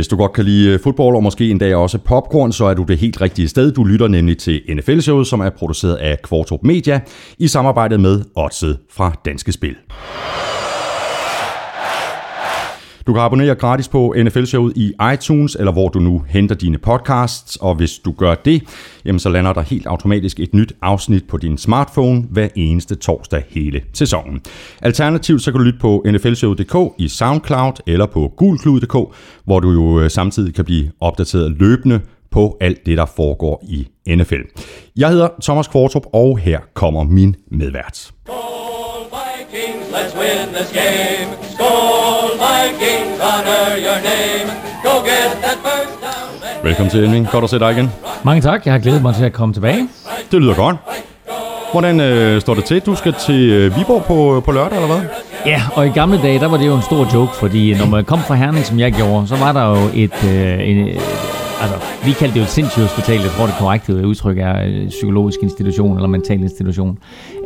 Hvis du godt kan lide øh, fodbold og måske endda også popcorn, så er du det helt rigtige sted. Du lytter nemlig til NFL-showet, som er produceret af Kvartrup Media i samarbejde med Odset fra Danske Spil. Du kan abonnere gratis på NFL-showet i iTunes, eller hvor du nu henter dine podcasts, og hvis du gør det, jamen så lander der helt automatisk et nyt afsnit på din smartphone hver eneste torsdag hele sæsonen. Alternativt så kan du lytte på nflshowet.dk i SoundCloud eller på gulklud.dk, hvor du jo øh, samtidig kan blive opdateret løbende på alt det, der foregår i NFL. Jeg hedder Thomas Kvartrup, og her kommer min medvært. Skål Vikings, let's win this game. Skål Vikings, honor your name. Go get that first down. Velkommen til, Elming. Godt at se dig igen. Mange tak. Jeg har glædet mig til at komme tilbage. Det lyder godt. Hvordan øh, står det til? Du skal til øh, Viborg på, på lørdag, eller hvad? Ja, og i gamle dage, der var det jo en stor joke, fordi når man kom fra Herning, som jeg gjorde, så var der jo et, øh, en, altså, vi kaldte det jo et sindssygt hospital. Jeg tror, det korrekte udtryk er øh, psykologisk institution eller mental institution.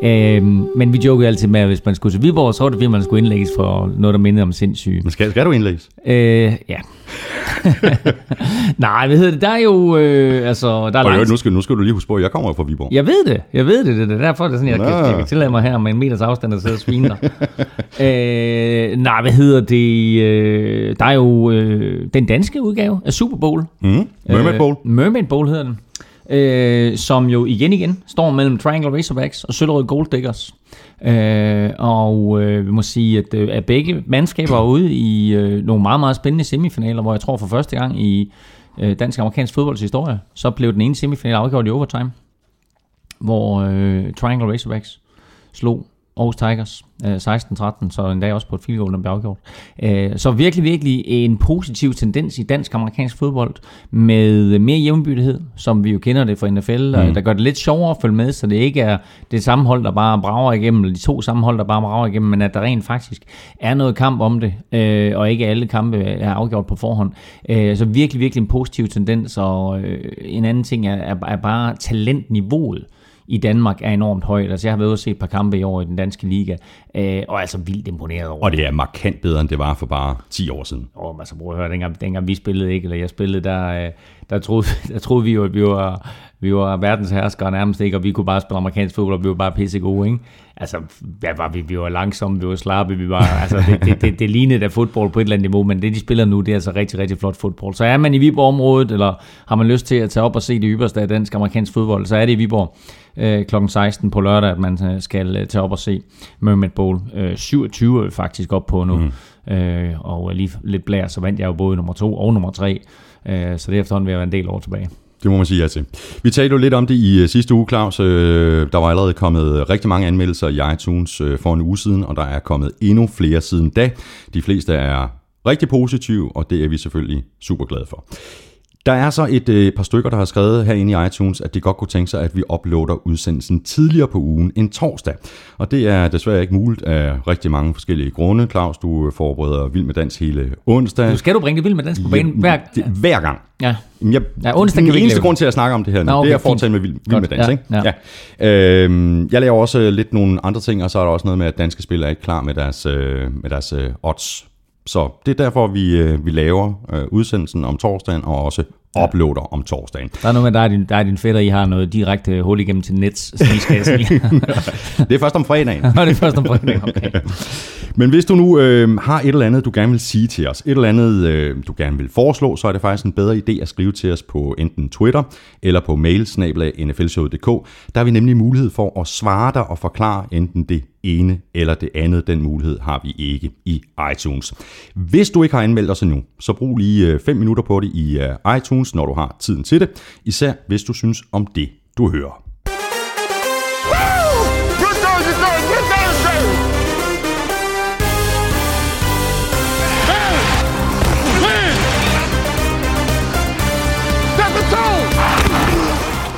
Øhm, men vi jokede altid med, at hvis man skulle til Viborg, så var det fordi, man skulle indlægges for noget, der mindede om sindssyge. Men skal, skal du indlægges? Øh, ja. Nej, hvad hedder det? Der er jo... Øh, altså, der er jo, nu, skal, nu skal du lige huske på, at jeg kommer fra Viborg. Jeg ved det. Jeg ved det. Det er derfor, det er sådan, jeg, kan, jeg kan tillade mig her med en meters afstand at sidde og svine dig. øh, nej, hvad hedder det? Øh, der er jo øh, den danske udgave af Super Bowl. Mm. Mermaid Bowl. Øh, Mermaid Bowl hedder den. Øh, som jo igen igen står mellem Triangle Razorbacks og Søllerød Gold Diggers. Øh, og øh, vi må sige, at, øh, at begge mandskaber er ude i øh, nogle meget, meget spændende semifinaler, hvor jeg tror for første gang i øh, dansk-amerikansk fodbolds historie, så blev den ene semifinal afgjort i overtime, hvor øh, Triangle Razorbacks slog Aarhus Tigers øh, 16-13, så en dag også på et field goal, der blev afgjort. Øh, så virkelig, virkelig en positiv tendens i dansk-amerikansk fodbold med mere jævnbyttighed, som vi jo kender det fra NFL, mm. der gør det lidt sjovere at følge med, så det ikke er det samme hold, der bare brager igennem, eller de to samme hold, der bare brager igennem, men at der rent faktisk er noget kamp om det, øh, og ikke alle kampe er afgjort på forhånd. Øh, så virkelig, virkelig en positiv tendens, og øh, en anden ting er, er bare talentniveauet i Danmark er enormt højt. Altså, jeg har været ude og se et par kampe i år i den danske liga, øh, og altså vildt imponeret over Og det er markant bedre, end det var for bare 10 år siden. Åh, oh, altså prøv at høre, dengang, dengang vi spillede ikke, eller jeg spillede, der, øh, der, troede, der troede vi jo, at vi var, vi var verdens herskere nærmest ikke, og vi kunne bare spille amerikansk fodbold, og vi var bare pisse gode, ikke? Altså, hvad var vi? Vi var langsomme, vi var slappe, vi var, altså, det, det, det, det lignede da fodbold på et eller andet niveau, men det, de spiller nu, det er altså rigtig, rigtig flot fodbold. Så er man i Viborg-området, eller har man lyst til at tage op og se det ypperste af dansk amerikansk fodbold, så er det i Viborg øh, kl. 16 på lørdag, at man øh, skal øh, tage op og se Mermaid Bowl. Øh, 27 er vi faktisk op på nu, mm. øh, og lige lidt blær, så vandt jeg jo både nummer 2 og nummer 3, øh, så det er efterhånden ved at være en del år tilbage. Det må man sige ja til. Vi talte jo lidt om det i øh, sidste uge, Claus. Øh, der var allerede kommet rigtig mange anmeldelser i iTunes øh, for en uge siden, og der er kommet endnu flere siden da. De fleste er rigtig positive, og det er vi selvfølgelig super glade for. Der er så et øh, par stykker, der har skrevet herinde i iTunes, at de godt kunne tænke sig, at vi uploader udsendelsen tidligere på ugen end torsdag. Og det er desværre ikke muligt af rigtig mange forskellige grunde. Claus, du forbereder Vild med Dans hele onsdag. Nu skal du bringe det Vild med Dans på banen hver, det, hver gang. Ja. Jeg, ja, onsdag den kan eneste grund til at snakke om det her nu, Nå, okay, det er at foretage med Vild, vild med Dans. Ja, ikke? ja. Ja. Øhm, jeg laver også lidt nogle andre ting, og så er der også noget med, at danske spillere er ikke klar med deres, øh, med deres øh, odds så det er derfor, vi, øh, vi laver øh, udsendelsen om torsdagen, og også uploader om torsdagen. Der er noget med, der er din, der er din fætter, I har noget direkte hul igennem til Nets det er først om fredagen. det er først om fredagen, okay. Men hvis du nu øh, har et eller andet, du gerne vil sige til os, et eller andet, øh, du gerne vil foreslå, så er det faktisk en bedre idé at skrive til os på enten Twitter eller på mail. Der har vi nemlig mulighed for at svare dig og forklare enten det ene eller det andet. Den mulighed har vi ikke i iTunes. Hvis du ikke har anmeldt os endnu, så brug lige øh, 5 minutter på det i øh, iTunes, når du har tiden til det. Især hvis du synes om det, du hører.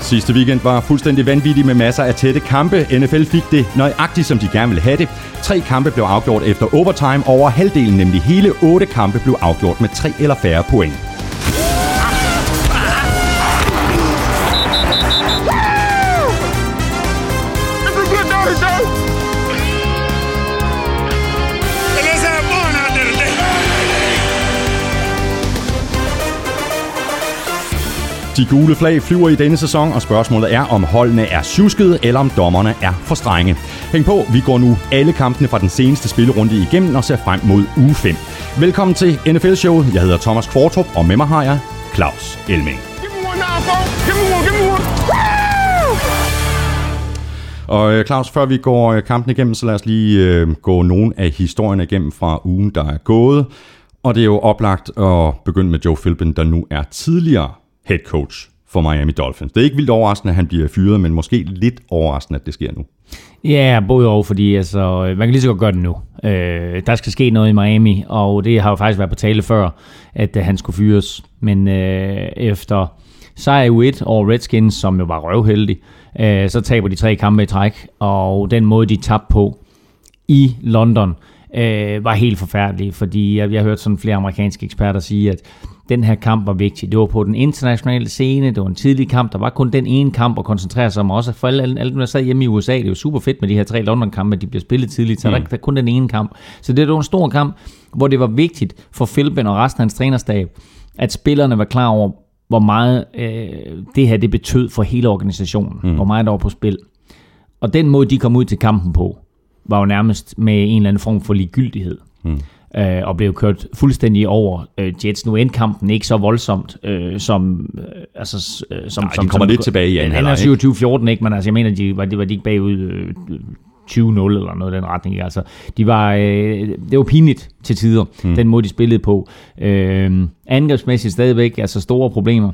Sidste weekend var fuldstændig vanvittig med masser af tætte kampe. NFL fik det nøjagtigt, som de gerne ville have det. Tre kampe blev afgjort efter overtime. Over halvdelen, nemlig hele otte kampe, blev afgjort med tre eller færre point. De gule flag flyver i denne sæson, og spørgsmålet er, om holdene er tjuskede, eller om dommerne er for strenge. Hæng på, vi går nu alle kampene fra den seneste spillerunde igennem og ser frem mod uge 5. Velkommen til NFL-showet. Jeg hedder Thomas Kvartrup, og med mig har jeg Claus Elming. Og øh, Claus, før vi går øh, kampen igennem, så lad os lige øh, gå nogle af historierne igennem fra ugen, der er gået. Og det er jo oplagt at begynde med Joe Philbin, der nu er tidligere head coach for Miami Dolphins. Det er ikke vildt overraskende, at han bliver fyret, men måske lidt overraskende, at det sker nu. Ja, både over, fordi altså, man kan lige så godt gøre det nu. Øh, der skal ske noget i Miami, og det har jo faktisk været på tale før, at at han skulle fyres. Men øh, efter sejr u 1 over Redskins, som jo var røvheldig, øh, så taber de tre kampe i træk, og den måde, de tabte på i London, øh, var helt forfærdelig, fordi jeg, jeg har hørt sådan flere amerikanske eksperter sige, at den her kamp var vigtig. Det var på den internationale scene, det var en tidlig kamp, der var kun den ene kamp at koncentrere sig om også. For alle, alle der sad hjemme i USA, det er jo super fedt med de her tre London-kampe, de bliver spillet tidligt, så mm. der, der er kun den ene kamp. Så det var en stor kamp, hvor det var vigtigt for Philbin og resten af hans trænerstab, at spillerne var klar over, hvor meget øh, det her det betød for hele organisationen, mm. hvor meget der var på spil. Og den måde, de kom ud til kampen på, var jo nærmest med en eller anden form for ligegyldighed. Mm. Øh, og blev kørt fuldstændig over øh, Jets. Nu endte kampen ikke så voldsomt, øh, som... Øh, altså, øh, som, Nej, som, de kommer som, lidt tilbage i anden Han er 27-14, ikke? Men altså, jeg mener, de var, de var de ikke bagud øh, 20-0 eller noget i den retning. Altså, de var, øh, det var pinligt til tider, mm. den måde, de spillede på. Øh, angrebsmæssigt stadigvæk altså store problemer.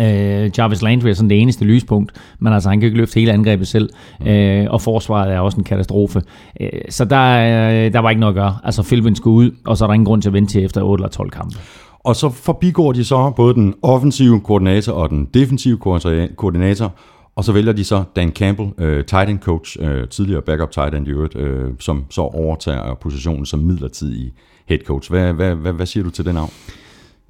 Øh, Jarvis Landry er sådan det eneste lyspunkt, men altså han kan ikke løfte hele angrebet selv, øh, og forsvaret er også en katastrofe. Øh, så der, øh, der var ikke noget at gøre. Altså Philbin skulle ud, og så er der ingen grund til at vente til efter 8 eller 12 kampe. Og så forbigår de så både den offensive koordinator og den defensive koordinator, og så vælger de så Dan Campbell, øh, tight end coach, øh, tidligere backup tight end i øvrigt, øh, som så overtager positionen som midlertidig head coach. Hvad, hvad, hvad, hvad siger du til den navn?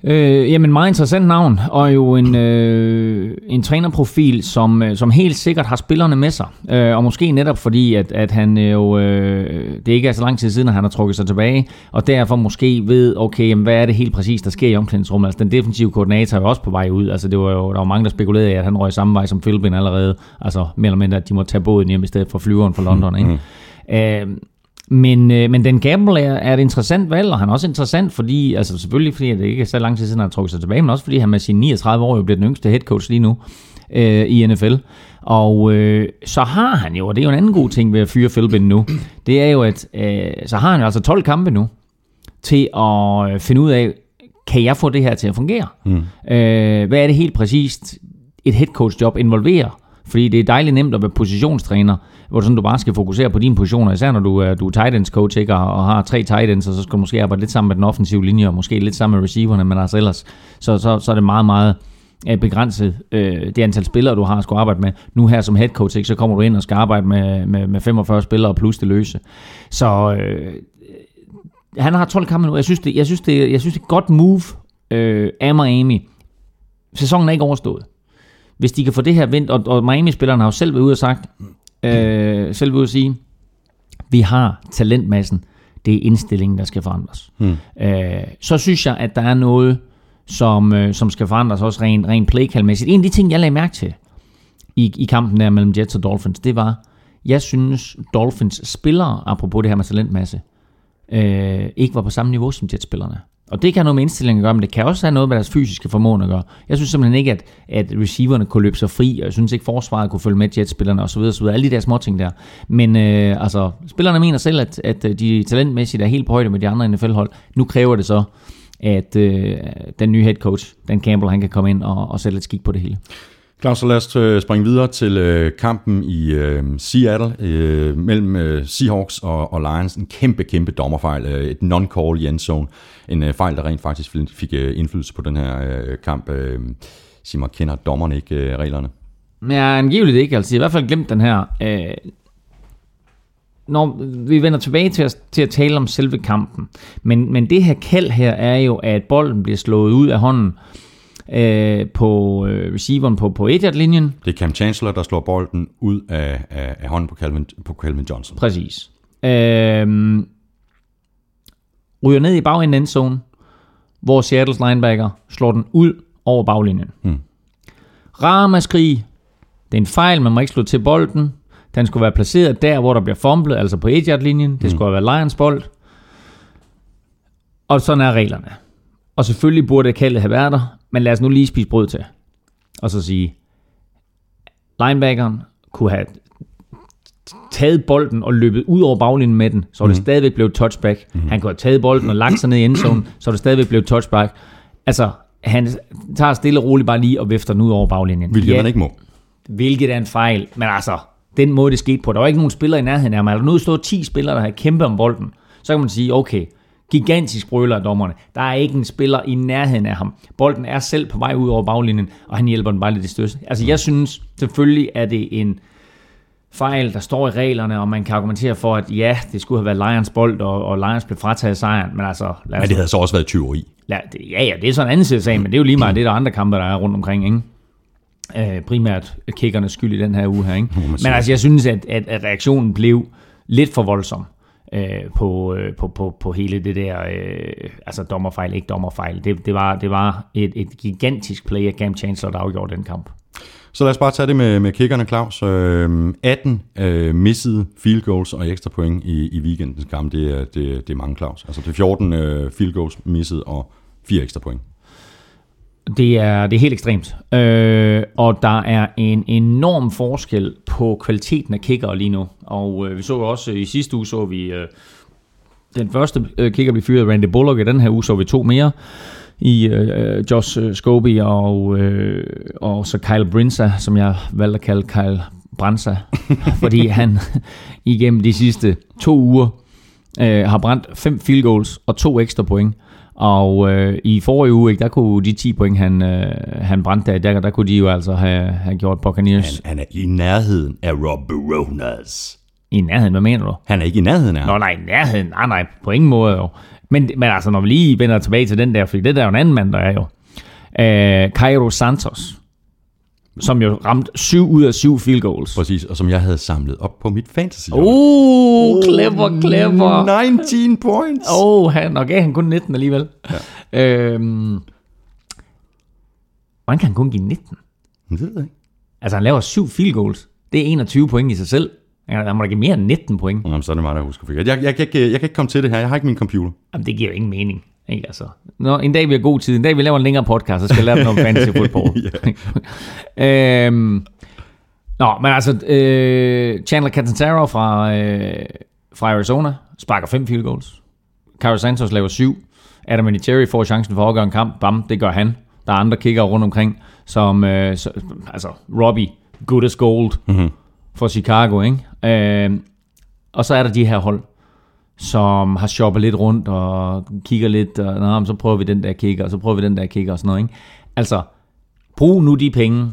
Øh, jamen meget interessant navn, og jo en, øh, en trænerprofil, som, øh, som helt sikkert har spillerne med sig. Øh, og måske netop fordi, at, at han jo, øh, det ikke er så lang tid siden, at han har trukket sig tilbage, og derfor måske ved, okay, jamen, hvad er det helt præcis, der sker i omklædningsrummet. Altså den defensive koordinator er jo også på vej ud. Altså det var jo, der var mange, der spekulerede i, at han røg samme vej som Philbin allerede. Altså mere eller mindre, at de må tage båden hjem i stedet for flyveren fra London. Ikke? Mm. Øh, men, øh, men den Gamble er, er et interessant valg, og han er også interessant, fordi, altså selvfølgelig fordi, det ikke er så lang tid siden, han har trukket sig tilbage, men også fordi han med sine 39 år jo bliver den yngste head coach lige nu øh, i NFL. Og øh, så har han jo, og det er jo en anden god ting ved at fyre Philbin nu, det er jo, at øh, så har han jo altså 12 kampe nu til at finde ud af, kan jeg få det her til at fungere? Mm. Øh, hvad er det helt præcist, et head coach job involverer? Fordi det er dejligt nemt at være positionstræner, hvor du, sådan, du bare skal fokusere på dine positioner, især når du du er tight ends coach ikke, og har tre tight ends, og så skal du måske arbejde lidt sammen med den offensive linje, og måske lidt sammen med receiverne, men altså ellers, så, så, så er det meget, meget øh, begrænset øh, det antal spillere, du har at skulle arbejde med. Nu her som head coach, ikke, så kommer du ind og skal arbejde med, med, med 45 spillere plus det løse. Så øh, han har 12 kampe nu. Jeg synes, det, jeg synes, det, jeg synes, det er et godt move øh, af Miami. Sæsonen er ikke overstået. Hvis de kan få det her vendt, og, og Miami-spillerne har jo selv været ude og sagt, øh, selv vil sige, vi har talentmassen, det er indstillingen, der skal forandres. Hmm. Øh, så synes jeg, at der er noget, som, øh, som skal forandres også rent, rent playcall-mæssigt. En af de ting, jeg lagde mærke til i, i kampen der mellem Jets og Dolphins, det var, jeg synes, Dolphins spillere, apropos det her med talentmasse, øh, ikke var på samme niveau som Jets-spillerne. Og det kan have noget med indstillingen at gøre, men det kan også have noget med deres fysiske formåen at gøre. Jeg synes simpelthen ikke, at, at receiverne kunne løbe sig fri, og jeg synes ikke, forsvaret kunne følge med jetspillerne osv. osv. Alle de der små ting der. Men øh, altså, spillerne mener selv, at, at øh, de talentmæssigt er helt på højde med de andre NFL-hold. Nu kræver det så, at øh, den nye head coach, Dan Campbell, han kan komme ind og, og sætte lidt skik på det hele. Claus, så lad os øh, springe videre til øh, kampen i øh, Seattle øh, mellem øh, Seahawks og, og Lions. En kæmpe, kæmpe dommerfejl. Øh, et non-call i endzone. En øh, fejl, der rent faktisk fik øh, indflydelse på den her øh, kamp. Øh, sig mig, kender dommerne ikke øh, reglerne? Ja, angiveligt ikke. Altså, i hvert fald glemt den her. Øh, når vi vender tilbage til at, til at tale om selve kampen. Men, men det her kald her er jo, at bolden bliver slået ud af hånden øh, på øh, receiveren på, på 1 linjen Det er Cam Chancellor, der slår bolden ud af, af, af hånden på Calvin, på Calvin Johnson. Præcis. Øh, ryger ned i bagenden endzone, hvor Seattles linebacker slår den ud over baglinjen. Hmm. Ramaskrig. Det er en fejl, man må ikke slå til bolden. Den skulle være placeret der, hvor der bliver fumblet, altså på 1 linjen Det skulle være Lions bold. Og sådan er reglerne. Og selvfølgelig burde kaldet have været der, men lad os nu lige spise brød til. Og så sige, linebackeren kunne have taget bolden og løbet ud over baglinjen med den, så var det mm. stadigvæk blevet touchback. Mm. Han kunne have taget bolden og lagt sig ned i endzone, så var det stadigvæk blevet touchback. Altså, han tager stille og roligt bare lige og vifter den ud over baglinjen. Hvilket ja, man ikke må. Hvilket er en fejl, men altså, den måde det skete på. Der var ikke nogen spillere i nærheden af mig. Der nu stod 10 spillere, der havde kæmpet om bolden. Så kan man sige, okay, gigantisk brøler af dommerne. Der er ikke en spiller i nærheden af ham. Bolden er selv på vej ud over baglinjen, og han hjælper den bare lidt i støs. Altså jeg synes selvfølgelig, er det en fejl, der står i reglerne, og man kan argumentere for, at ja, det skulle have været Lions bold, og, og Lions blev frataget sejren, men altså... Lad os, men det havde så også været tyveri. Ja, ja, ja, det er sådan en anden side sag, men det er jo lige meget det, der er andre kampe, der er rundt omkring, ikke? Øh, primært kickernes skyld i den her uge her, ikke? Men altså, jeg synes, at, at, at reaktionen blev lidt for voldsom øh, på, øh, på, på, på hele det der, øh, altså dommerfejl, ikke dommerfejl. Det, det, var, det var et, et gigantisk play af Cam Chancellor, der afgjorde den kamp. Så lad os bare tage det med, med kickerne, Claus. Øh, 18 øh, missede field goals og ekstra point i, i weekendens kamp. Det er, det, det er mange, Claus. Altså det er 14 øh, field goals misset og 4 ekstra point. Det er, det er helt ekstremt. Øh, og der er en enorm forskel på kvaliteten af kicker lige nu. Og øh, vi så også i sidste uge, så vi øh, den første øh, kicker blev fyret, Randy Bullock. I den her uge så vi to mere i øh, Josh øh, Scobie og, øh, og så Kyle Brinsa, som jeg valgte at kalde Kyle Bransa, fordi han igennem de sidste to uger øh, har brændt fem field goals og to ekstra point. Og øh, i forrige uge, ikke, der kunne de 10 point, han, øh, han brændte der, der, der kunne de jo altså have, have gjort Buccaneers. Han, han er i nærheden af Rob Baronas. I nærheden, hvad mener du? Han er ikke i nærheden af Nå nej, i nærheden, nej nej, på ingen måde jo. Men, men altså, når vi lige vender tilbage til den der, fordi det der er jo en anden mand, der er jo. Øh, Cairo Santos, som jo ramte 7 ud af 7 field goals. Præcis, og som jeg havde samlet op på mit fantasy. Uh, clever, clever. 19 points. Oh, han, og gav han kun 19 alligevel. Ja. Øhm, hvordan kan han kun give 19? Jeg ved det ikke. Altså, han laver 7 field goals. Det er 21 point i sig selv. Han må da give mere end 19 point. Jamen, så er det mig, der husker. Jeg, jeg, jeg, jeg, jeg kan ikke komme til det her. Jeg har ikke min computer. Jamen, det giver jo ingen mening. Ikke, altså. Nå, en dag vi har god tid, en dag vi laver en længere podcast, så skal jeg lære dem om fantasy football. øhm, nå, men altså, øh, Chandler Catanzaro fra, øh, fra Arizona sparker fem field goals. Carlos Santos laver syv. Adam Vinatieri får chancen for at afgøre en kamp. Bam, det gør han. Der er andre kigger rundt omkring, som, øh, så, altså, Robbie, good as gold mm-hmm. for Chicago, ikke? Øh, og så er der de her hold, som har shoppet lidt rundt og kigger lidt, og Nå, så prøver vi den der kigger, og så prøver vi den der kigger og sådan noget. Ikke? Altså, brug nu de penge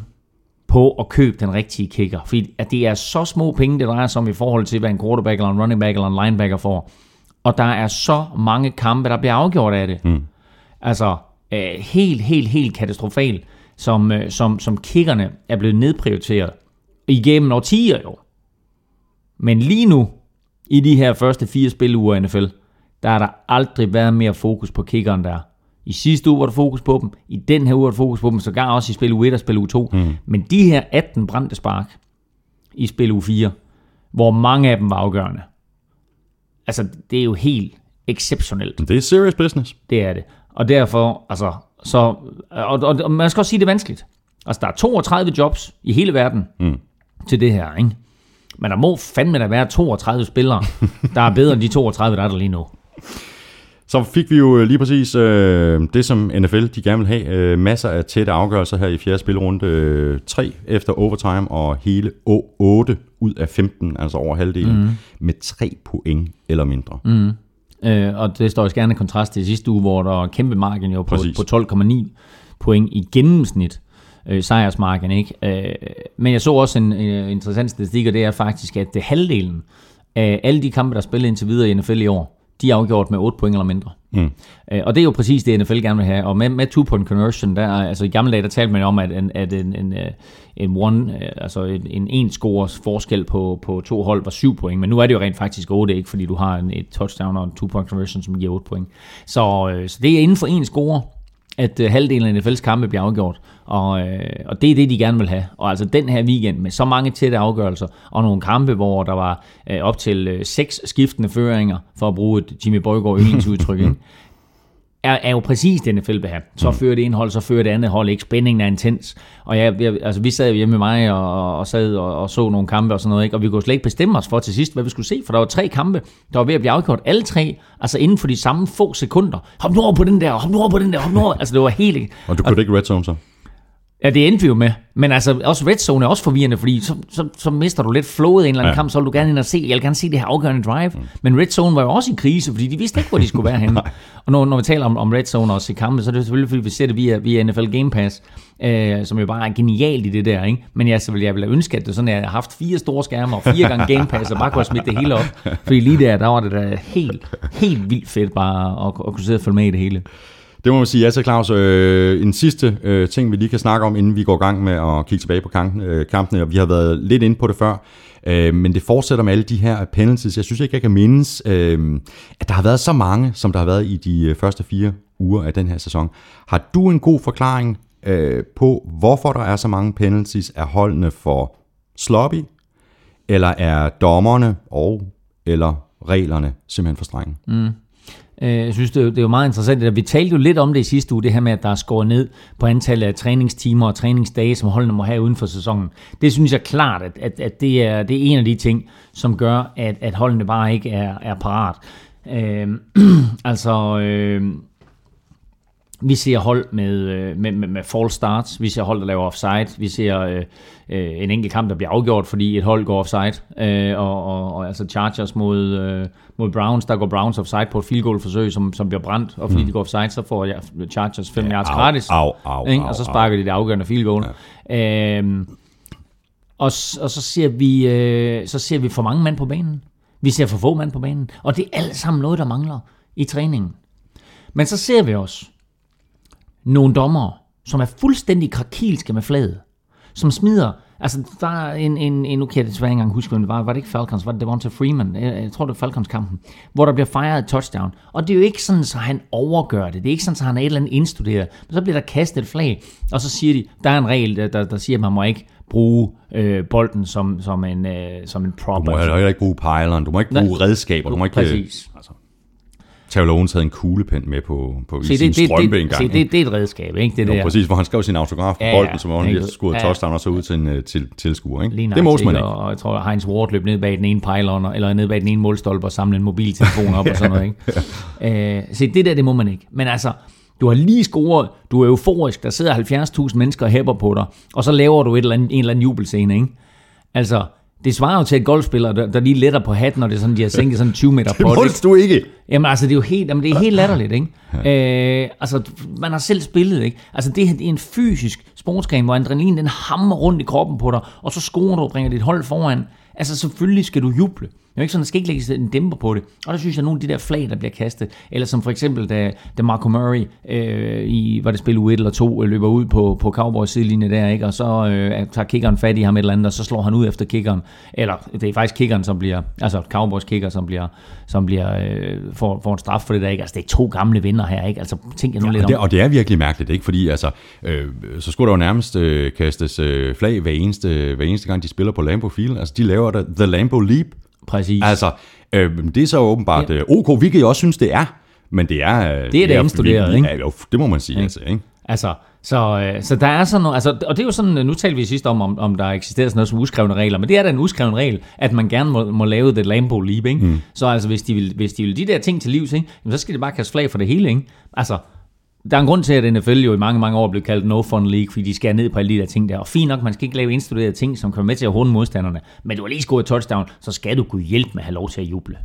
på at købe den rigtige kicker. Fordi at det er så små penge, det drejer sig om i forhold til, hvad en quarterback eller en running back eller en linebacker får. Og der er så mange kampe, der bliver afgjort af det. Mm. Altså, øh, helt, helt, helt katastrofalt, som, øh, som, som kickerne er blevet nedprioriteret igennem årtier jo. Men lige nu, i de her første fire spiluger i NFL, der har der aldrig været mere fokus på kickeren der. I sidste uge var der fokus på dem, i den her uge var der fokus på dem, sågar også i spil uge 1 og spil uge 2. Mm. Men de her 18 brændte spark i spil uge 4, hvor mange af dem var afgørende. Altså, det er jo helt exceptionelt. Det er serious business. Det er det. Og derfor, altså, så, og, og, og man skal også sige, det er vanskeligt. Altså, der er 32 jobs i hele verden mm. til det her, ikke? Men der må fandme da være 32 spillere, der er bedre end de 32, der er der lige nu. Så fik vi jo øh, lige præcis øh, det, som NFL de gerne vil have. Øh, masser af tætte afgørelser her i fjerde spilrunde. Øh, 3 efter overtime og hele 8 ud af 15, altså over halvdelen, mm. med 3 point eller mindre. Mm. Øh, og det står i skærende kontrast til sidste uge, hvor der var kæmpe margin jo på, på 12,9 point i gennemsnit øh, sejrsmarken. Ikke? Øh, men jeg så også en øh, interessant statistik, og det er faktisk, at det halvdelen af alle de kampe, der er spillet indtil videre i NFL i år, de er afgjort med 8 point eller mindre. Mm. Øh, og det er jo præcis det, NFL gerne vil have. Og med, med two-point conversion, der, altså i gamle dage, der talte man om, at en, at en, en, øh, en one, øh, altså en, en en scores forskel på, på to hold var 7 point, men nu er det jo rent faktisk 8, ikke? fordi du har en, et touchdown og en two-point conversion, som giver 8 point. Så, så det er inden for en score, at øh, halvdelen af NFL's kampe bliver afgjort. Og, øh, og det er det, de gerne vil have. Og altså den her weekend med så mange tætte afgørelser, og nogle kampe, hvor der var øh, op til øh, seks skiftende føringer, for at bruge et Jimmy Borgård yndlingsudtryk? er, er jo præcis det, NFL vil have. Så mm. fører det ene hold, så fører det andet hold ikke. Spændingen er intens. Og ja, jeg, altså, vi sad hjemme med mig og, og sad og, og, så nogle kampe og sådan noget, ikke? og vi kunne slet ikke bestemme os for til sidst, hvad vi skulle se, for der var tre kampe, der var ved at blive afgjort. Alle tre, altså inden for de samme få sekunder. Hop nu over på den der, hop nu over på den der, hop nu over. Altså det var helt... Og du kunne ikke red zone så? Ja, det endte vi jo med. Men altså, også red zone er også forvirrende, fordi så, så, så mister du lidt flowet i en eller anden ja. kamp, så vil du gerne ind og se, jeg vil gerne se det her afgørende drive. Mm. Men red zone var jo også i krise, fordi de vidste ikke, hvor de skulle være henne. og når, når vi taler om, om red zone også i kampe, så er det selvfølgelig, fordi vi ser det via, via NFL Game Pass, øh, som jo bare er genialt i det der. Ikke? Men jeg, så vil jeg vil ønske, at det sådan, at jeg har haft fire store skærme og fire gange Game Pass, og bare kunne smidt det hele op. Fordi lige der, der var det da helt, helt vildt fedt bare at, at kunne sidde og følge med i det hele. Det må man sige. Ja, så Claus, øh, en sidste øh, ting, vi lige kan snakke om, inden vi går i gang med at kigge tilbage på kampen, øh, kampene, og vi har været lidt inde på det før, øh, men det fortsætter med alle de her penalties. Jeg synes ikke, jeg kan mindes, øh, at der har været så mange, som der har været i de øh, første fire uger af den her sæson. Har du en god forklaring øh, på, hvorfor der er så mange penalties? Er holdene for sloppy, eller er dommerne og eller reglerne simpelthen for strenge? Mm. Øh, jeg synes, det er, det er jo meget interessant. Vi talte jo lidt om det i sidste uge, det her med, at der er skåret ned på antallet af træningstimer og træningsdage, som holdene må have uden for sæsonen. Det synes jeg klart, at, at, at det, er, det er en af de ting, som gør, at, at holdene bare ikke er, er parat. Øh, altså... Øh, vi ser hold med, øh, med, med, med false starts, vi ser hold, der laver offside, vi ser øh, øh, en enkelt kamp, der bliver afgjort, fordi et hold går offside, øh, og, og, og altså Chargers mod, øh, mod Browns, der går Browns offside på et field goal forsøg, som, som bliver brændt, og fordi mm. de går offside, så får ja, Chargers 5 ja, yards gratis, au, au, ikke? og så sparker de det afgørende field goal. Ja. Øh, og, og så ser vi øh, så ser vi for mange mand på banen. Vi ser for få mand på banen, og det er alt sammen noget, der mangler i træningen. Men så ser vi også, nogle dommer, som er fuldstændig krakilske med fladet, som smider, altså der er en, en, en nu kan jeg desværre ikke engang huske, det var, var det ikke Falcons, var det Devonta Freeman, jeg, jeg tror det var Falcons-kampen, hvor der bliver fejret et touchdown, og det er jo ikke sådan, så han overgør det, det er ikke sådan, så han er et eller andet indstuderet, men så bliver der kastet et flag, og så siger de, der er en regel, der, der, der siger, at man må ikke bruge øh, bolden som, som, en, øh, som en prop. Du må heller ikke bruge pejleren, du må ikke bruge Nej, redskaber, du må ikke... Præcis. Altså. Taylor Owens havde en kuglepen med på, på se, i sin det, strømpe det, en gang. Se, det, det er et redskab, ikke? Det jo, der. præcis, hvor han skrev sin autograf på ja, bolden, som om han lige skudt ja, touchdown og så ud til en uh, til, tilskuer. Ikke? Lige det må man ikke. Og jeg tror, Heinz Ward løb ned bag den ene pylon, eller ned bag den ene målstolpe og samlede en mobiltelefon op og sådan noget. Ikke? uh, se, det der, det må man ikke. Men altså, du har lige scoret, du er euforisk, der sidder 70.000 mennesker og hæpper på dig, og så laver du et eller andet, en eller anden jubelscene, ikke? Altså, det svarer jo til et golfspiller, der, der lige letter på hatten, når det er sådan, de har sænket sådan 20 meter på. Det du ikke. Jamen altså, det er jo helt, jamen, det er helt latterligt, ikke? Ja. Øh, altså, man har selv spillet, ikke? Altså, det, det er en fysisk sportsgren, hvor adrenalin den hammer rundt i kroppen på dig, og så scorer du og bringer dit hold foran. Altså, selvfølgelig skal du juble. Det er ikke sådan, der skal ikke lægge en dæmper på det. Og der synes jeg, at nogle af de der flag, der bliver kastet, eller som for eksempel, da, da Marco Murray øh, i, var det spil u 1 eller 2, øh, løber ud på, på Cowboys sidelinje der, ikke? og så øh, tager kickeren fat i ham et eller andet, og så slår han ud efter kickeren. Eller det er faktisk kickeren, som bliver, altså Cowboys kicker, som bliver, som bliver øh, får, får en straf for det der, ikke? Altså det er to gamle vinder her, ikke? Altså tænk jeg nu ja, lidt og det, om. Og det er virkelig mærkeligt, ikke? Fordi altså, øh, så skulle der jo nærmest øh, kastes øh, flag hver eneste, hver eneste gang, de spiller på Lambeau Field. Altså de laver der The Lambeau Leap, Præcis. Altså, øh, det er så åbenbart ja. Øh, OK, hvilket jeg også synes, det er. Men det er... Øh, det er det indstuderet, ikke? Ja, jo, det må man sige, ja. altså, ikke? Altså, så, øh, så der er sådan noget, altså, og det er jo sådan, nu talte vi sidst om, om, om der eksisterer sådan noget som uskrevne regler, men det er da en uskreven regel, at man gerne må, må lave det Lambo Leap, ikke? Mm. Så altså, hvis de, vil, hvis de vil de der ting til livs, ikke? så skal de bare kaste flag for det hele, ikke? Altså, der er en grund til, at NFL jo i mange, mange år blev kaldt no fun league, fordi de skærer ned på alle de der ting der. Og fint nok, man skal ikke lave indstuderede ting, som kommer med til at hunde modstanderne. Men du har lige scoret touchdown, så skal du kunne hjælpe med at have lov til at juble.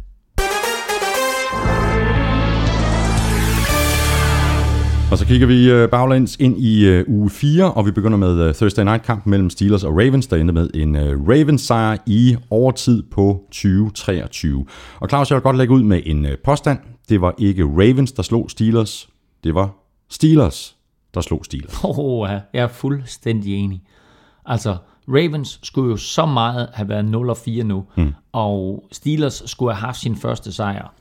Og så kigger vi øh, baglæns ind i øh, uge 4, og vi begynder med øh, Thursday Night kamp mellem Steelers og Ravens, der endte med en Ravens sejr i overtid på 2023. Og Claus, jeg vil godt lægge ud med en påstand. Det var ikke Ravens, der slog Steelers. Det var Steelers, der slog Steelers. Oh, ja. jeg er fuldstændig enig. Altså, Ravens skulle jo så meget have været 0 og 4 nu, mm. og Steelers skulle have haft sin første sejr.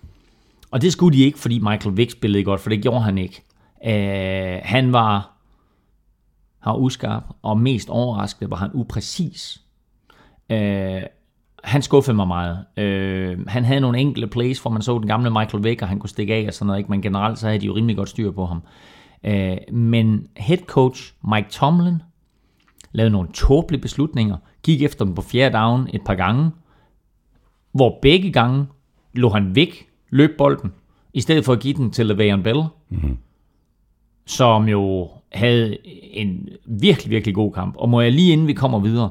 Og det skulle de ikke, fordi Michael Vick spillede godt, for det gjorde han ikke. Øh, han var har uskarp, og mest overraskende var han upræcis. Øh, han skuffede mig meget. Øh, han havde nogle enkelte plays, hvor man så den gamle Michael Vick, og han kunne stikke af og sådan noget, ikke? men generelt så havde de jo rimelig godt styr på ham. Øh, men head coach Mike Tomlin lavede nogle tåbelige beslutninger, gik efter dem på fjerde down et par gange, hvor begge gange lå han væk, løb bolden, i stedet for at give den til Le'Veon Bell, mm-hmm. som jo havde en virkelig, virkelig god kamp. Og må jeg lige inden vi kommer videre,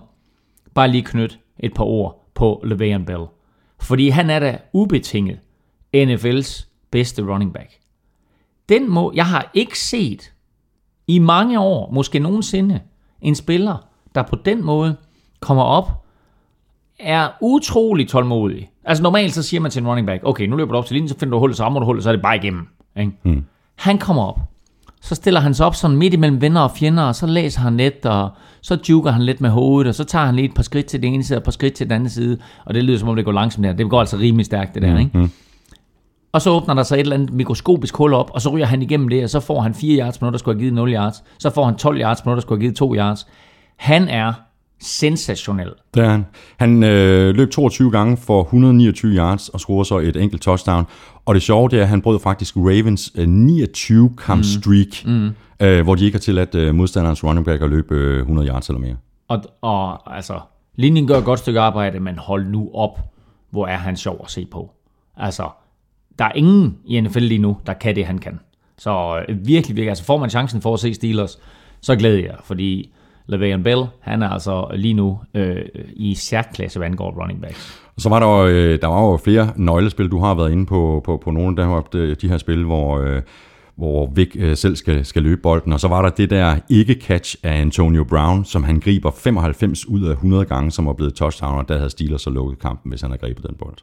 bare lige knytte et par ord på Le'Veon Bell. Fordi han er da ubetinget NFL's bedste running back. Den må, jeg har ikke set i mange år, måske nogensinde, en spiller, der på den måde kommer op, er utrolig tålmodig. Altså normalt så siger man til en running back, okay, nu løber du op til linjen, så finder du hullet, så rammer du hullet, så er det bare igennem. Ikke? Hmm. Han kommer op, så stiller han sig op sådan midt imellem venner og fjender, og så læser han lidt, og så juker han lidt med hovedet, og så tager han lige et par skridt til den ene side, og et par skridt til den anden side, og det lyder som om det går langsomt der. Det går altså rimelig stærkt, det der, mm, ikke? Mm. Og så åbner der sig et eller andet mikroskopisk hul op, og så ryger han igennem det, og så får han 4 yards på noget, der skulle have givet 0 yards. Så får han 12 yards på noget, der skulle have givet 2 yards. Han er sensationel. Det er han. Han øh, løb 22 gange for 129 yards og scorede så et enkelt touchdown. Og det sjove det er, at han brød faktisk Ravens øh, 29 kamp mm. streak, mm. Øh, hvor de ikke har tilladt øh, modstanderens running back at løbe øh, 100 yards eller mere. Og, og altså, linjen gør et godt stykke arbejde, men hold nu op, hvor er han sjov at se på. Altså, der er ingen i NFL lige nu, der kan det, han kan. Så øh, virkelig, virkelig, altså får man chancen for at se Steelers, så glæder jeg, fordi Le'Veon Bell, han er altså lige nu øh, i særklasse, hvad angår running backs. Så var der, øh, der var jo flere nøglespil, du har været inde på, på, på nogle af de, øh, de her spil, hvor, øh, hvor Vic øh, selv skal, skal løbe bolden. Og så var der det der ikke-catch af Antonio Brown, som han griber 95 ud af 100 gange, som var blevet touchdown, og der havde Steelers så lukket kampen, hvis han havde grebet den bold.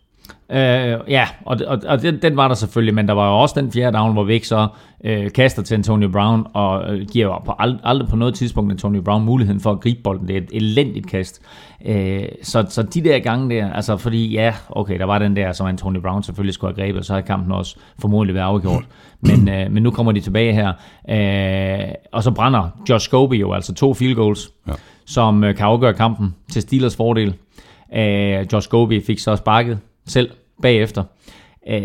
Øh, ja, og, og, og den, den var der selvfølgelig, men der var jo også den fjerde down, hvor Vic så øh, kaster til Antonio Brown, og øh, giver på ald, aldrig på noget tidspunkt Antonio Brown muligheden for at gribe bolden. Det er et elendigt kast. Øh, så, så de der gange der, altså fordi ja, okay, der var den der, som Antonio Brown selvfølgelig skulle have grebet, og så havde kampen også formodentlig været afgjort. Men, øh, men nu kommer de tilbage her, øh, og så brænder Josh Scobie jo altså to field goals, ja. som øh, kan afgøre kampen til Steelers fordel. Øh, Josh Scobie fik så sparket selv bagefter. Øh,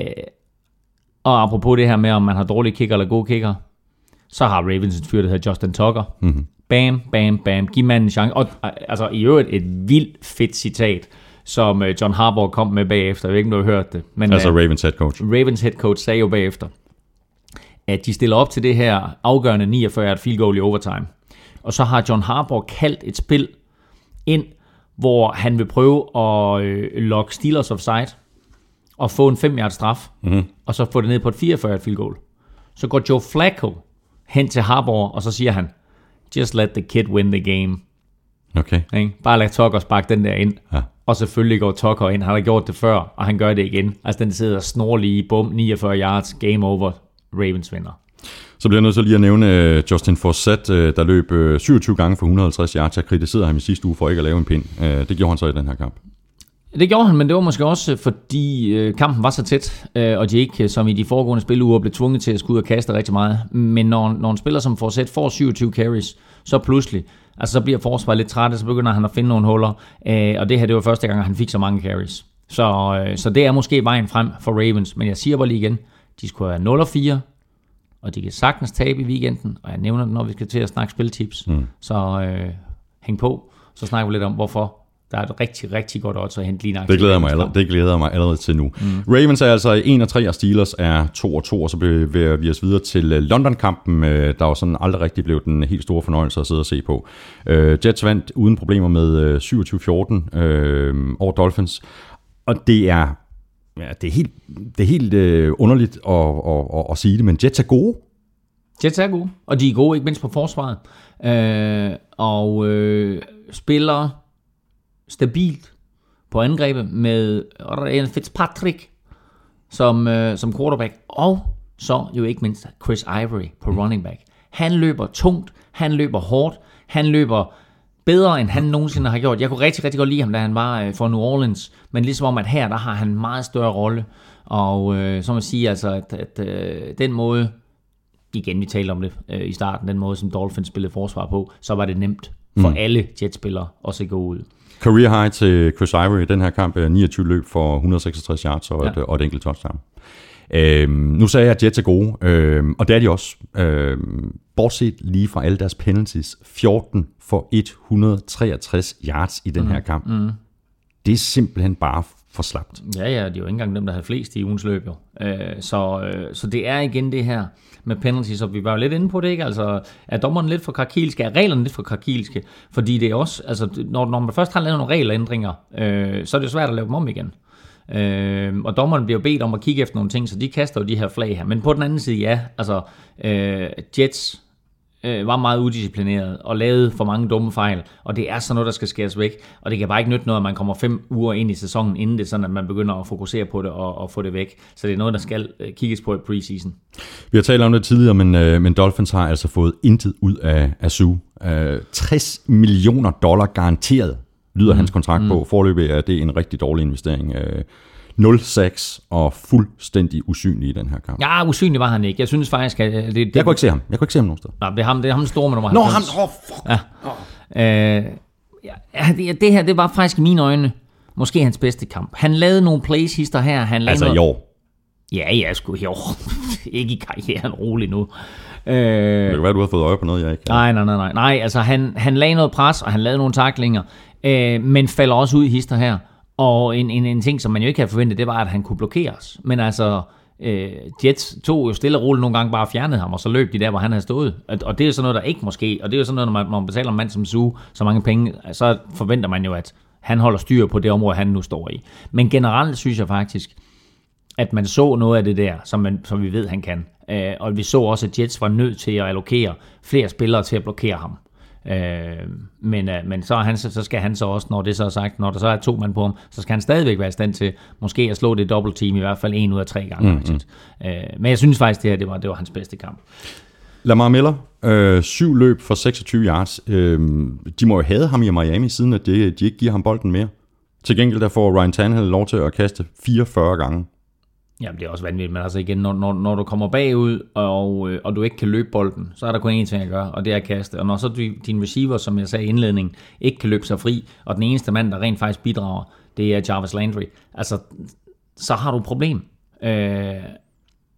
og apropos det her med, om man har dårlige kicker eller gode kicker, så har Ravens en fyr, der hedder Justin Tucker. Mm-hmm. Bam, bam, bam. Giv manden en chance. Og altså, i øvrigt et vildt fedt citat, som uh, John Harbaugh kom med bagefter. Jeg ved ikke, om du har hørt det. Men, altså uh, Ravens head coach. Ravens head coach sagde jo bagefter, at de stiller op til det her afgørende 49 field goal i overtime. Og så har John Harbaugh kaldt et spil ind, hvor han vil prøve at øh, lokke Steelers offside og få en 5 straf, mm-hmm. og så få det ned på et 44 field goal. Så går Joe Flacco hen til Harbour, og så siger han, just let the kid win the game. Okay. Ikke? Bare lad Tucker sparke den der ind. Ja. Og selvfølgelig går Tucker ind. Han har gjort det før, og han gør det igen. Altså den sidder snorlig i bum, 49 yards, game over, Ravens vinder. Så bliver jeg nødt til lige at nævne øh, Justin Forsett, øh, der løb øh, 27 gange for 150 yards. Jeg kritiserede ham i sidste uge for ikke at lave en pind. Det gjorde han så i den her kamp. Det gjorde han, men det var måske også, fordi kampen var så tæt, og de ikke, som i de foregående spiluger, blev tvunget til at skulle ud og kaste rigtig meget. Men når, når en spiller som Forsett får 27 carries, så pludselig, altså så bliver forsvaret lidt træt, så begynder han at finde nogle huller. Og det her, det var første gang, han fik så mange carries. Så, så det er måske vejen frem for Ravens, men jeg siger bare lige igen, de skulle have 0 og 4, og de kan sagtens tabe i weekenden, og jeg nævner det, når vi skal til at snakke spiltips. Mm. Så øh, hæng på, så snakker vi lidt om, hvorfor der er et rigtig, rigtig godt odds at hente lige Det glæder, mig allerede, det glæder mig allerede til nu. Mm. Ravens er altså 1 og 3, og Steelers er 2 og 2, og så bevæger vi os videre til øh, London-kampen, øh, der var sådan aldrig rigtig blev den helt store fornøjelse at sidde og se på. Uh, Jets vandt uden problemer med 27-14 uh, over Dolphins, og det er ja, det er helt, det er helt øh, underligt at, at, at, at sige det, men Jets er gode. Jets er gode, og de er gode ikke mindst på forsvaret. Øh, og øh, spiller stabilt på angrebet med Ryan Fitzpatrick som, øh, som quarterback, og så jo ikke mindst Chris Ivory på mm. running back. Han løber tungt, han løber hårdt, han løber bedre, end han nogensinde har gjort. Jeg kunne rigtig, rigtig godt lide ham, da han var øh, for New Orleans, men ligesom om, at her, der har han en meget større rolle, og øh, så må jeg sige, altså, at, at øh, den måde, igen, vi talte om det øh, i starten, den måde, som Dolphins spillede forsvar på, så var det nemt for mm. alle Jets-spillere også at gå ud. Career high til Chris Ivory i den her kamp er 29 løb for 166 yards og, ja. et, og et enkelt touchdown. Øhm, nu sagde jeg, at Jets er gode, øhm, og det er de også. Øhm, bortset lige fra alle deres penalties, 14 for 163 yards i den mm. her kamp. Mm. Det er simpelthen bare for slapt. Ja, ja, det er jo ikke engang dem, der har flest i ugens løb. Jo. Øh, så, øh, så det er igen det her med penalties, og vi var jo lidt inde på det, ikke? Altså, er dommeren lidt for krakilske? Er reglerne lidt for krakilske? Fordi det er også, altså, når, når man først har lavet nogle regelændringer, øh, så er det jo svært at lave dem om igen. Øh, og dommeren bliver bedt om at kigge efter nogle ting, så de kaster jo de her flag her. Men på den anden side, ja, altså, øh, Jets øh, var meget udisciplineret og lavede for mange dumme fejl, og det er sådan noget, der skal skæres væk, og det kan bare ikke nytte noget, at man kommer fem uger ind i sæsonen, inden det sådan, at man begynder at fokusere på det og, og få det væk. Så det er noget, der skal øh, kigges på i preseason. Vi har talt om det tidligere, men, øh, men Dolphins har altså fået intet ud af, af Sue. Øh, 60 millioner dollar garanteret lyder mm. hans kontrakt mm. på. Forløbet er det en rigtig dårlig investering. Øh, 0-6 og fuldstændig usynlig i den her kamp. Ja, usynlig var han ikke. Jeg synes faktisk, at det, det... Jeg kunne ikke se ham. Jeg kunne ikke se ham nogen sted. Nej, det er ham, det er ham den store med nummer Nå, ham, åh, oh, fuck. Ja. Oh. Øh, ja, det, det her, det var faktisk i mine øjne måske hans bedste kamp. Han lavede nogle plays hister her. Han lavede altså noget... i år? Ja, ja, sgu i år. ikke i karrieren, rolig nu. Øh, det kan være, du har fået øje på noget, jeg ikke Nej, nej, nej, nej. nej altså, han, han lagde noget pres, og han lavede nogle taklinger, øh, men falder også ud i hister her. Og en, en, en ting, som man jo ikke havde forventet, det var, at han kunne blokeres. Men altså, øh, Jets tog jo stille og roligt nogle gange bare fjernede ham, og så løb de der, hvor han havde stået. Og, og det er jo sådan noget, der ikke måske, og det er jo sådan noget, når man, når man betaler en mand som Sue så mange penge, så forventer man jo, at han holder styr på det område, han nu står i. Men generelt synes jeg faktisk, at man så noget af det der, som, man, som vi ved, han kan. Øh, og vi så også, at Jets var nødt til at allokere flere spillere til at blokere ham. Øh, men, øh, men så, han, så skal han så også, når det så er sagt, når der så er to mand på ham, så skal han stadigvæk være i stand til måske at slå det dobbelt team i hvert fald en ud af tre gange. Mm-hmm. Øh, men jeg synes faktisk, det her det var, det var hans bedste kamp. Lamar Miller, øh, syv løb for 26 yards. Øh, de må jo have ham i Miami, siden at de, de ikke giver ham bolden mere. Til gengæld der får Ryan Tannehill lov til at kaste 44 gange. Jamen, det er også vanvittigt, men altså igen, når, når, når du kommer bagud, og, øh, og du ikke kan løbe bolden, så er der kun én ting at gøre, og det er at kaste. Og når så din receiver, som jeg sagde i indledningen, ikke kan løbe sig fri, og den eneste mand, der rent faktisk bidrager, det er Jarvis Landry, altså, så har du et problem. Øh,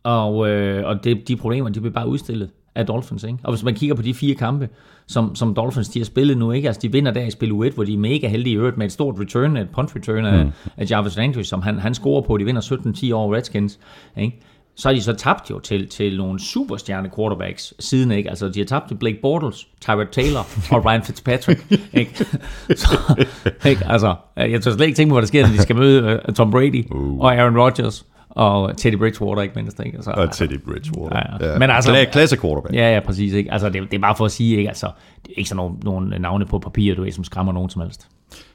og øh, og det, de problemer, de bliver bare udstillet af Dolphins. Ikke? Og hvis man kigger på de fire kampe, som, som Dolphins de har spillet nu, ikke? Altså, de vinder der i spil U1, hvor de er mega heldige i øvrigt med et stort return, et punt return af, mm. af Jarvis Landry, som han, han scorer på. De vinder 17-10 over Redskins. Ikke? så har de så tabt jo til, til nogle superstjerne quarterbacks siden, ikke? Altså, de har tabt til Blake Bortles, Tyrod Taylor og Ryan Fitzpatrick, ikke? Så, ikke? Altså, jeg tror slet ikke tænke på, hvad der sker, når de skal møde uh, Tom Brady uh. og Aaron Rodgers og Teddy Bridgewater ikke mindst. Ikke? Altså, og Teddy Bridgewater. Ja, ja. ja. Men altså, klasse quarterback. Ja, ja, præcis. Ikke? Altså, det, det, er bare for at sige, ikke? Altså, det er ikke sådan nogle, nogle navne på papir, du ved, som skræmmer nogen som helst.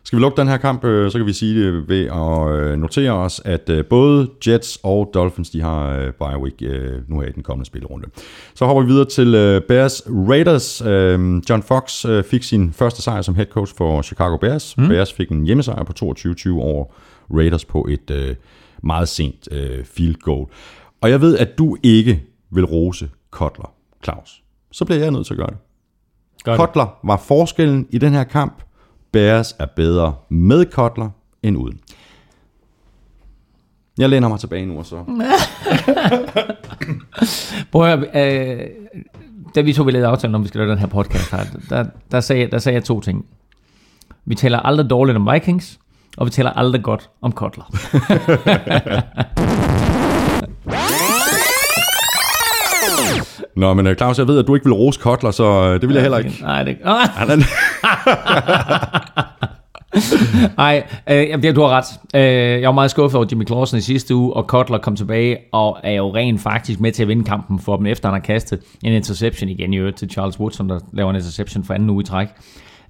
Skal vi lukke den her kamp, øh, så kan vi sige det ved at øh, notere os, at øh, både Jets og Dolphins, de har bye week nu her i den kommende spillerunde. Så hopper vi videre til Bears Raiders. John Fox fik sin første sejr som head coach for Chicago Bears. Mm. Bears fik en hjemmesejr på 22-20 over Raiders på et meget sent øh, field goal. Og jeg ved, at du ikke vil rose Kotler, Claus. Så bliver jeg nødt til at gøre det. Gør Kotler det. var forskellen i den her kamp. Bears er bedre med Kotler end uden. Jeg læner mig tilbage nu og så. Prøv at, øh, da vi to ville lave aftalen om, vi skal lave den her podcast her, der, der, sagde, der sagde jeg to ting. Vi taler aldrig dårligt om Vikings, og vi taler aldrig godt om Kotler. Nå, men øh, Claus, jeg ved, at du ikke vil rose Kotler, så øh, det vil jeg heller ikke. Nej, det... Nej, øh, du har ret. Øh, jeg var meget skuffet over Jimmy Clausen i sidste uge, og Kotler kom tilbage og er jo rent faktisk med til at vinde kampen for dem, efter han har kastet en interception igen i øvrigt til Charles Woodson, der laver en interception for anden uge i træk,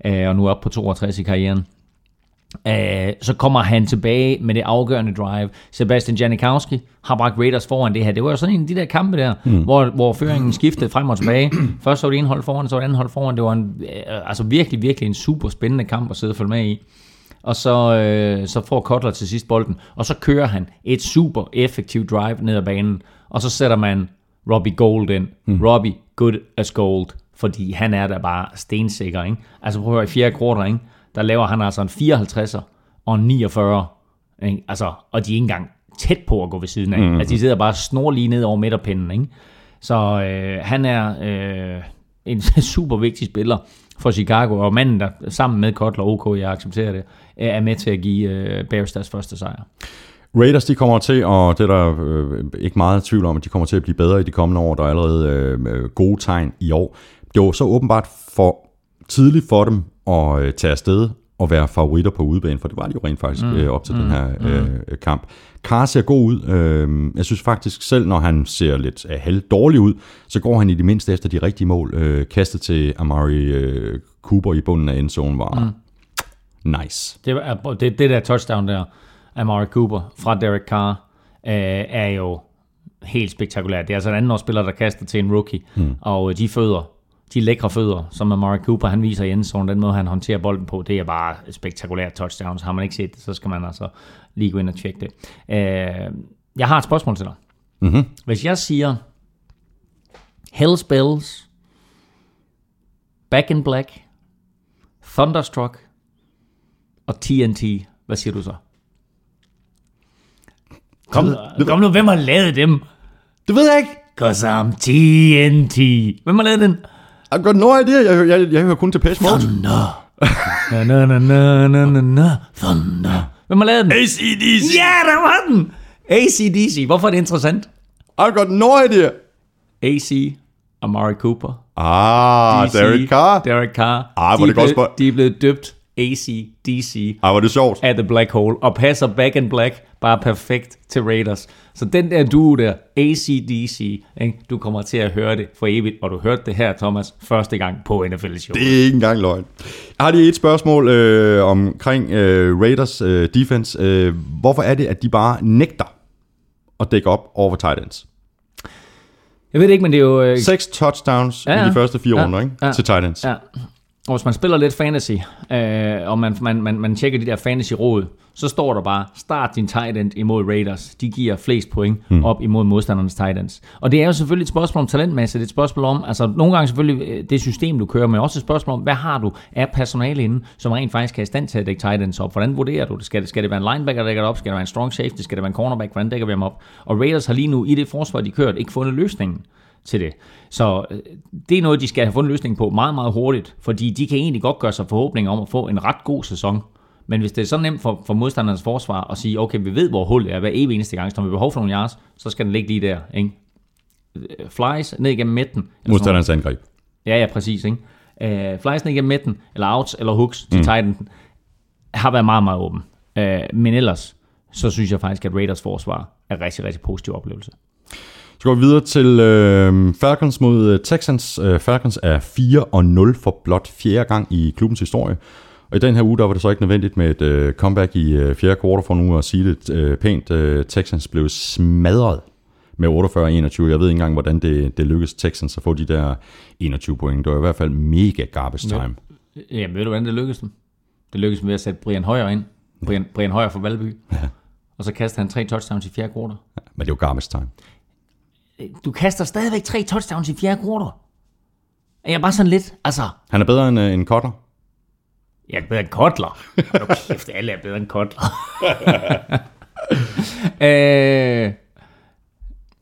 øh, og nu er op på 62 i karrieren. Uh, så kommer han tilbage med det afgørende drive. Sebastian Janikowski har bragt Raiders foran det her. Det var jo sådan en af de der kampe der, mm. hvor, hvor føringen skiftede frem og tilbage. Først så var det en hold foran, så var det anden hold foran. Det var en, uh, altså virkelig, virkelig en super spændende kamp at sidde og følge med i. Og så, uh, så får Kotler til sidst bolden, og så kører han et super effektivt drive ned ad banen, og så sætter man Robbie Gold ind. Mm. Robbie, good as gold. Fordi han er der bare stensikker, ikke? Altså prøv at høre, i fjerde kvartal, ikke? Der laver han altså en 54'er og en 49. Ikke? Altså, og de er ikke engang tæt på at gå ved siden af. Mm. Altså, de sidder bare snor lige ned over midterpinden, ikke? Så øh, han er øh, en super vigtig spiller for Chicago, og manden, der sammen med Kotler OK, jeg accepterer det, er med til at give øh, Bears deres første sejr. Raiders, de kommer til, og det er der øh, ikke meget tvivl om, at de kommer til at blive bedre i de kommende år. Der er allerede øh, gode tegn i år. Det var så åbenbart for tidligt for dem at øh, tage afsted og være favoritter på udebane, for det var de jo rent faktisk mm. øh, op til mm. den her øh, mm. kamp. Carr ser god ud. Øh, jeg synes faktisk selv, når han ser lidt øh, halv dårlig ud, så går han i det mindste efter de rigtige mål. Øh, kastet til Amari øh, Cooper i bunden af endzone var mm. nice. Det, er, det, det der touchdown der, Amari Cooper fra Derek Carr, øh, er jo helt spektakulært. Det er altså en anden spiller, der kaster til en rookie, mm. og de fødder de lækre fødder, som Amari Cooper han viser i endzone, den måde han håndterer bolden på, det er bare spektakulært touchdowns. Har man ikke set det, så skal man altså lige gå ind og tjekke det. Uh, jeg har et spørgsmål til dig. Mm-hmm. Hvis jeg siger Hell's Bells, Back in Black, Thunderstruck og TNT, hvad siger du så? Kom, det, kom nu, hvem har lavet dem? Det ved jeg ikke. Cause I'm TNT. Hvem har lavet den? I've got no idea. Jeg, jeg, jeg, jeg hører kun til Page Mode. Thunder. na, na, na, na, na, na, na. Thunder. Hvem har lavet den? ACDC. Ja, der var den. ACDC. Hvorfor er det interessant? I've got no idea. AC, Amari Cooper. Ah, DC, Derek Carr. Derek Carr. Ah, hvor de, det godt blevet, de er blevet døbt AC/DC. Ah, hvor det sjovt. Af The Black Hole. Og passer Back in Black bare perfekt til Raiders. Så den der duo der, ACDC, ikke? du kommer til at høre det for evigt, og du hørte det her, Thomas, første gang på NFL Show. Det er ikke engang løgn. Jeg har lige et spørgsmål øh, omkring øh, Raiders øh, defense. Øh, hvorfor er det, at de bare nægter at dække op over for Titans? Jeg ved det ikke, men det er jo... Øh... Seks touchdowns ja, ja. i de første fire ja, runder ikke? Ja, til Titans. Ja. Og hvis man spiller lidt fantasy, øh, og man, man, man, man tjekker de der fantasy-råd, så står der bare, start din tight end imod Raiders. De giver flest point hmm. op imod modstandernes tight ends. Og det er jo selvfølgelig et spørgsmål om talentmasse. Det er et spørgsmål om, altså nogle gange selvfølgelig øh, det system, du kører, men også et spørgsmål om, hvad har du af personale inden, som rent faktisk er i stand til at dække tight ends op. Hvordan vurderer du det? Skal det, skal det være en linebacker, der dækker det op? Skal det være en strong safety? Skal det være en cornerback? Hvordan dækker vi dem op? Og Raiders har lige nu i det forsvar, de kørt, ikke fundet løsningen til det. Så øh, det er noget, de skal have fundet løsning på meget, meget hurtigt, fordi de kan egentlig godt gøre sig forhåbninger om at få en ret god sæson. Men hvis det er så nemt for, for modstandernes forsvar at sige, okay, vi ved, hvor hullet er hver evig eneste gang, så når vi har behov for nogle yards, så skal den ligge lige der. Ikke? Flies ned igennem midten. Modstandernes angreb. Ja, ja, præcis. Ikke? Uh, flies ned igennem midten, eller outs, eller hooks til mm. Titan, har været meget, meget åben. Uh, men ellers, så synes jeg faktisk, at Raiders forsvar er en rigtig, rigtig positiv oplevelse. Så går vi videre til øh, Falcons mod øh, Texans. Øh, Falcons er 4-0 for blot fjerde gang i klubbens historie. Og i den her uge, der var det så ikke nødvendigt med et øh, comeback i øh, fjerde kvartal for nu at sige det øh, pænt. Øh, Texans blev smadret med 48-21. Jeg ved ikke engang, hvordan det, det lykkedes Texans at få de der 21 point. Det var i hvert fald mega garbage time. Ja, ved du, hvordan det lykkedes dem? Det lykkedes dem ved at sætte Brian Højer ind. Brian, Brian Højer fra Valby. Ja. Og så kastede han tre touchdowns i fjerde kvartal. Ja, men det var garbage time du kaster stadigvæk tre touchdowns i fjerde kvartal. Jeg er bare sådan lidt, altså... Han er bedre end, uh, end Kotler? Jeg er bedre end Kotler. Hold kæft, alle er bedre end Kotler. øh,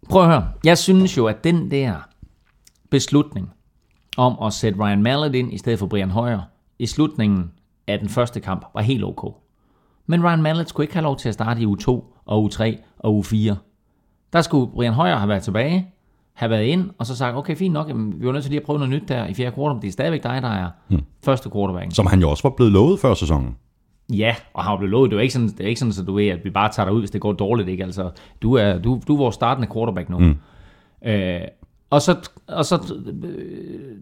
prøv at høre. Jeg synes jo, at den der beslutning om at sætte Ryan Mallett ind i stedet for Brian Hoyer i slutningen af den første kamp var helt ok. Men Ryan Mallett skulle ikke have lov til at starte i u 2 og u 3 og u 4. Der skulle Brian Højer have været tilbage, have været ind, og så sagt, okay, fint nok, jamen, vi var nødt til lige at prøve noget nyt der i fjerde kvartal, men det er stadigvæk dig, der er hmm. første quarterback. Som han jo også var blevet lovet før sæsonen. Ja, og har blevet lovet. Det er ikke sådan, det er ikke sådan, at du ved, at vi bare tager dig ud, hvis det går dårligt. Ikke? Altså, du, er, du, du er vores startende quarterback nu. Mm. Øh, og så, og så øh,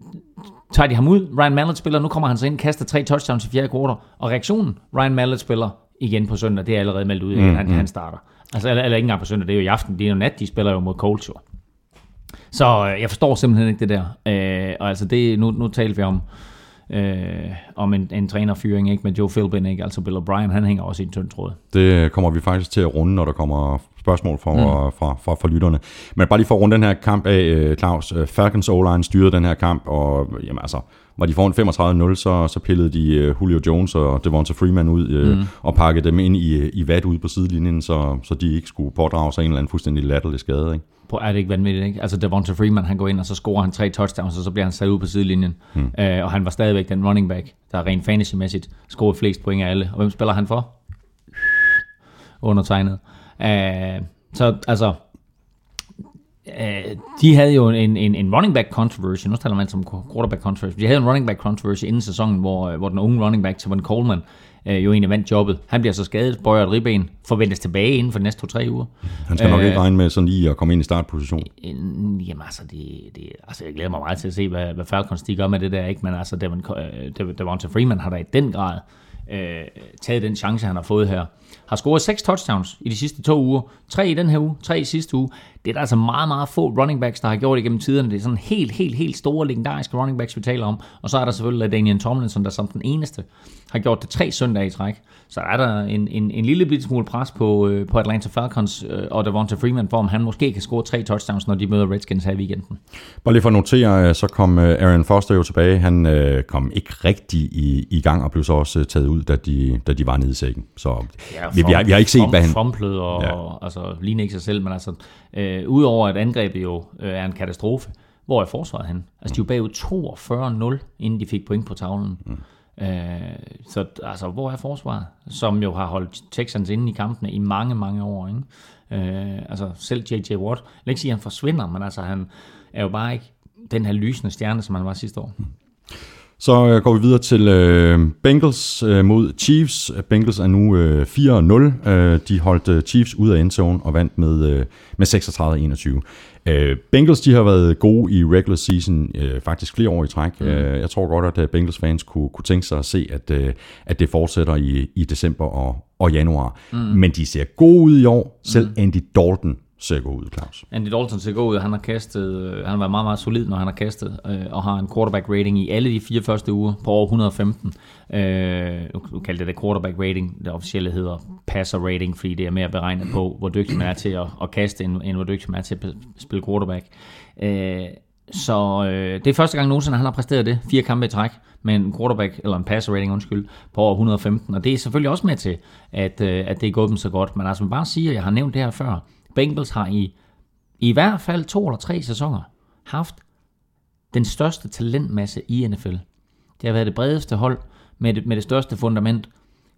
tager de ham ud. Ryan Mallett spiller, nu kommer han så ind, kaster tre touchdowns i fjerde kvartal. Og reaktionen, Ryan Mallett spiller igen på søndag, det er allerede meldt ud, mm, han, mm. han starter. Altså, eller, eller ikke engang på søndag, det er jo i aften, det er jo nat, de spiller jo mod Colts jo. Så øh, jeg forstår simpelthen ikke det der. Øh, og altså, det, nu, nu talte vi om, øh, om en, en trænerfyring ikke med Joe Philbin, ikke? altså Bill O'Brien, han hænger også i en tynd tråd. Det kommer vi faktisk til at runde, når der kommer spørgsmål fra, mm. fra, fra, fra lytterne. Men bare lige for at runde den her kamp af, Claus. Falcons O-line styrede den her kamp, og jamen, altså, var de foran 35-0, så, så pillede de uh, Julio Jones og Devonta Freeman ud uh, mm. og pakkede dem ind i, i vat ude på sidelinjen, så, så de ikke skulle pådrage sig en eller anden fuldstændig latterlig skade. Ikke? Er det ikke vanvittigt, ikke? Altså Devonta Freeman, han går ind, og så scorer han tre touchdowns, og så bliver han sat ud på sidelinjen. Mm. Uh, og han var stadigvæk den running back, der rent fantasy-mæssigt scorede flest point af alle. Og hvem spiller han for? Undertegnet. Uh, så altså, Uh, de havde jo en, en, en running back controversy, nu taler man som quarterback controversy, de havde en running back controversy inden sæsonen, hvor, hvor den unge running back, Tavon Coleman, uh, jo egentlig vandt jobbet. Han bliver så skadet, bøjer et ribben, forventes tilbage inden for de næste to-tre uger. Han skal nok uh, ikke regne med sådan lige at komme ind i startposition. Uh, jamen altså, det, det, altså, jeg glæder mig meget til at se, hvad, hvad Falcons de gør med det der, ikke? men altså, Devon, uh, Devonta Freeman har da i den grad øh, taget den chance, han har fået her. Har scoret seks touchdowns i de sidste to uger. Tre i den her uge, tre i sidste uge. Det er der altså meget, meget få running backs, der har gjort igennem tiderne. Det er sådan helt, helt, helt store legendariske running backs, vi taler om. Og så er der selvfølgelig Daniel Tomlinson, der som den eneste har gjort det tre søndage i træk. Så er der en, en, en lille bit smule pres på, øh, på Atlanta Falcons øh, og Devonta Freeman, for om han måske kan score tre touchdowns, når de møder Redskins her i weekenden. Bare lige for at notere, øh, så kom Aaron Foster jo tilbage. Han øh, kom ikke rigtig i, i gang og blev så også taget ud, da de, da de var nede i sækken. Så ja, vi, vi, har, vi har ikke set, hvad han... Fumplet og, ja. og altså, ligner ikke sig selv, men altså, øh, udover at angrebet jo øh, er en katastrofe, hvor er forsvaret hen? Altså, de jo bagud 42-0, inden de fik point på tavlen. Mm. Øh, så altså, hvor er forsvaret? Som jo har holdt Texans inde i kampene i mange, mange år. Ikke? Øh, altså, selv J.J. Watt, jeg vil ikke sige, at han forsvinder, men altså, han er jo bare ikke den her lysende stjerne, som han var sidste år. Så øh, går vi videre til øh, Bengals øh, mod Chiefs. Bengals er nu øh, 4-0. Øh, de holdt øh, Chiefs ud af endzone og vandt med, øh, med 36-21. Øh, Bengals de har været gode i regular season øh, faktisk flere år i træk. Mm. Øh, jeg tror godt, at Bengals fans kunne, kunne tænke sig at se, at, øh, at det fortsætter i, i december og, og januar. Mm. Men de ser gode ud i år. Selv mm. Andy Dalton ser god ud, Claus. Andy Dalton ser god ud. Han har kastet, øh, han har været meget, meget solid, når han har kastet, øh, og har en quarterback rating i alle de fire første uger på over 115. Øh, nu kalder det det quarterback rating. Det officielle hedder passer rating, fordi det er mere beregnet på, hvor dygtig man er til at, at kaste, end, end hvor dygtig man er til at spille quarterback. Øh, så øh, det er første gang nogensinde, han har præsteret det. Fire kampe i træk med en quarterback, eller en passer rating, undskyld, på over 115. Og det er selvfølgelig også med til, at, øh, at det er gået dem så godt. Men altså, man bare siger, jeg har nævnt det her før, Bengals har i, i hvert fald to eller tre sæsoner haft den største talentmasse i NFL. Det har været det bredeste hold med det, med det største fundament,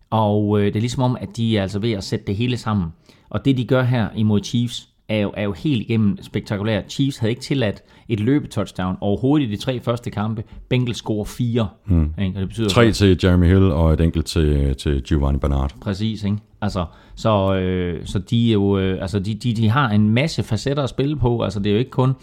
og øh, det er ligesom om, at de er altså ved at sætte det hele sammen. Og det de gør her imod Chiefs, er jo, er jo helt igennem spektakulært. Chiefs havde ikke tilladt et løbetouchdown overhovedet i de tre første kampe. Bengals scorer fire. Hmm. Ikke? Og det betyder tre til Jeremy Hill og et enkelt til, til Giovanni Bernard. Præcis, ikke? Altså, så, øh, så de, er jo, øh, altså de, de, de har en masse facetter at spille på. Altså, det er jo ikke kun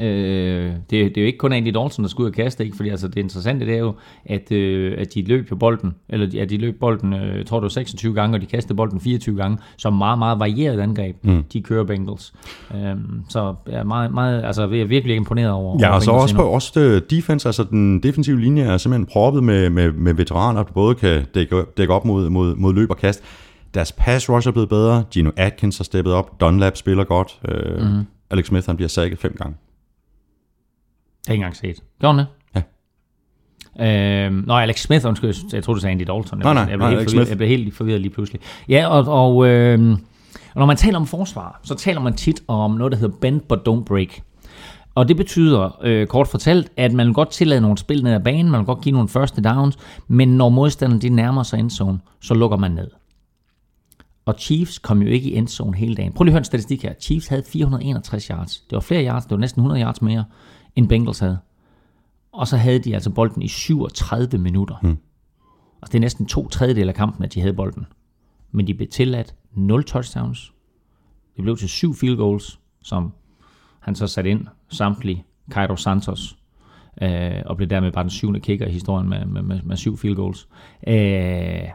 Øh, det, det er jo ikke kun Andy Dalton, der skal ud og kaste, ikke? fordi altså, det interessante det er jo, at, øh, at de løb på bolden, eller at de løb bolden, øh, tror var 26 gange, og de kastede bolden 24 gange, så meget, meget varieret angreb, mm. de kører Bengals. Øh, så jeg er meget, meget, altså, jeg er virkelig imponeret over Ja, og så også, på, også øh, defense, altså den defensive linje er simpelthen proppet med, med, med veteraner, der både kan dække, dække op mod, mod, mod løb og kast. Deres pass rush er blevet bedre, Gino Atkins har steppet op, Dunlap spiller godt, øh, mm. Alex Smith han bliver sækket fem gange. Jeg har ikke engang set. Gjorde han det? Ja. Øhm, nå, Alex Smith, undskyld, jeg troede, du sagde Andy Dalton. Nej, nej, jeg, blev nej, helt forvirret, jeg blev helt forvirret lige pludselig. Ja, og, og, øh, og når man taler om forsvar, så taler man tit om noget, der hedder bend but don't break. Og det betyder, øh, kort fortalt, at man vil godt tillade nogle spil ned ad banen, man vil godt give nogle første downs, men når modstanderen de nærmer sig endzone, så lukker man ned. Og Chiefs kom jo ikke i endzone hele dagen. Prøv lige at høre en statistik her. Chiefs havde 461 yards. Det var flere yards, det var næsten 100 yards mere end Bengals havde. Og så havde de altså bolden i 37 minutter. Mm. Altså det er næsten to tredjedel af kampen, at de havde bolden. Men de blev tilladt 0 touchdowns. Det blev til syv field goals, som han så satte ind samtlige Cairo Santos, øh, og blev dermed bare den syvende kicker i historien med, med, med, med syv field goals. Øh,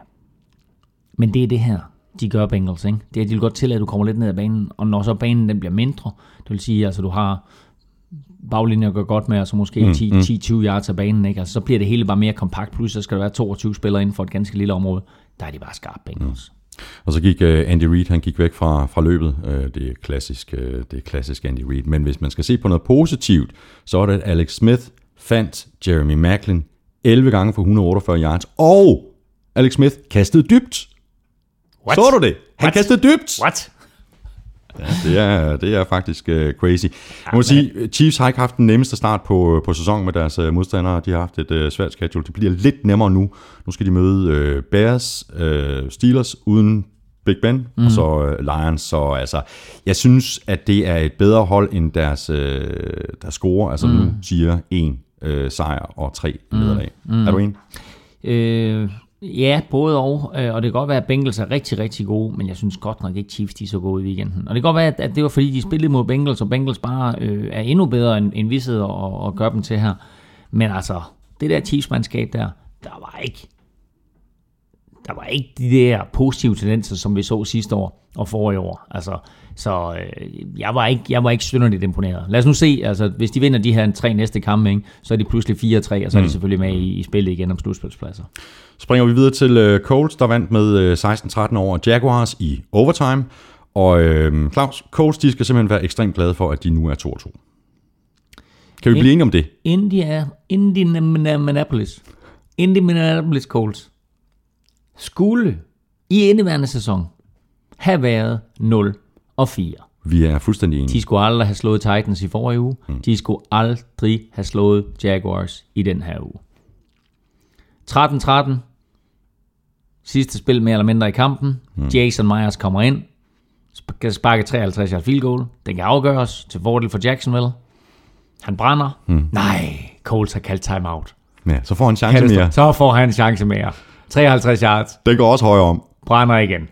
men det er det her, de gør Bengals. Ikke? Det er, de vil godt til, at du kommer lidt ned ad banen, og når så banen den bliver mindre, det vil sige, at altså, du har baglinjer gør godt med, altså måske mm, 10-20 mm. yards af banen, ikke? Altså, så bliver det hele bare mere kompakt, plus så skal der være 22 spillere inden for et ganske lille område. Der er de bare skarpe Bengals. Mm. Og så gik uh, Andy Reid, han gik væk fra, fra løbet. Uh, det, er klassisk, uh, det er klassisk Andy Reid. Men hvis man skal se på noget positivt, så er det, at Alex Smith fandt Jeremy Macklin 11 gange for 148 yards. Og Alex Smith kastede dybt. What? Så du det? Han What? kastede dybt. What? Ja, det er, det er faktisk uh, crazy. Jeg må sige, Chiefs har ikke haft den nemmeste start på, på sæsonen med deres uh, modstandere. De har haft et uh, svært schedule. Det bliver lidt nemmere nu. Nu skal de møde uh, Bears, uh, Steelers uden Big Ben, mm. og så uh, Lions. Så altså, jeg synes, at det er et bedre hold end deres, uh, deres score. Altså mm. nu siger en uh, sejr og tre mm. nederlag. Mm. Er du enig? Øh, Ja, både og, øh, og det kan godt være, at Bengals er rigtig, rigtig gode, men jeg synes godt nok ikke Chiefs de er så gode i weekenden. Og det kan godt være, at det var fordi, de spillede mod Bengals, og Bengals bare øh, er endnu bedre, end, end vi sidder og, og gør dem til her. Men altså, det der Chiefs-mandskab der, der var ikke der var ikke de der positive tendenser, som vi så sidste år og forrige år. Altså, så øh, jeg, var ikke, jeg var ikke synderligt imponeret. Lad os nu se, altså, hvis de vinder de her tre næste kampe, ikke, så er de pludselig 4-3, og så er de mm. selvfølgelig med i, i spillet igen om slutspilspladser. Springer vi videre til øh, Colts, der vandt med øh, 16-13 over Jaguars i overtime. Og øh, Claus, Colts de skal simpelthen være ekstremt glade for, at de nu er 2-2. Kan vi blive enige om det? India, Indianapolis. Indianapolis Colts skulle i indeværende sæson have været 0 og 4. Vi er fuldstændig enige. De skulle aldrig have slået Titans i forrige uge. Mm. De skulle aldrig have slået Jaguars i den her uge. 13-13. Sidste spil mere eller mindre i kampen. Mm. Jason Myers kommer ind. Skal sparke 53 yard field goal. Den kan afgøres til fordel for Jacksonville. Han brænder. Mm. Nej, Coles har kaldt timeout. Ja, så får han en chance mere. Så får han en chance mere. 53 yards. Den går også højere om. Brænder igen.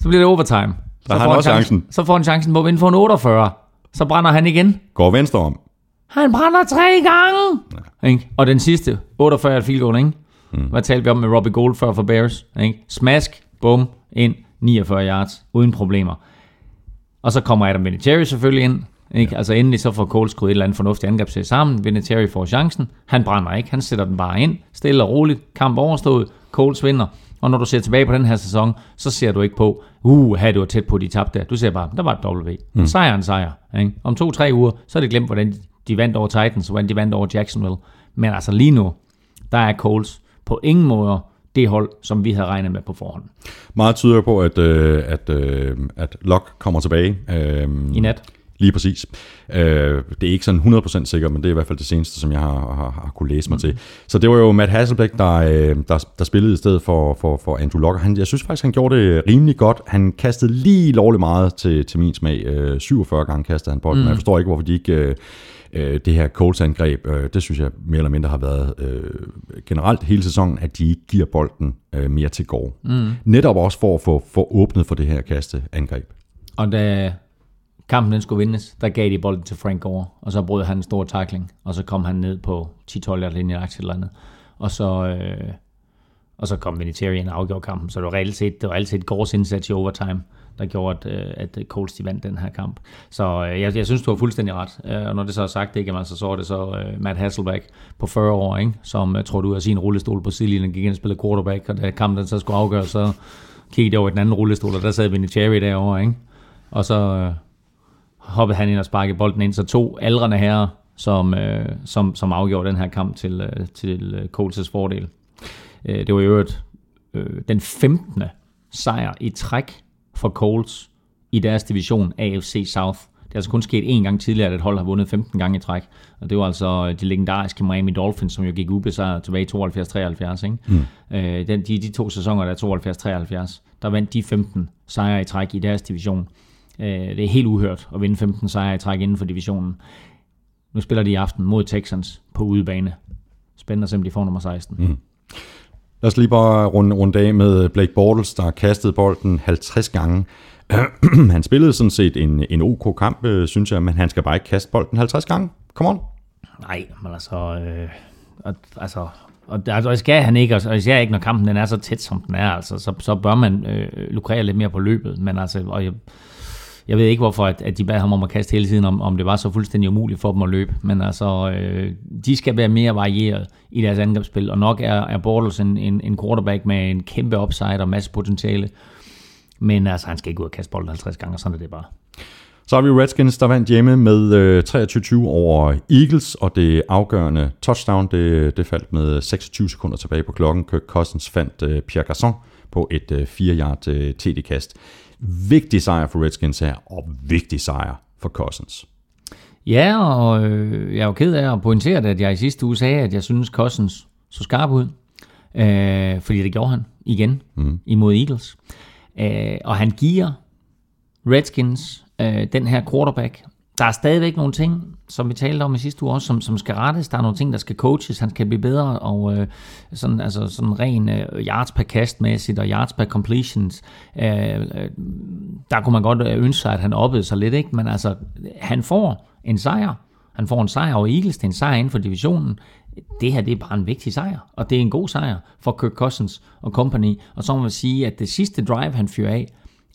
Så bliver det overtime. Så har han også chancen. chancen. Så får han chancen på at vinde for en 48. Så brænder han igen. Går venstre om. Han brænder tre gange. Ja. Ikke? Og den sidste, 48 field goal, ikke? Mm. Hvad talte vi om med Robbie Gold før for Bears? Ikke? Smask, bum, ind, 49 yards, uden problemer. Og så kommer Adam Vinatieri selvfølgelig ind. Ikke? Ja. Altså endelig så får Cole skruet et eller andet fornuftigt angreb til sammen. Vinatieri får chancen. Han brænder ikke. Han sætter den bare ind. Stille og roligt. Kamp overstået. Coles vinder. Og når du ser tilbage på den her sæson, så ser du ikke på, uh, havde du tæt på, de tabte. Du ser bare, der var et W. Mm. Sejr en sejr. Ikke? Om to-tre uger, så er det glemt, hvordan de vandt over Titans, og hvordan de vandt over Jacksonville. Men altså lige nu, der er Coles på ingen måde det hold, som vi havde regnet med på forhånd. Meget tyder på, at, øh, at, øh, at Locke kommer tilbage. Øh, I nat. Lige præcis. Øh, det er ikke sådan 100% sikkert, men det er i hvert fald det seneste, som jeg har, har, har kunne læse mig mm. til. Så det var jo Matt Hasselbeck, der, øh, der, der spillede i stedet for, for, for Andrew Locke. Han, jeg synes faktisk, han gjorde det rimelig godt. Han kastede lige lovligt meget til, til min smag. Øh, 47 gange kastede han bolden. Mm. Jeg forstår ikke, hvorfor de ikke... Øh, øh, det her Colts-angreb, øh, det synes jeg mere eller mindre har været øh, generelt hele sæsonen, at de ikke giver bolden øh, mere til gård. Mm. Netop også for at få, få åbnet for det her kasteangreb. Og da kampen den skulle vindes, der gav de bolden til Frank Gore, og så brød han en stor tackling, og så kom han ned på 10-12 linje eller eller andet. Og så, øh, og så kom Vinitarian og afgjorde kampen, så det var reelt set, det var altid et Gores indsats i overtime, der gjorde, at, øh, at Colts de vandt den her kamp. Så øh, jeg, jeg synes, du har fuldstændig ret. Øh, og når det så er sagt, det, man, så, så er det så uh, Matt Hasselbeck på 40 år, ikke? som uh, tror du af sin rullestol på sidelinjen, gik ind og spillede quarterback, og da kampen så skulle afgøres, så kiggede jeg over i den anden rullestol, og der sad Vinatieri derovre, ikke? Og så, uh, hoppede han ind og sparkede bolden ind, så to aldrende herrer, som, øh, som, som afgjorde den her kamp til, øh, til øh, Colts' fordel. Øh, det var jo et, øh, den 15. sejr i træk for Colts i deres division AFC South. Det er altså kun sket én gang tidligere, at et hold har vundet 15 gange i træk. Og det var altså øh, de legendariske Miami Dolphins, som jo gik ubesejret tilbage i 72-73. Ikke? Mm. Øh, den, de, de to sæsoner, der er 72-73, der vandt de 15 sejre i træk i deres division. Øh, det er helt uhørt at vinde 15 sejre i træk inden for divisionen. Nu spiller de i aften mod Texans på udebane. Spændende at se, om de får nummer 16. Mm. Lad os lige bare runde, runde af med Blake Bortles, der kastet bolden 50 gange. han spillede sådan set en, en OK kamp, øh, synes jeg, men han skal bare ikke kaste bolden 50 gange. Come on. Nej, men altså... Øh, altså og det skal han ikke, og især ikke, når kampen den er så tæt, som den er, altså, så, så bør man øh, lukrere lidt mere på løbet. Men altså, og jeg, jeg ved ikke, hvorfor at, at de bad ham om at kaste hele tiden, om, om det var så fuldstændig umuligt for dem at løbe. Men altså, øh, de skal være mere varieret i deres angrebsspil, og nok er, er Bortles en, en, en quarterback med en kæmpe upside og masse potentiale. Men altså, han skal ikke ud og kaste bolden 50 gange, og sådan er det bare. Så har vi Redskins, der vandt hjemme med øh, 23-20 over Eagles, og det afgørende touchdown, det, det faldt med 26 sekunder tilbage på klokken. Kirk Cousins fandt øh, Pierre Garçon på et øh, 4-yard øh, TD-kast. Vigtig sejr for Redskins her, og vigtig sejr for Cousins. Ja, og øh, jeg er jo ked af at pointere at jeg i sidste uge sagde, at jeg synes, Cousins så skarp ud. Øh, fordi det gjorde han igen mm. imod Eagles. Øh, og han giver Redskins øh, den her quarterback. Der er stadigvæk nogle ting, som vi talte om i sidste uge også, som, som skal rettes. Der er nogle ting, der skal coaches. Han skal blive bedre, og øh, sådan, altså, sådan ren øh, yards per kastmæssigt og yards per completions. Øh, øh, der kunne man godt øh, ønske sig, at han oppede sig lidt, ikke? men altså, han får en sejr. Han får en sejr over Eagles, det er en sejr inden for divisionen. Det her, det er bare en vigtig sejr, og det er en god sejr for Kirk Cousins og company. Og så må man sige, at det sidste drive, han fyrer af,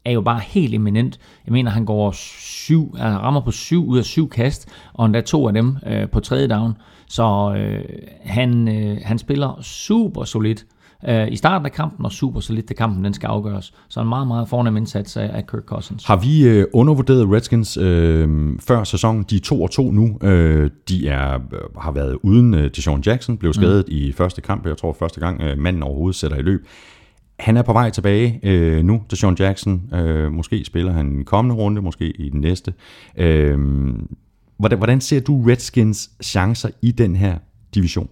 er jo bare helt eminent. Jeg mener, han går syv, han rammer på syv ud af syv kast, og endda to af dem øh, på tredje down. Så øh, han, øh, han spiller super solidt øh, i starten af kampen, og super solidt til kampen den skal afgøres. Så en meget, meget fornem indsats af, af Kirk Cousins. Har vi øh, undervurderet Redskins øh, før sæsonen? De er 2 og 2 nu. Øh, de er, øh, har været uden øh, Deshaun Jackson, blev skadet mm. i første kamp. Jeg tror første gang øh, manden overhovedet sætter i løb. Han er på vej tilbage øh, nu til Sean Jackson. Øh, måske spiller han i kommende runde, måske i den næste. Øh, hvordan, hvordan ser du Redskins chancer i den her division?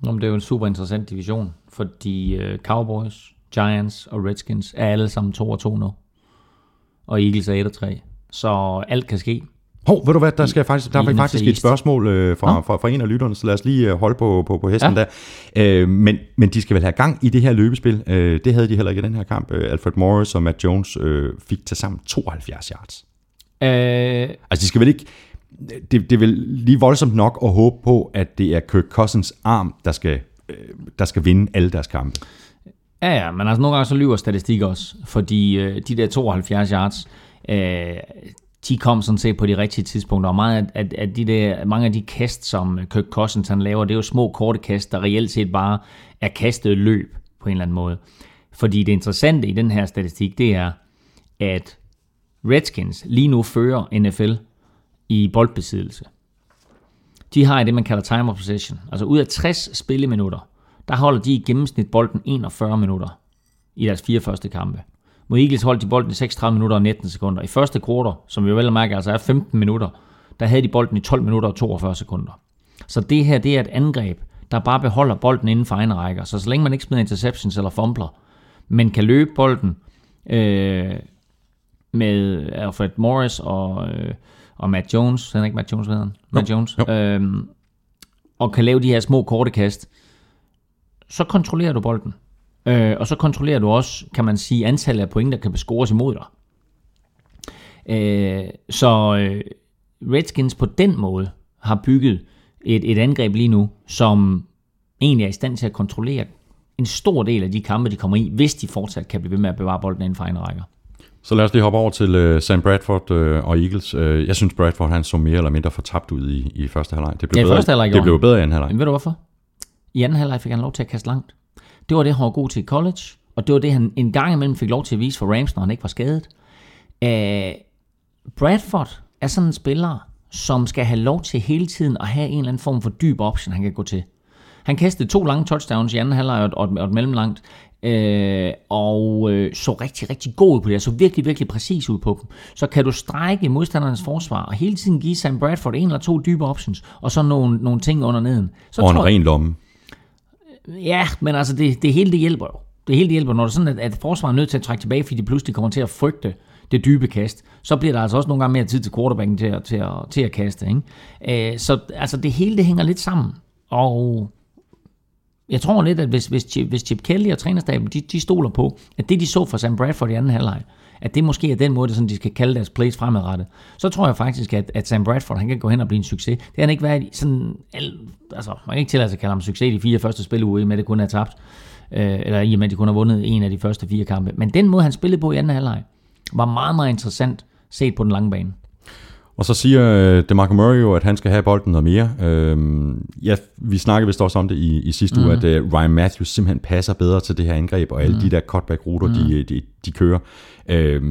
Nå, men det er jo en super interessant division, fordi øh, Cowboys, Giants og Redskins er alle sammen 2 og 2 nu. Og Eagles er 1 og 3. Så alt kan ske. Hov, ved du hvad, der, skal faktisk, der er faktisk et spørgsmål øh, fra, fra, fra en af lytterne, så lad os lige øh, holde på, på, på hesten ja. der. Øh, men, men de skal vel have gang i det her løbespil. Øh, det havde de heller ikke i den her kamp. Øh, Alfred Morris og Matt Jones øh, fik til sammen 72 yards. Øh... Altså, de skal vel ikke... Det, det er vel lige voldsomt nok at håbe på, at det er Kirk Cousins arm, der skal, øh, der skal vinde alle deres kampe. Ja, ja, men altså nogle gange så lyver statistik også, fordi øh, de der 72 yards, øh, de kom sådan set på de rigtige tidspunkter, og meget af, af de der, mange af de kast, som øh, Kirk Cousins han laver, det er jo små korte kast, der reelt set bare er kastet løb på en eller anden måde. Fordi det interessante i den her statistik, det er, at Redskins lige nu fører NFL i boldbesiddelse. De har i det, man kalder time of possession. Altså ud af 60 spilleminutter, der holder de i gennemsnit bolden 41 minutter i deres fire første kampe. Mod Eagles holdt de bolden i 36 minutter og 19 sekunder. I første kvartal, som vi vel og mærke altså er 15 minutter, der havde de bolden i 12 minutter og 42 sekunder. Så det her, det er et angreb, der bare beholder bolden inden for egen rækker. Så så længe man ikke smider interceptions eller fumbler, men kan løbe bolden øh, med Alfred Morris og, øh, og Matt Jones, han er ikke Matt Jones, ved han? Matt Jones. Øh, og kan lave de her små korte kast, så kontrollerer du bolden. Øh, og så kontrollerer du også, kan man sige, antallet af point, der kan bescores imod dig. Øh, så øh, Redskins på den måde har bygget et, et angreb lige nu, som egentlig er i stand til at kontrollere en stor del af de kampe, de kommer i, hvis de fortsat kan blive ved med at bevare bolden inden for egen rækker. Så lad os lige hoppe over til uh, Sam Bradford uh, og Eagles. Uh, jeg synes, Bradford han så mere eller mindre fortabt ud i, i første halvleg. Det blev, ja, bedre, første halvleg det blev bedre i anden halvleg. Men ved du hvorfor? I anden halvleg fik han lov til at kaste langt. Det var det, han var god til i college, og det var det, han en gang imellem fik lov til at vise for Rams, når han ikke var skadet. Uh, Bradford er sådan en spiller, som skal have lov til hele tiden at have en eller anden form for dyb option, han kan gå til. Han kastede to lange touchdowns i anden halvleg og, og, og et mellemlangt, øh, og øh, så rigtig, rigtig god ud på det, så virkelig, virkelig præcis ud på dem. Så kan du strække modstandernes forsvar, og hele tiden give Sam Bradford en eller to dybe options, og så nogle, nogle ting under neden. Så og en ren lomme. Ja, men altså det, det hele det hjælper jo. Det hele det hjælper, når det er sådan, at, at forsvaret er nødt til at trække tilbage, fordi de pludselig kommer til at frygte det dybe kast, så bliver der altså også nogle gange mere tid til quarterbacken til at, til at, til at kaste. Ikke? Øh, så altså det hele det hænger lidt sammen. Og jeg tror lidt, at hvis, hvis, Chip, hvis Chip Kelly og trænerstaben, de, de stoler på, at det de så fra Sam Bradford i anden halvleg, at det måske er den måde, sådan, de skal kalde deres plays fremadrettet, så tror jeg faktisk, at, at Sam Bradford han kan gå hen og blive en succes. Det har han ikke været sådan, altså man kan ikke tillade sig at kalde ham succes i de fire første spil, i med at det kun er tabt, øh, eller i og med at de kun har vundet en af de første fire kampe. Men den måde, han spillede på i anden halvleg, var meget, meget interessant set på den lange bane. Og så siger uh, DeMarco Murray jo, at han skal have bolden noget mere. Uh, ja, vi snakkede vist også om det i, i sidste mm. uge, at uh, Ryan Matthews simpelthen passer bedre til det her angreb, og alle mm. de der cutback-ruter, mm. de, de, de kører. Uh,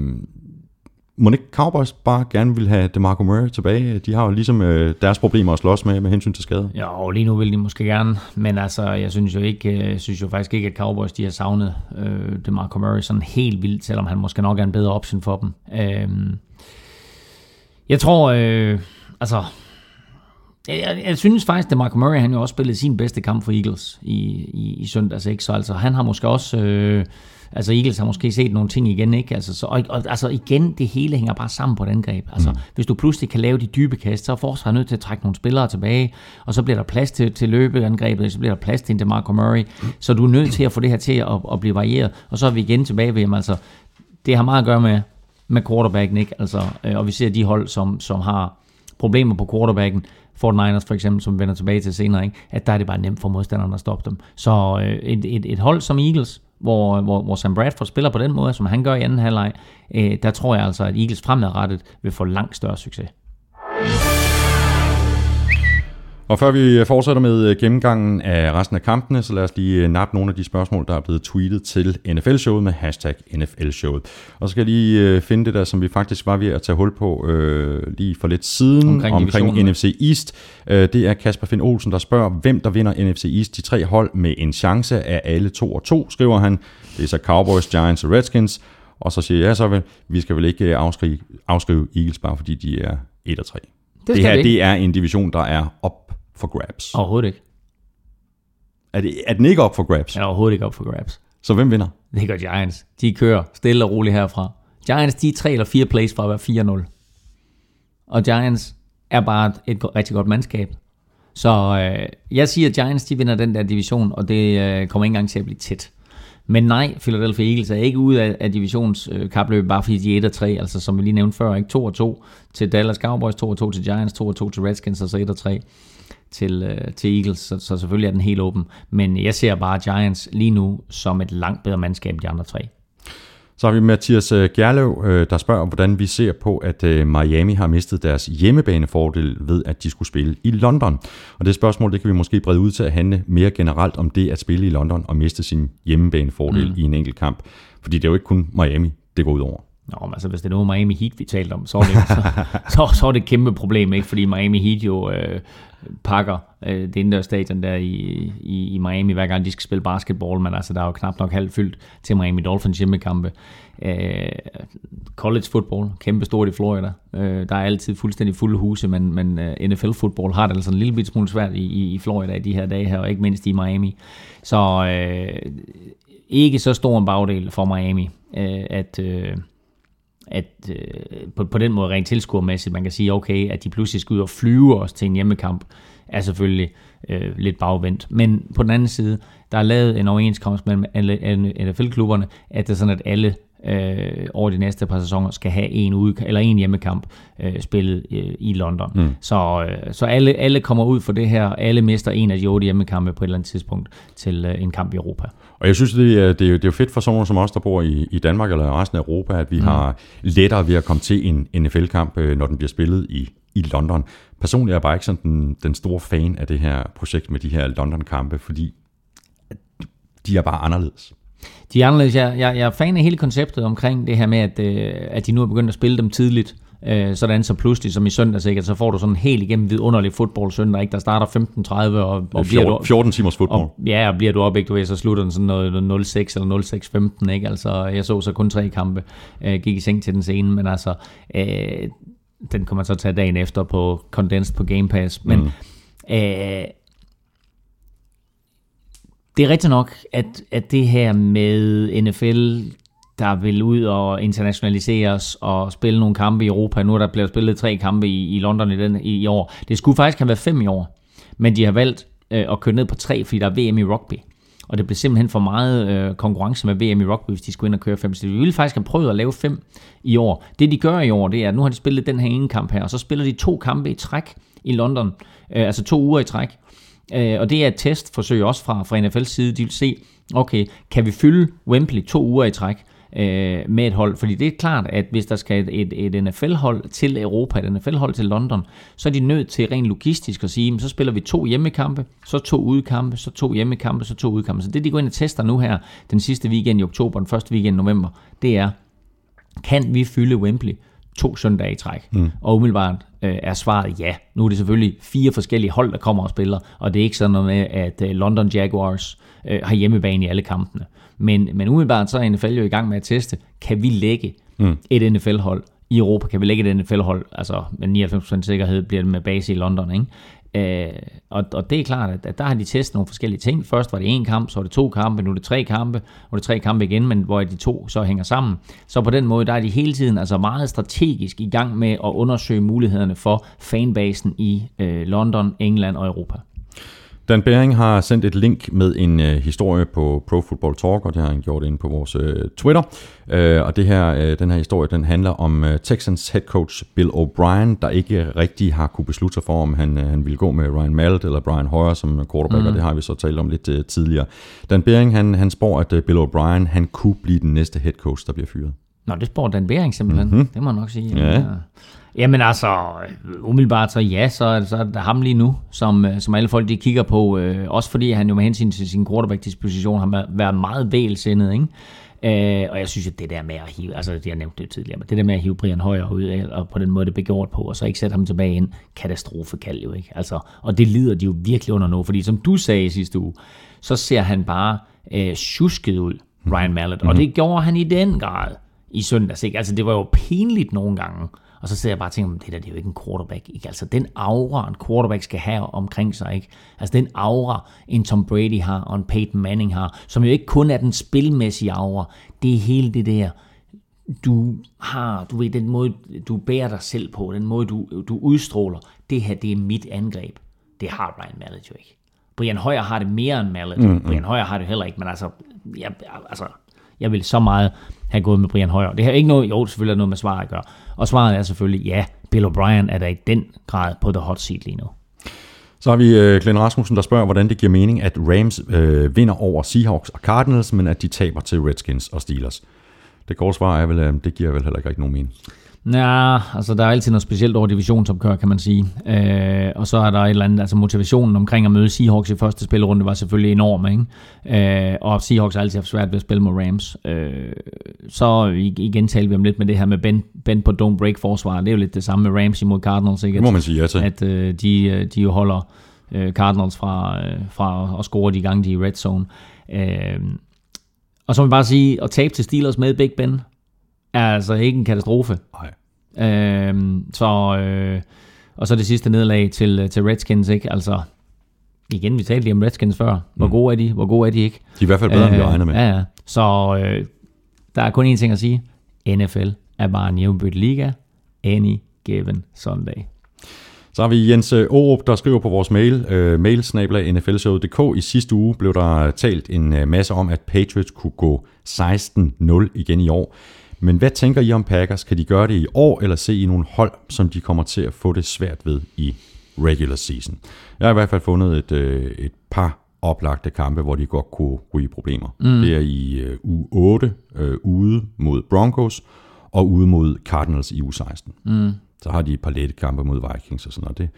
må ikke Cowboys bare gerne vil have DeMarco Murray tilbage? De har jo ligesom øh, deres problemer at slås med med hensyn til skade. Ja, og lige nu vil de måske gerne, men altså, jeg synes jo ikke, jeg synes jo faktisk ikke, at Cowboys de har savnet øh, DeMarco Murray sådan helt vildt, selvom han måske nok er en bedre option for dem. Øh, jeg tror, øh, altså, jeg, jeg, jeg synes faktisk, at Marco Murray han jo også spillede sin bedste kamp for Eagles i, i, i søndags, ikke? Så altså, han har måske også... Øh, Altså Eagles har måske set nogle ting igen, ikke? Altså, så, og, og, altså igen, det hele hænger bare sammen på et angreb. Altså, mm. hvis du pludselig kan lave de dybe kast, så er forsvaret nødt til at trække nogle spillere tilbage, og så bliver der plads til, til løbeangrebet, så bliver der plads til en DeMarco Murray. Så du er nødt til at få det her til at, at blive varieret. Og så er vi igen tilbage ved, altså, det har meget at gøre med, med quarterbacken, ikke? Altså, øh, og vi ser de hold, som, som har problemer på quarterbacken, 49ers for eksempel, som vi vender tilbage til senere, ikke? at der er det bare nemt for modstanderne at stoppe dem. Så øh, et, et, et hold som Eagles, hvor, hvor, hvor Sam Bradford spiller på den måde, som han gør i anden halvleg, øh, der tror jeg altså, at Eagles fremadrettet vil få langt større succes. Og før vi fortsætter med øh, gennemgangen af resten af kampene, så lad os lige øh, nappe nogle af de spørgsmål, der er blevet tweetet til NFL-showet med hashtag NFL-showet. Og så skal jeg lige øh, finde det der, som vi faktisk var ved at tage hul på øh, lige for lidt siden omkring, omkring NFC East. Øh, det er Kasper Finn Olsen, der spørger, hvem der vinder NFC East. De tre hold med en chance af alle to og to, skriver han. Det er så Cowboys, Giants og Redskins. Og så siger jeg så vel, vi skal vel ikke afskrive, afskrive Eagles bare fordi de er 1 og 3. Det, det her det er en division, der er op for grabs. Overhovedet ikke. Er, det, er den ikke op for grabs? Den er overhovedet ikke op for grabs. Så hvem vinder? Det gør Giants. De kører stille og roligt herfra. Giants, de er tre eller fire plays fra at være 4-0. Og Giants er bare et rigtig godt mandskab. Så øh, jeg siger, at Giants de vinder den der division, og det øh, kommer ikke engang til at blive tæt. Men nej, Philadelphia Eagles er ikke ude af, af divisionskapløbet, øh, bare fordi de er 1-3, altså som vi lige nævnte før, ikke 2-2 til Dallas Cowboys, 2-2 til Giants, 2-2 til Redskins, og så 1-3 til, øh, til Eagles, så, så selvfølgelig er den helt åben. Men jeg ser bare Giants lige nu som et langt bedre mandskab end de andre tre. Så har vi Mathias øh, Gerlev, øh, der spørger, hvordan vi ser på, at Miami har mistet deres hjemmebanefordel ved, at de skulle spille i London. Og det spørgsmål, det kan vi måske brede ud til at handle mere generelt om det at spille i London og miste sin hjemmebanefordel mm. i en enkelt kamp. Fordi det er jo ikke kun Miami, det går ud over. Nå, men altså, hvis det er noget Miami Heat, vi talte om, så er det, så, så, så er det et kæmpe problem, ikke? Fordi Miami Heat jo øh, pakker øh, det indendørs stadion der i, i, i Miami, hver gang de skal spille basketball, men altså, der er jo knap nok halvt fyldt til Miami Dolphins hjemmekampe. Øh, college football, kæmpe stort i Florida. Øh, der er altid fuldstændig fulde huse, men, men øh, uh, NFL football har det altså en lille smule svært i, i, i Florida i de her dage her, og ikke mindst i Miami. Så øh, ikke så stor en bagdel for Miami, øh, at... Øh, at øh, på, på den måde rent tilskuermæssigt, man kan sige, okay, at de pludselig skal ud og flyve os til en hjemmekamp, er selvfølgelig øh, lidt bagvendt. Men på den anden side, der er lavet en overenskomst mellem alle, alle NFL-klubberne, at det er sådan, at alle øh, over de næste par sæsoner skal have en, ude, eller en hjemmekamp øh, spillet øh, i London. Mm. Så, øh, så alle, alle kommer ud for det her, alle mister en af de otte hjemmekampe på et eller andet tidspunkt til øh, en kamp i Europa. Og jeg synes, det er, det er, jo, det er fedt for sådan som os, der bor i, i Danmark eller resten af Europa, at vi mm. har lettere ved at komme til en NFL-kamp, øh, når den bliver spillet i, i London. Personligt er jeg bare ikke sådan den, den store fan af det her projekt med de her London-kampe, fordi de er bare anderledes. De er anderledes. Jeg, jeg, jeg er fan af hele konceptet omkring det her med, at, øh, at de nu er begyndt at spille dem tidligt. Øh, sådan så pludselig, som i søndag sikkert, så får du sådan en helt igennem vidunderlig fodbold søndag, ikke? der starter 15.30 og, og 14, bliver du, 14 timers fodbold. Og, ja, og bliver du op, ikke? Du ved, så slutter den sådan noget 06 eller 06.15, ikke? Altså, jeg så så kun tre kampe, øh, gik i seng til den scene, men altså, øh, den kommer man så tage dagen efter på condensed på Game Pass, men mm. øh, det er rigtigt nok, at, at det her med NFL, der vil ud og internationaliseres og spille nogle kampe i Europa. Nu er der blevet spillet tre kampe i, i London i, den, i, i år. Det skulle faktisk have været fem i år, men de har valgt øh, at køre ned på tre, fordi der er VM i rugby. Og det blev simpelthen for meget øh, konkurrence med VM i rugby, hvis de skulle ind og køre fem. Så vi ville faktisk have prøvet at lave fem i år. Det de gør i år, det er, at nu har de spillet den her ene kamp her, og så spiller de to kampe i træk i London. Øh, altså to uger i træk. Øh, og det er et testforsøg også fra, fra NFL's side. De vil se, okay, kan vi fylde Wembley to uger i træk? øh, med et hold. Fordi det er klart, at hvis der skal et, et, et NFL-hold til Europa, et NFL-hold til London, så er de nødt til rent logistisk at sige, så spiller vi to hjemmekampe, så to udkampe, så to hjemmekampe, så to udkampe. Så det, de går ind og tester nu her, den sidste weekend i oktober, den første weekend i november, det er, kan vi fylde Wembley to søndage i træk? Mm. Og umiddelbart øh, er svaret ja. Nu er det selvfølgelig fire forskellige hold, der kommer og spiller, og det er ikke sådan noget med, at øh, London Jaguars øh, har hjemmebane i alle kampene. Men, men umiddelbart så er NFL jo i gang med at teste, kan vi lægge mm. et NFL-hold i Europa, kan vi lægge et NFL-hold, altså med 99% sikkerhed bliver det med base i London, ikke? Øh, og, og det er klart, at, at der har de testet nogle forskellige ting. Først var det en kamp, så var det to kampe, nu er det tre kampe, nu er det tre kampe igen, men hvor de to så hænger sammen. Så på den måde, der er de hele tiden altså meget strategisk i gang med at undersøge mulighederne for fanbasen i øh, London, England og Europa. Dan Bering har sendt et link med en øh, historie på Pro Football Talk, og det har han gjort ind på vores øh, Twitter. Øh, og det her, øh, den her historie, den handler om øh, Texans head coach Bill O'Brien, der ikke rigtig har kunne beslutte sig for, om han, øh, han ville gå med Ryan Mallet eller Brian Hoyer som quarterback, mm. og det har vi så talt om lidt øh, tidligere. Dan Bering, han, han spår, at øh, Bill O'Brien, han kunne blive den næste head coach, der bliver fyret. Nå, det spår Dan Bering simpelthen. Mm-hmm. Det må man nok sige. Ja. Jamen altså, umiddelbart så ja, så, så er det ham lige nu, som, øh, som alle folk de kigger på. Øh, også fordi han jo med hensyn til sin quarterback-disposition har været meget vælsindet, ikke? Øh, og jeg synes, at det der med at hive, altså det jeg nævnte det tidligere, men det der med at hive Brian Højer ud, og på den måde det blev gjort på, og så ikke sætte ham tilbage ind, katastrofekald jo ikke. Altså, og det lider de jo virkelig under nu, fordi som du sagde sidste uge, så ser han bare øh, tjusket ud, Ryan Mallet, mm-hmm. og mhm. det gjorde han i den grad i søndags. Ikke? Altså det var jo pinligt nogle gange, og så sidder jeg bare og tænker, det der det er jo ikke en quarterback. Ikke? Altså den aura, en quarterback skal have omkring sig. Ikke? Altså den aura, en Tom Brady har, og en Peyton Manning har, som jo ikke kun er den spilmæssige aura, det er hele det der, du har, du ved, den måde, du bærer dig selv på, den måde, du, du udstråler, det her, det er mit angreb. Det har Brian Mallet jo ikke. Brian Højer har det mere end Mallet. Mm, mm. Brian Højer har det heller ikke, men altså, jeg, altså, jeg vil så meget have gået med Brian Højer. Det har ikke noget, jo, selvfølgelig er noget med svaret at gøre. Og svaret er selvfølgelig, ja, Bill O'Brien er der i den grad på the hot seat lige nu. Så har vi uh, Glenn Rasmussen, der spørger, hvordan det giver mening, at Rams øh, vinder over Seahawks og Cardinals, men at de taber til Redskins og Steelers. Det korte svar er vel, at det giver vel heller ikke nogen mening. Ja, altså der er altid noget specielt over divisionsopgør, kan man sige. Øh, og så er der et eller andet, altså motivationen omkring at møde Seahawks i første spilrunde var selvfølgelig enorm, ikke? Øh, og Seahawks har altid haft svært ved at spille mod Rams. Øh, så igen taler vi om lidt med det her med Ben, ben på don't break forsvar. Det er jo lidt det samme med Rams imod Cardinals, ikke? At, må man sige ja til. At øh, de, øh, de jo holder øh, Cardinals fra, øh, fra at score de gange, de er i red zone. Øh, og så må vi bare sige, at tabe til Steelers med Big Ben, er altså ikke en katastrofe. Nej. Øhm, så, øh, og så det sidste nederlag til, til Redskins, ikke? Altså, igen, vi talte lige om Redskins før. Hvor mm. gode er de? Hvor gode er de ikke? De er i hvert fald bedre, øh, end vi øh, regner med. Ja, ja. Så øh, der er kun én ting at sige. NFL er bare en jævnbødt liga. Any given Sunday. Så har vi Jens Aarup, der skriver på vores mail, uh, mailsnablag nflshowet.dk. I sidste uge blev der talt en øh, masse om, at Patriots kunne gå 16-0 igen i år. Men hvad tænker I om Packers? Kan de gøre det i år, eller se i nogle hold, som de kommer til at få det svært ved i regular season? Jeg har i hvert fald fundet et, øh, et par oplagte kampe, hvor de godt kunne ryge problemer. Mm. Det er i øh, uge 8 øh, ude mod Broncos, og ude mod Cardinals i uge 16. Mm. Så har de et par lette kampe mod Vikings og sådan noget. Det.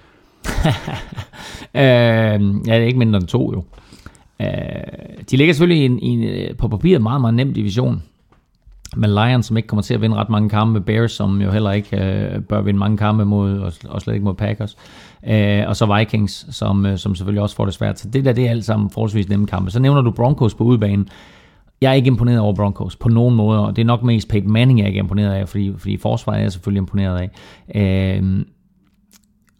øh, ja, det er ikke mindre end to jo. Øh, de ligger selvfølgelig i en, i en, øh, på papiret meget, meget nem division med Lions, som ikke kommer til at vinde ret mange kampe, Bears, som jo heller ikke øh, bør vinde mange kampe mod, og, og slet ikke mod Packers, øh, og så Vikings, som, øh, som selvfølgelig også får det svært. Så det der, det er alt sammen forholdsvis nemme kampe. Så nævner du Broncos på udbanen. Jeg er ikke imponeret over Broncos på nogen måde, og det er nok mest Peyton Manning, jeg er ikke imponeret af, fordi, fordi forsvaret er jeg selvfølgelig imponeret af. Øh,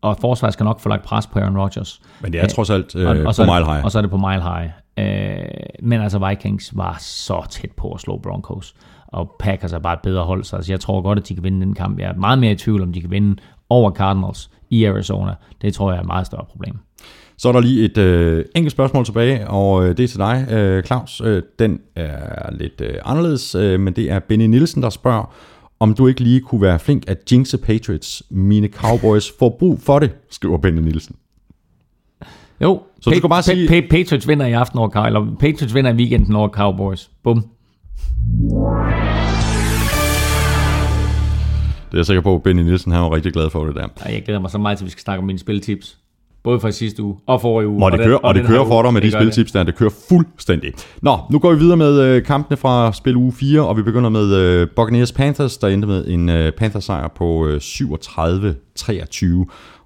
og forsvaret skal nok få lagt pres på Aaron Rodgers. Men det er trods alt øh, og, og på mile high. Og så er det på mile high. Øh, men altså Vikings var så tæt på at slå Broncos og Packers er bare et bedre hold, så altså, jeg tror godt, at de kan vinde den kamp. Jeg er meget mere i tvivl, om de kan vinde over Cardinals i Arizona. Det tror jeg er et meget større problem. Så er der lige et øh, enkelt spørgsmål tilbage, og øh, det er til dig, øh, Claus. Øh, den er lidt øh, anderledes, øh, men det er Benny Nielsen, der spørger, om du ikke lige kunne være flink at jinxe Patriots. Mine Cowboys får brug for det, skriver Benny Nielsen. Jo, så pa- du skal bare sige... Pa- Patriots vinder i aften over eller Patriots vinder i weekenden over Cowboys. Bum. Det er jeg sikker på, at Benny Nielsen han var rigtig glad for det der. Ej, jeg glæder mig så meget til, at vi skal snakke om mine spiltips. Både fra sidste uge og forrige uge. Og det kører, og det den kører her for uge. dig med de Det det. spiltips der. Det kører fuldstændig. Nå, nu går vi videre med øh, kampene fra spil uge 4, og vi begynder med øh, Buccaneers Panthers, der endte med en øh, Panthers-sejr på øh, 37-23.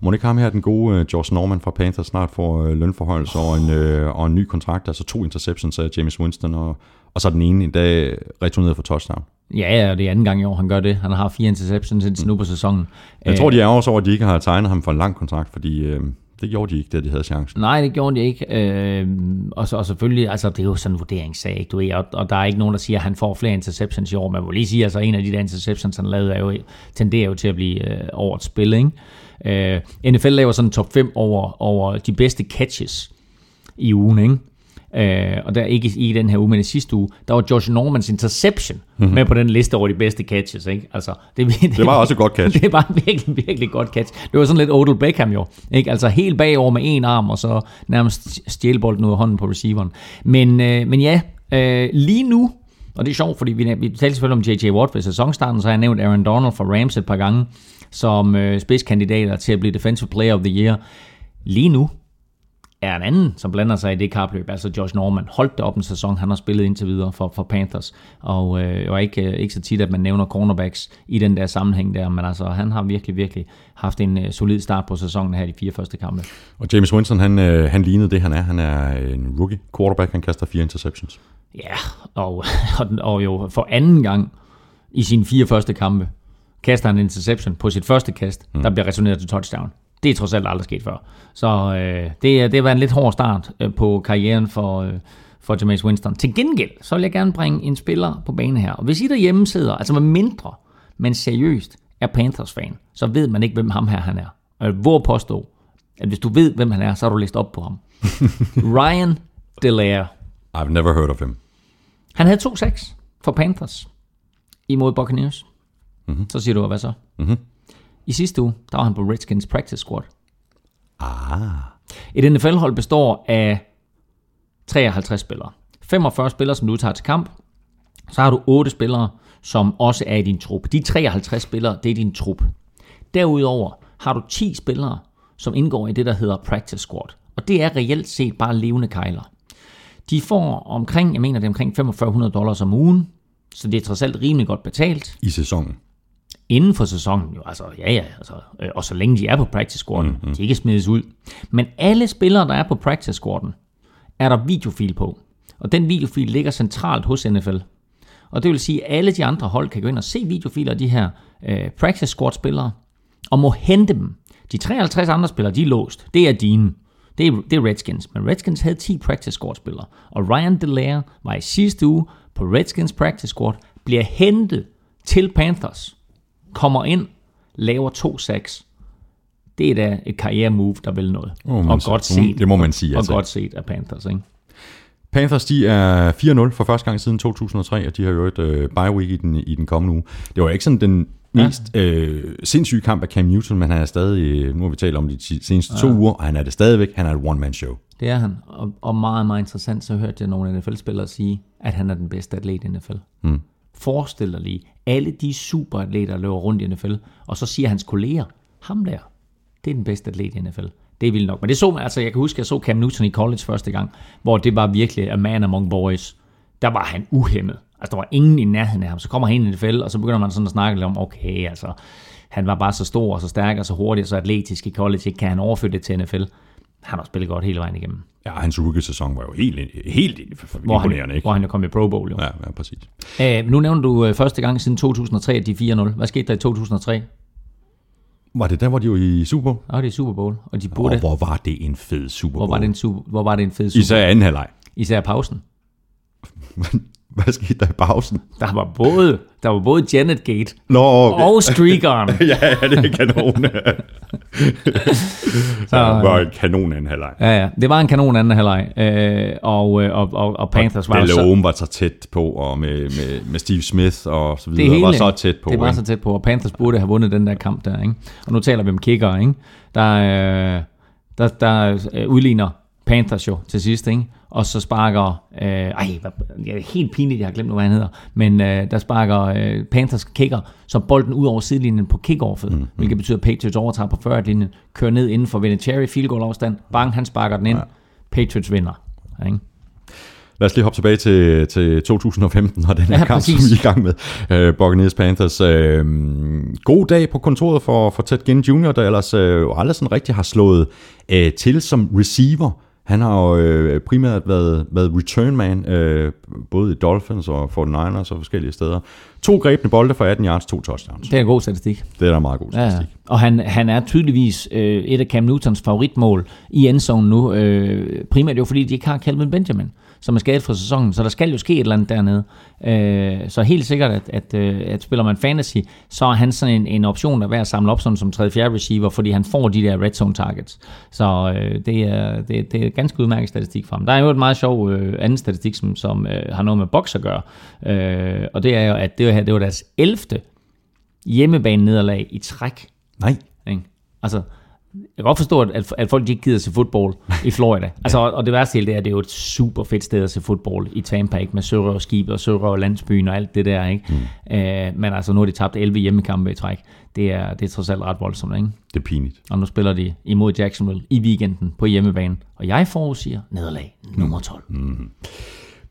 Må det ikke ham her, den gode øh, George Norman fra Panthers, snart får øh, lønforhøjelse og, en, øh, og en ny kontrakt, altså to interceptions af James Winston, og, og så den ene en dag returneret for touchdown. Ja, ja, det er anden gang i år, han gør det. Han har fire interceptions indtil nu på sæsonen. Jeg tror, de er også over, at de ikke har tegnet ham for en lang kontrakt, fordi øh, det gjorde de ikke, da de havde chancen. Nej, det gjorde de ikke. Øh, og, så, og selvfølgelig, altså det er jo sådan en vurderingssag, ikke? Du ved, og, og der er ikke nogen, der siger, at han får flere interceptions i år. Man må lige sige, altså en af de der interceptions, han lavede, er jo, tenderer jo til at blive øh, årets spil, ikke? Øh, NFL laver sådan en top 5 over, over de bedste catches i ugen, ikke? Øh, og der er ikke i den her uge, men i sidste uge, der var George Normans interception mm-hmm. med på den liste over de bedste catches. Ikke? Altså, det, det, Det var også et godt catch. det var virkelig, virkelig godt catch. Det var sådan lidt Odell Beckham jo. Ikke? Altså helt bagover med en arm, og så nærmest stjæle bolden ud af hånden på receiveren. Men, øh, men ja, øh, lige nu, og det er sjovt, fordi vi, vi talte selvfølgelig om J.J. Watt ved sæsonstarten, så har jeg nævnt Aaron Donald fra Rams et par gange, som øh, spidskandidater til at blive Defensive Player of the Year. Lige nu, er en anden, som blander sig i det kapløb, altså Josh Norman. Holdt det op en sæson, han har spillet indtil videre for, for Panthers, og øh, og ikke, øh, ikke så tit, at man nævner cornerbacks i den der sammenhæng der, men altså, han har virkelig, virkelig haft en øh, solid start på sæsonen her i de fire første kampe. Og James Winston, han, øh, han lignede det, han er. Han er en rookie quarterback, han kaster fire interceptions. Ja, og, og, og jo for anden gang i sine fire første kampe, kaster han en interception på sit første kast, mm. der bliver returneret til touchdown. Det er trods alt aldrig sket før. Så øh, det, det har været en lidt hård start øh, på karrieren for, øh, for Jameis Winston. Til gengæld, så vil jeg gerne bringe en spiller på banen her. Og hvis I derhjemme sidder, altså med mindre, men seriøst, er Panthers-fan, så ved man ikke, hvem ham her han er. Og hvor påstå, at hvis du ved, hvem han er, så har du læst op på ham. Ryan Delaire. I've never heard of him. Han havde 2-6 for Panthers imod Buccaneers. Mm-hmm. Så siger du, hvad så? Mhm. I sidste uge, der var han på Redskins practice squad. Ah. Et NFL-hold består af 53 spillere. 45 spillere, som du tager til kamp. Så har du 8 spillere, som også er i din trup. De 53 spillere, det er din trup. Derudover har du 10 spillere, som indgår i det, der hedder practice squad. Og det er reelt set bare levende kejler. De får omkring, jeg mener det er omkring 4500 dollars om ugen, så det er trods alt rimelig godt betalt I sæsonen. Inden for sæsonen. Jo, altså, ja, ja, altså, øh, og så længe de er på practice squaden, mm-hmm. de ikke smides ud. Men alle spillere, der er på practice squaden, er der videofil på. Og den videofil ligger centralt hos NFL. Og det vil sige, at alle de andre hold kan gå ind og se videofiler af de her øh, practice squad spillere, og må hente dem. De 53 andre spillere, de er låst. Det er dine. Det er, det er Redskins. Men Redskins havde 10 practice squad spillere. Og Ryan Delaire var i sidste uge på Redskins practice squad, bliver hentet til Panthers kommer ind, laver 2-6. Det er da et karriere-move, der vil noget. man og godt set. Det må man sige, Og altså. godt set af Panthers, ikke? Panthers, de er 4-0 for første gang siden 2003, og de har jo et øh, bye week i den, i den kommende uge. Det var ikke sådan den mest ja. øh, sindssyge kamp af Cam Newton, men han er stadig, øh, nu har vi talt om de seneste ja. to uger, og han er det stadigvæk. Han er et one-man-show. Det er han. Og, og meget, meget interessant, så hørte jeg nogle NFL-spillere sige, at han er den bedste atlet i NFL. Mm. Forestil dig lige, alle de superatleter løber rundt i NFL, og så siger hans kolleger, ham der, det er den bedste atlet i NFL. Det er vildt nok. Men det så man, altså jeg kan huske, jeg så Cam Newton i college første gang, hvor det var virkelig a man among boys. Der var han uhemmet. Altså der var ingen i nærheden af ham. Så kommer han ind i NFL, og så begynder man sådan at snakke lidt om, okay, altså han var bare så stor og så stærk og så hurtig og så atletisk i college. Ikke kan han overføre det til NFL? Han har spillet godt hele vejen igennem. Ja, hans rookie-sæson var jo helt, helt Hvor han, imponerende, ikke? hvor han jo kom i Pro Bowl. Jo. Ja, ja, præcis. Øh, nu nævner du øh, første gang siden 2003, at de er 4-0. Hvad skete der i 2003? Var det der, hvor de var i Super Bowl? Ja, det er Super Bowl, og de burde... Og hvor var det en fed Super Hvor Bowl? var det en, super, hvor var det en fed Super Især anden halvleg. Især pausen. Hvad skete der i pausen? Der var både, der var både Janet Gate Nå, okay. og Streakeren. ja, ja, det er kanon. så det var en kanon anden halvleg. ja, ja. Det var en kanon anden halvleg. Øh, og, øh, og, og, og Panthers var jo så... Var så tæt på, og med, med, med Steve Smith og så Det videre, hele, var så tæt på. Det var ikke? så tæt på, og Panthers burde have vundet den der kamp der, ikke? Og nu taler vi om kicker, ikke? Der, øh, der, der øh, udligner Panthers jo til sidst, ikke? Og så sparker, øh, ej, det er helt pinligt, jeg har glemt, hvad han hedder, men øh, der sparker øh, Panthers kicker, så bolden ud over sidelinjen på kickoffet, mm, mm. hvilket betyder, at Patriots overtager på 40-linjen, kører ned inden for Vinatieri, field goal afstand, bang, han sparker den ind, ja. Patriots vinder. Ikke? Lad os lige hoppe tilbage til, til 2015 og den her ja, kamp, præcis. som vi er i gang med. Uh, Buccaneers Panthers. Uh, god dag på kontoret for, for Ted Ginn Jr., der ellers uh, aldrig sådan rigtig har slået uh, til som receiver. Han har jo øh, primært været, været return man, øh, både i Dolphins og 49ers og forskellige steder. To grebne bolde for 18 yards, to touchdowns. Det er en god statistik. Det er da meget god statistik. Ja, og han, han er tydeligvis øh, et af Cam Newtons favoritmål i endzone nu. Øh, primært jo fordi, de ikke har Calvin Benjamin som er skadet fra sæsonen, så der skal jo ske et eller andet dernede. Øh, så helt sikkert, at, at, øh, at spiller man fantasy, så er han sådan en, en option, der er værd at samle op sådan som 3-4 receiver, fordi han får de der red zone targets. Så øh, det, er, det, det er ganske udmærket statistik for ham. Der er jo et meget sjov øh, anden statistik, som, som øh, har noget med boks at gøre, øh, og det er jo, at det var, det var deres 11. hjemmebane nederlag i træk. Nej. Ikke? Altså, jeg kan godt forstå, at, at folk ikke gider se fodbold i Florida. Altså, ja. Og det værste hele det er, at det er jo et super fedt sted at se fodbold i Tampa, ikke? med Sørøver skib og Sørøver landsbyen og alt det der. Ikke? Mm. Øh, men altså, nu har de tabt 11 hjemmekampe i træk. Det er, det er trods alt ret voldsomt. Ikke? Det er pinligt. Og nu spiller de imod Jacksonville i weekenden på hjemmebane. Og jeg forudsiger nederlag nummer 12. Mm. Mm-hmm.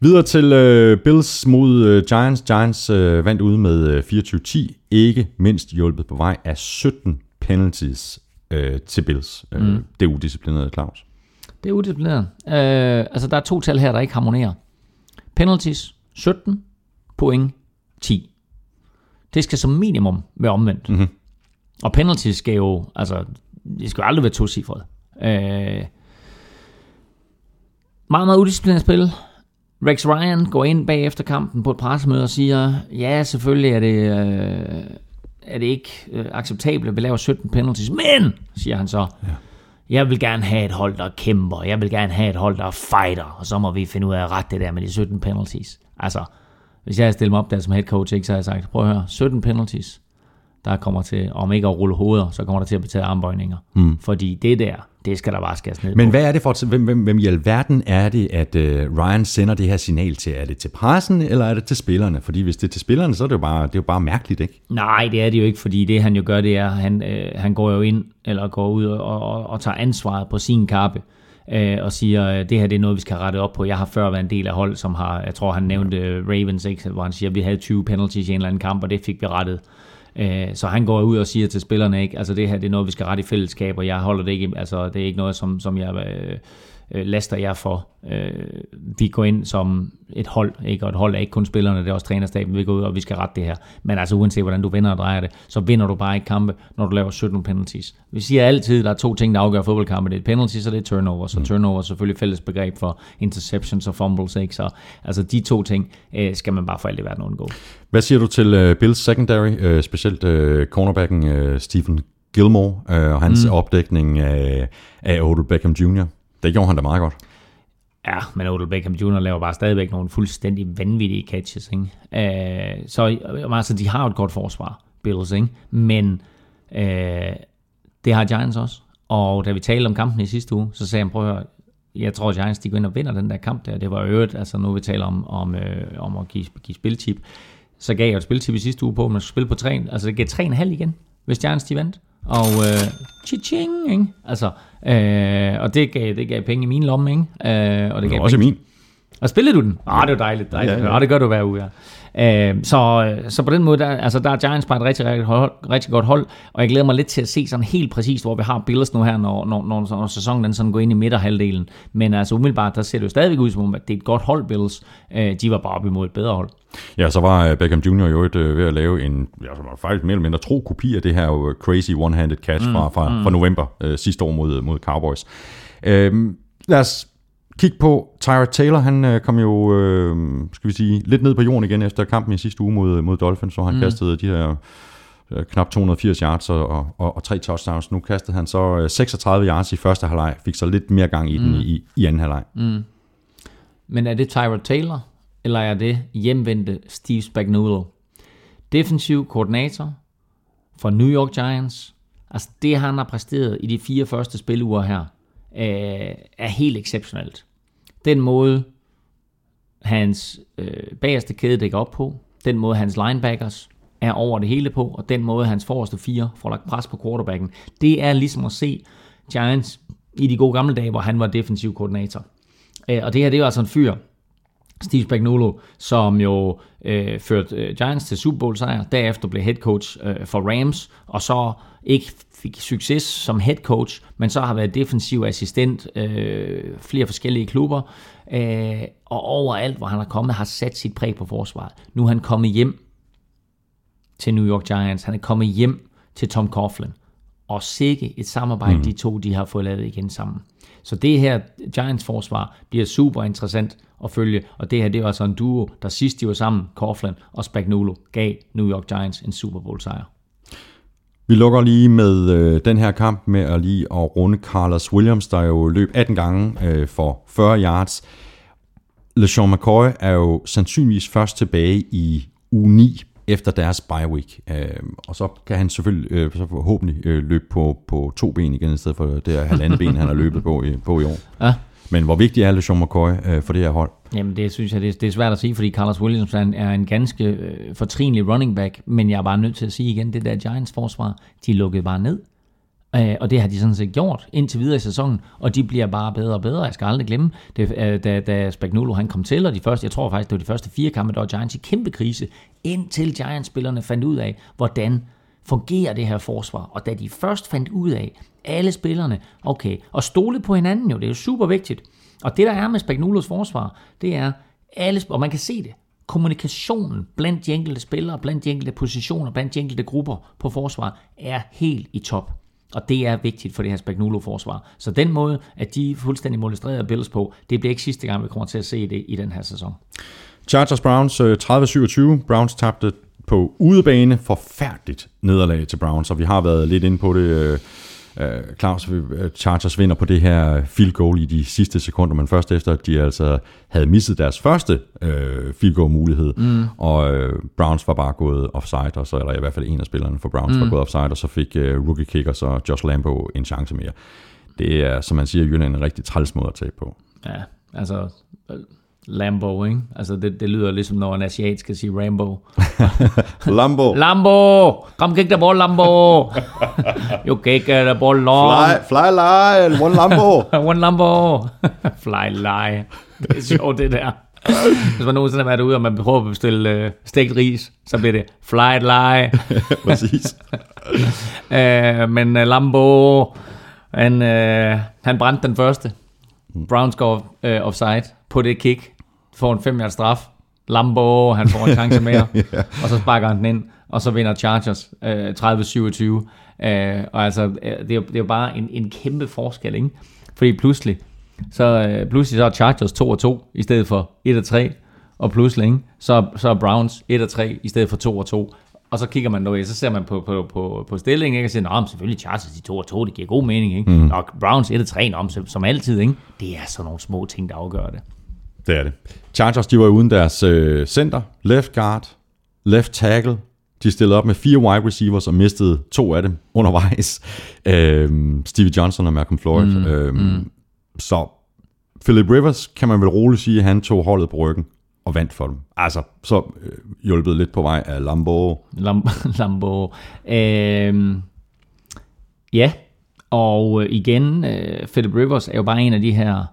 Videre til uh, Bills mod uh, Giants. Giants uh, vandt ude med uh, 24-10. Ikke mindst hjulpet på vej af 17 penalties øh, til Bills. Øh, mm. Det er udisciplineret, Claus. Det er udisciplineret. Øh, altså, der er to tal her, der ikke harmonerer. Penalties 17, point 10. Det skal som minimum være omvendt. Mm-hmm. Og penalties skal jo, altså, det skal jo aldrig være to cifret. Øh, meget, meget udisciplineret spil. Rex Ryan går ind bag efter kampen på et pressemøde og siger, ja, selvfølgelig er det, øh, er det ikke øh, acceptabelt, at vi laver 17 penalties. Men, siger han så, ja. jeg vil gerne have et hold, der kæmper. Jeg vil gerne have et hold, der fighter. Og så må vi finde ud af at rette det der med de 17 penalties. Altså, hvis jeg havde stillet mig op der som head coach, ikke, så havde jeg sagt, prøv at høre, 17 penalties, der kommer til, om ikke at rulle hoveder, så kommer der til at betale armbøjninger. Mm. Fordi det der, det skal der bare skæres ned Men på. hvad er det for, hvem, hvem, hvem i alverden er det, at uh, Ryan sender det her signal til? Er det til pressen, eller er det til spillerne? Fordi hvis det er til spillerne, så er det jo bare, det er jo bare mærkeligt, ikke? Nej, det er det jo ikke, fordi det han jo gør, det er, han, øh, han går jo ind, eller går ud og, og, og tager ansvaret på sin kappe øh, og siger, at det her det er noget, vi skal rette op på. Jeg har før været en del af hold, som har, jeg tror han nævnte Ravens, ikke? hvor han siger, at vi havde 20 penalties i en eller anden kamp, og det fik vi rettet. Øh, så han går ud og siger til spillerne, ikke, altså det her det er noget, vi skal rette i fællesskab, og jeg holder det ikke, altså det er ikke noget, som, som jeg øh, øh, øh, laster jer for. Øh, vi går ind som et hold, ikke? og et hold er ikke kun spillerne, det er også trænerstaben, vi går ud og vi skal rette det her. Men altså uanset hvordan du vinder og drejer det, så vinder du bare ikke kampe, når du laver 17 penalties. Vi siger altid, at der er to ting, der afgør fodboldkampe. Det er penalties og det er turnover. Så mm. turnover er selvfølgelig fælles begreb for interceptions og fumbles. Ikke? Så altså de to ting øh, skal man bare for alt i verden undgå. Hvad siger du til uh, Bills secondary, uh, specielt uh, cornerbacken uh, Stephen Gilmore uh, og hans mm. opdækning af, af Odell Beckham Jr.? Det gjorde han da meget godt. Ja, men Odell Beckham Jr. laver bare stadigvæk nogle fuldstændig vanvittige catches. Ikke? Øh, så øh, altså, de har et godt forsvar, Bills, ikke? men øh, det har Giants også. Og da vi talte om kampen i sidste uge, så sagde han, prøv at høre, jeg tror, Giants de går ind og vinder den der kamp der. Det var øvrigt, altså nu vi taler om, om, øh, om at give, give spiltip, så gav jeg et spiltip i sidste uge på, at man skulle spille på 3, altså det gav 3,5 igen, hvis Giants de vandt. Og øh, chi-ching, ikke? Altså, øh, og det gav, det gav penge i min lomme, ikke? Øh, og det gav også penge. min. Og spillede du den? Ah, det var dejligt. dejligt. Ja, ja. Og det gør du hver uge, ja. Øh, så, så på den måde, der, altså der er Giants bare et rigtig, rigtig, hold, rigtig godt hold, og jeg glæder mig lidt til at se sådan helt præcist, hvor vi har Bills nu her, når, når, når, når sæsonen den sådan går ind i midterhalvdelen. Men altså umiddelbart, der ser det jo stadigvæk ud som om, at det er et godt hold, Bills. Øh, de var bare op imod et bedre hold. Ja, så var øh, Beckham Jr. jo et, øh, ved at lave en, ja, som var faktisk mere eller mindre tro kopi af det her jo crazy one-handed catch mm, fra, fra, mm. fra november øh, sidste år mod, mod Cowboys. Øh, lad os kig på Tyra Taylor, han øh, kom jo, øh, skal vi sige, lidt ned på jorden igen efter kampen i sidste uge mod, mod Dolphins, så han mm. kastede de her øh, knap 280 yards og, og, og tre touchdowns. Nu kastede han så øh, 36 yards i første halvleg, fik så lidt mere gang i mm. den i, i anden halvleg. Mm. Men er det Tyra Taylor, eller er det hjemvendte Steve Spagnuolo? Defensiv koordinator for New York Giants. Altså det, han har præsteret i de fire første spiluger her, øh, er helt exceptionelt. den måde, hans øh, bagerste kæde dækker op på, den måde, hans linebackers er over det hele på, og den måde, hans forreste fire får lagt pres på quarterbacken, det er ligesom at se Giants i de gode gamle dage, hvor han var defensiv koordinator. Øh, og det her, det er jo altså en fyr, Steve Spagnuolo, som jo øh, førte øh, Giants til Super Bowl sejr, derefter blev head coach øh, for Rams, og så ikke fik succes som head coach, men så har været defensiv assistent øh, flere forskellige klubber, øh, og overalt, hvor han er kommet, har sat sit præg på forsvaret. Nu er han kommet hjem til New York Giants, han er kommet hjem til Tom Coughlin, og sikke et samarbejde, mm. de to de har fået lavet igen sammen. Så det her Giants forsvar bliver super interessant at følge, og det her det er altså en duo, der sidst de var sammen, Coughlin og Spagnuolo, gav New York Giants en Super Bowl sejr. Vi lukker lige med øh, den her kamp med at lige at runde Carlos Williams, der jo løb 18 gange øh, for 40 yards. LeSean McCoy er jo sandsynligvis først tilbage i uge 9 efter deres bye week. Øh, og så kan han selvfølgelig øh, så forhåbentlig øh, løbe på, på to ben igen, i stedet for det her halvandet ben, han har løbet på i, på i år. Ja. Men hvor vigtig er LeSean McCoy øh, for det her hold? Jamen det synes jeg, det er, det er svært at sige, fordi Carlos Williams er en ganske øh, fortrinlig running back, men jeg er bare nødt til at sige igen, det der Giants forsvar, de lukkede bare ned. Øh, og det har de sådan set gjort indtil videre i sæsonen, og de bliver bare bedre og bedre. Jeg skal aldrig glemme, det, øh, da, da Spagnuolo han kom til, og de første, jeg tror faktisk, det var de første fire kampe, der var Giants i kæmpe krise, indtil Giants-spillerne fandt ud af, hvordan fungerer det her forsvar. Og da de først fandt ud af, alle spillerne, okay, og stole på hinanden jo, det er jo super vigtigt. Og det der er med Spagnuolos forsvar, det er, alle, og man kan se det, kommunikationen blandt de enkelte spillere, blandt de enkelte positioner, blandt de enkelte grupper på forsvar, er helt i top. Og det er vigtigt for det her Spagnuolo-forsvar. Så den måde, at de fuldstændig molestrerede Bills på, det bliver ikke sidste gang, vi kommer til at se det i den her sæson. Chargers Browns øh, 30-27. Browns tabte på udebane. Forfærdeligt nederlag til Browns, og vi har været lidt inde på det. Øh, Øh, øh, Claus, Chargers vinder på det her field goal i de sidste sekunder, men først efter, at de altså havde misset deres første øh, field goal mulighed, mm. og øh, Browns var bare gået offside, og så, eller i hvert fald en af spillerne for Browns mm. var gået offside, og så fik øh, rookie kicker, så Josh Lambo en chance mere. Det er, som man siger, Jylland en rigtig træls måde at tage på. Ja, altså Lambo, ikke? Altså, det, det lyder ligesom, når en asiat skal sige Rambo. Lambo. Lambo! Kom, kick the ball, Lambo! you kick the ball long. Fly, fly lie, one Lambo. one Lambo. fly lie. Det er sjovt, det der. Hvis man nogensinde har været ude, og man prøver at bestille uh, stegt ris, så bliver det fly lie. Præcis. uh, men uh, Lambo, han, uh, han brændte den første. Browns går uh, offside på det kick får en 5 yards straf. Lambo, han får en chance mere, yeah. og så sparker han den ind, og så vinder Chargers øh, 30-27. Øh, og altså, øh, det er, jo, det er jo bare en, en kæmpe forskel, ikke? Fordi pludselig, så, øh, pludselig så er Chargers 2 2 i stedet for 1 3, og pludselig, ikke? Så, så er Browns 1 3 i stedet for 2 2. Og så kigger man noget, så ser man på, på, på, på stillingen, ikke? og siger, at selvfølgelig Chargers de 2 2, det giver god mening, ikke? Mm. Og Browns 1 3, nå, som, som altid, ikke? Det er sådan nogle små ting, der afgør det. Det er det. Chargers, de var uden deres øh, center, left guard, left tackle. De stillede op med fire wide receivers og mistede to af dem undervejs. Øhm, Stevie Johnson og Malcolm Floyd. Mm, øhm, mm. Så Philip Rivers, kan man vel roligt sige, at han tog holdet på ryggen og vandt for dem. Altså, så øh, hjulpet lidt på vej af Lambo. Lam- Lambo. Øhm, ja, og øh, igen, øh, Philip Rivers er jo bare en af de her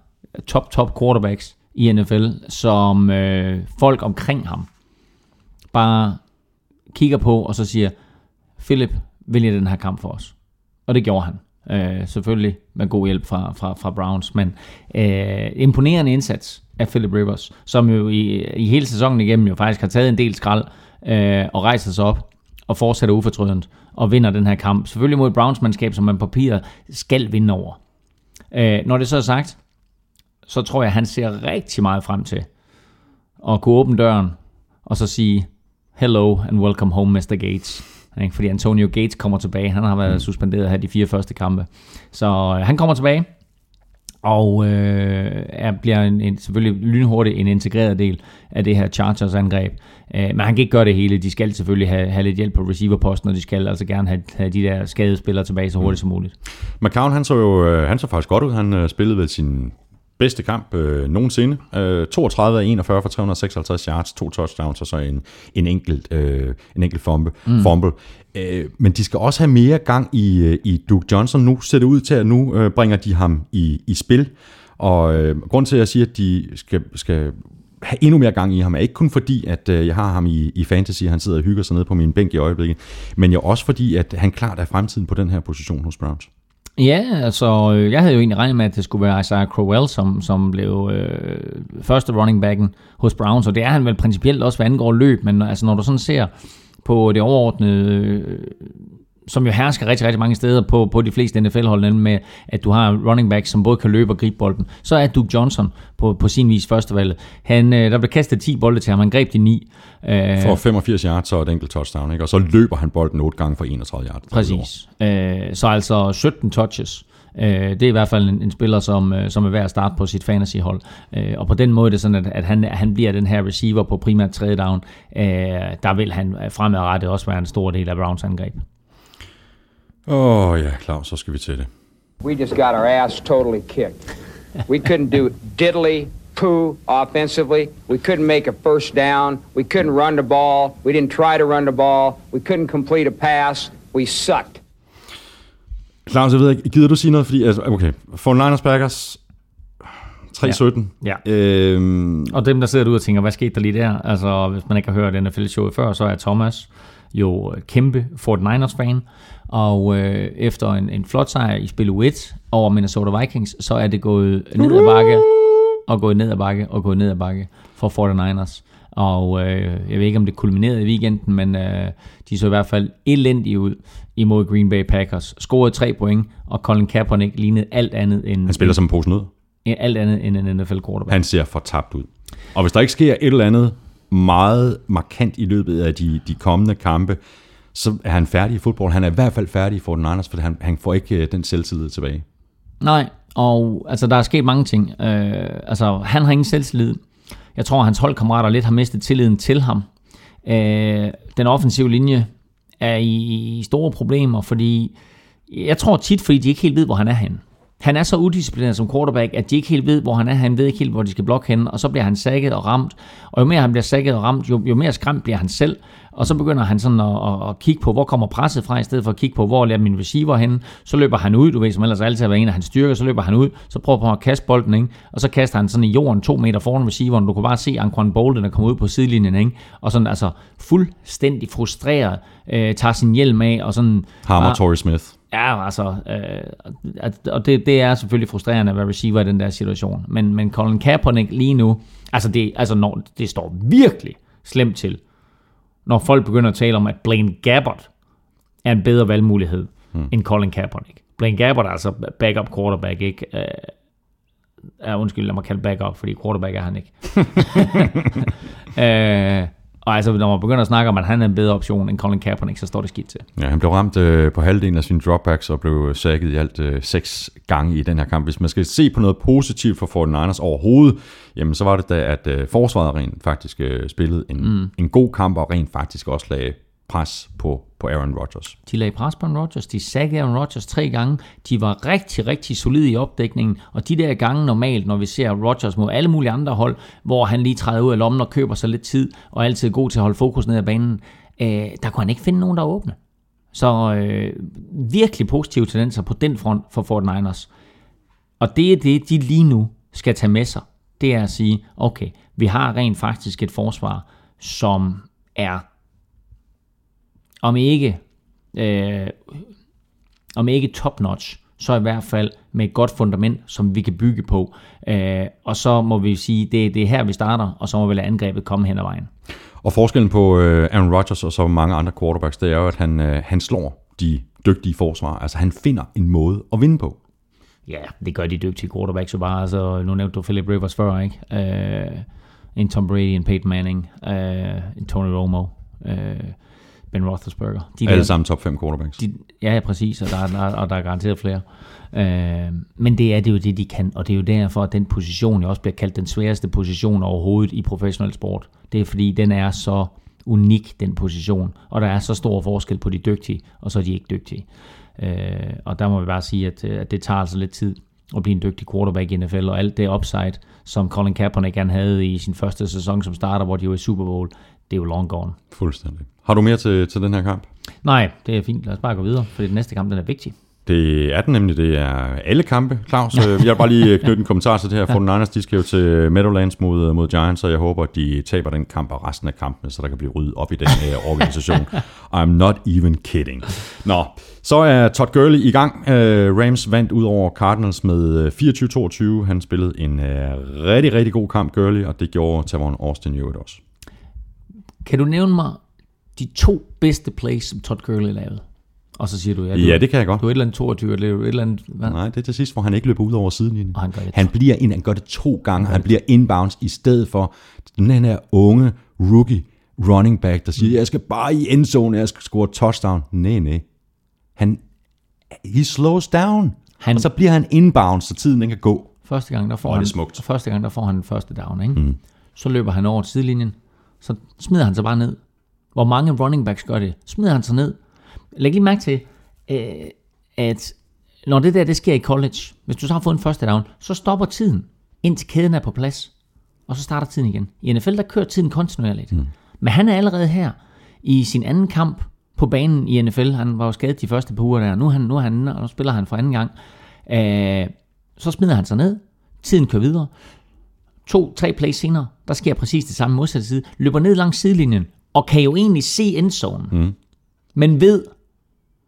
top, top quarterbacks, i NFL, som øh, folk omkring ham bare kigger på, og så siger, Philip, vælger den her kamp for os. Og det gjorde han. Øh, selvfølgelig med god hjælp fra, fra, fra Browns, men øh, imponerende indsats af Philip Rivers, som jo i, i hele sæsonen igennem jo faktisk har taget en del skrald øh, og rejser sig op og fortsætter ufortrødent og vinder den her kamp. Selvfølgelig mod et Browns-mandskab, som man på papiret skal vinde over. Øh, når det så er sagt, så tror jeg, han ser rigtig meget frem til at kunne åbne døren og så sige, hello and welcome home, Mr. Gates. Fordi Antonio Gates kommer tilbage. Han har været mm. suspenderet her de fire første kampe. Så øh, han kommer tilbage, og øh, er, bliver en, en, selvfølgelig lynhurtigt en integreret del af det her Chargers angreb. Øh, men han kan ikke gøre det hele. De skal selvfølgelig have, have lidt hjælp på receiverposten, og de skal altså gerne have, have de der skadede spillere tilbage så hurtigt mm. som muligt. McCown, han så jo øh, han så faktisk godt ud. Han øh, spillede vel sin bedste kamp øh, nogensinde. Øh, 32 af 41 for 356 yards, to touchdowns og så en, en enkelt, øh, en enkelt fumble. Mm. fumble. Øh, men de skal også have mere gang i, øh, i Duke Johnson. Nu ser det ud til, at nu øh, bringer de ham i, i spil. Og øh, grund til, at jeg siger, at de skal, skal have endnu mere gang i ham, er ikke kun fordi, at øh, jeg har ham i, i fantasy, han sidder og hygger sig ned på min bænk i øjeblikket, men jo også fordi, at han klart er fremtiden på den her position hos Browns. Ja, altså, øh, jeg havde jo egentlig regnet med, at det skulle være Isaiah Crowell, som, som blev øh, første running backen hos Browns, og det er han vel principielt også, hvad angår løb, men altså, når du sådan ser på det overordnede øh, som jo hersker rigtig, rigtig mange steder på, på de fleste NFL-hold, nemlig med, at du har running back, som både kan løbe og gribe bolden. Så er Duke Johnson på, på sin vis førstevalget. Han, øh, der blev kastet 10 bolde til ham, han greb de 9. Øh, for 85 yards og et enkelt touchdown, ikke? og så løber han bolden 8 gange for 31 yards. Præcis. Øh, så altså 17 touches. det er i hvert fald en, en spiller, som, som er værd at starte på sit fantasyhold. og på den måde er det sådan, at, at han, han bliver den her receiver på primært tredje down. der vil han fremadrettet også være en stor del af Browns angreb. Åh oh, ja, Claus, så skal vi til det. We just got our ass totally kicked. We couldn't do diddly poo offensively. We couldn't make a first down. We couldn't run the ball. We didn't try to run the ball. We couldn't complete a pass. We sucked. Claus, jeg ved ikke, gider du sige noget? Fordi, altså, okay, for Niners Packers, 3-17. Ja. ja. Øhm. Og dem, der sidder derude og tænker, hvad skete der lige der? Altså, hvis man ikke har hørt NFL-showet før, så er Thomas jo kæmpe Fort Niners-fan. Og øh, efter en, en flot sejr i spil 1 over Minnesota Vikings, så er det gået ned ad bakke, og gået ned ad bakke, og gået ned ad bakke for 49ers. Og øh, jeg ved ikke, om det kulminerede i weekenden, men øh, de så i hvert fald elendige ud imod Green Bay Packers. Scorede tre point, og Colin Kaepernick lignede alt andet end... Han spiller som en pose nød. Alt andet end en NFL quarterback. Han ser for tabt ud. Og hvis der ikke sker et eller andet meget markant i løbet af de, de kommende kampe, så er han færdig i fodbold. Han er i hvert fald færdig i 49ers, for han, han får ikke øh, den selvtillid tilbage. Nej, og altså, der er sket mange ting. Øh, altså, han har ingen selvtillid. Jeg tror, hans holdkammerater lidt har mistet tilliden til ham. Øh, den offensive linje er i, i store problemer, fordi jeg tror tit, fordi de ikke helt ved, hvor han er henne. Han er så udisciplineret som quarterback, at de ikke helt ved, hvor han er. Han ved ikke helt, hvor de skal blokke henne, og så bliver han sækket og ramt. Og jo mere han bliver sækket og ramt, jo, jo mere skræmt bliver han selv. Og så begynder han sådan at, at, at kigge på, hvor kommer presset fra, i stedet for at kigge på, hvor er min receiver henne. Så løber han ud, du ved, som ellers altid har været en af hans styrker, så løber han ud, så prøver på at kaste bolden, ikke? og så kaster han sådan i jorden to meter foran receiveren. Du kan bare se Anquan Bolden, der kommer ud på sidelinjen, ikke? og sådan altså fuldstændig frustreret, øh, tager sin hjelm af, og sådan... Hammer Torrey Smith. Ja, altså, øh, og det, det er selvfølgelig frustrerende at være receiver i den der situation. Men, men Colin Kaepernick lige nu, altså det, altså når, det står virkelig slemt til, når folk begynder at tale om, at Blaine Gabbert er en bedre valgmulighed hmm. end Colin Kaepernick. Blaine Gabbert er altså backup quarterback, ikke? Ja, undskyld, lad mig kalde backup, fordi quarterback er han ikke. uh, Og altså, når man begynder at snakke om, at han er en bedre option end Colin Kaepernick, så står det skidt til. Ja, han blev ramt øh, på halvdelen af sine dropbacks og blev sækket i alt øh, seks gange i den her kamp. Hvis man skal se på noget positivt for 49ers overhovedet, jamen så var det da, at øh, forsvaret rent faktisk øh, spillede en, mm. en god kamp og rent faktisk også lagde pres på, på Aaron Rodgers. De lagde pres på Aaron Rodgers, de saggede Aaron Rodgers tre gange, de var rigtig, rigtig solide i opdækningen, og de der gange normalt, når vi ser Rodgers mod alle mulige andre hold, hvor han lige træder ud af lommen og køber sig lidt tid, og altid god til at holde fokus ned ad banen, øh, der kunne han ikke finde nogen, der åbne. Så øh, virkelig positive tendenser på den front for Fort Niners. Og det er det, de lige nu skal tage med sig. Det er at sige, okay, vi har rent faktisk et forsvar, som er om ikke, øh, om ikke top notch, så i hvert fald med et godt fundament, som vi kan bygge på. Øh, og så må vi sige, det, det er her, vi starter, og så må vi lade angrebet komme hen ad vejen. Og forskellen på øh, Aaron Rodgers og så mange andre quarterbacks, det er jo, at han, øh, han slår de dygtige forsvar. Altså han finder en måde at vinde på. Ja, det gør de dygtige quarterbacks jo bare. Altså, nu nævnte du Philip Rivers før, ikke? Øh, en Tom Brady, en Peyton Manning, øh, en Tony Romo. Øh, Ben Roethlisberger. De Alle der, sammen top 5 quarterbacks. De, ja, ja, præcis, og der, der, og der er garanteret flere. Øh, men det er det jo det, de kan, og det er jo derfor, at den position jo også bliver kaldt den sværeste position overhovedet i professionel sport. Det er fordi, den er så unik, den position, og der er så stor forskel på de dygtige, og så er de ikke dygtige. Øh, og der må vi bare sige, at, at det tager altså lidt tid at blive en dygtig quarterback i NFL, og alt det upside, som Colin Kaepernick gerne havde i sin første sæson som starter, hvor de var i Super Bowl, det er jo long gone. Fuldstændig. Har du mere til, til den her kamp? Nej, det er fint. Lad os bare gå videre, for den næste kamp den er vigtig. Det er den nemlig, det er alle kampe, Claus. Jeg vil bare lige knytte en kommentar til det her. 49ers, de skal jo til Meadowlands mod, mod Giants, og jeg håber, at de taber den kamp og resten af kampen, så der kan blive ryddet op i den uh, organisation. I'm not even kidding. Nå, så er Todd Gurley i gang. Uh, Rams vandt ud over Cardinals med 24-22. Han spillede en uh, rigtig, rigtig god kamp, Gurley, og det gjorde Tavon Austin øvrigt også. Kan du nævne mig de to bedste plays, som Todd Gurley lavede? Og så siger du, ja, du, Ja, det kan jeg godt. du er et eller andet 22, eller et eller andet... Hvad? Nej, det er til sidst, hvor han ikke løber ud over sidelinjen. Og han gør det. Han bliver ind, han gør det to gange. Han bliver inbounds i stedet for den her unge rookie running back, der siger, jeg skal bare i endzone, jeg skal score touchdown. Nej, nej. Han, he slows down. Han- Han, og så bliver han inbounds, så tiden den kan gå. Første gang, der får er han, smukt. Første gang, der får han den første down, ikke? Mm. Så løber han over til sidelinjen, så smider han sig bare ned. Hvor mange running backs gør det? Smider han sig ned. Læg lige mærke til, øh, at når det der, det sker i college, hvis du så har fået en første down, så stopper tiden, indtil kæden er på plads, og så starter tiden igen. I NFL, der kører tiden kontinuerligt. Mm. Men han er allerede her i sin anden kamp på banen i NFL. Han var jo skadet de første par uger der. Nu, er han, nu, er han, og nu spiller han for anden gang. Øh, så smider han sig ned. Tiden kører videre. To, tre plays senere, der sker præcis det samme modsatte side. Løber ned langs sidelinjen, og kan jo egentlig se endzonen. Mm. Men ved,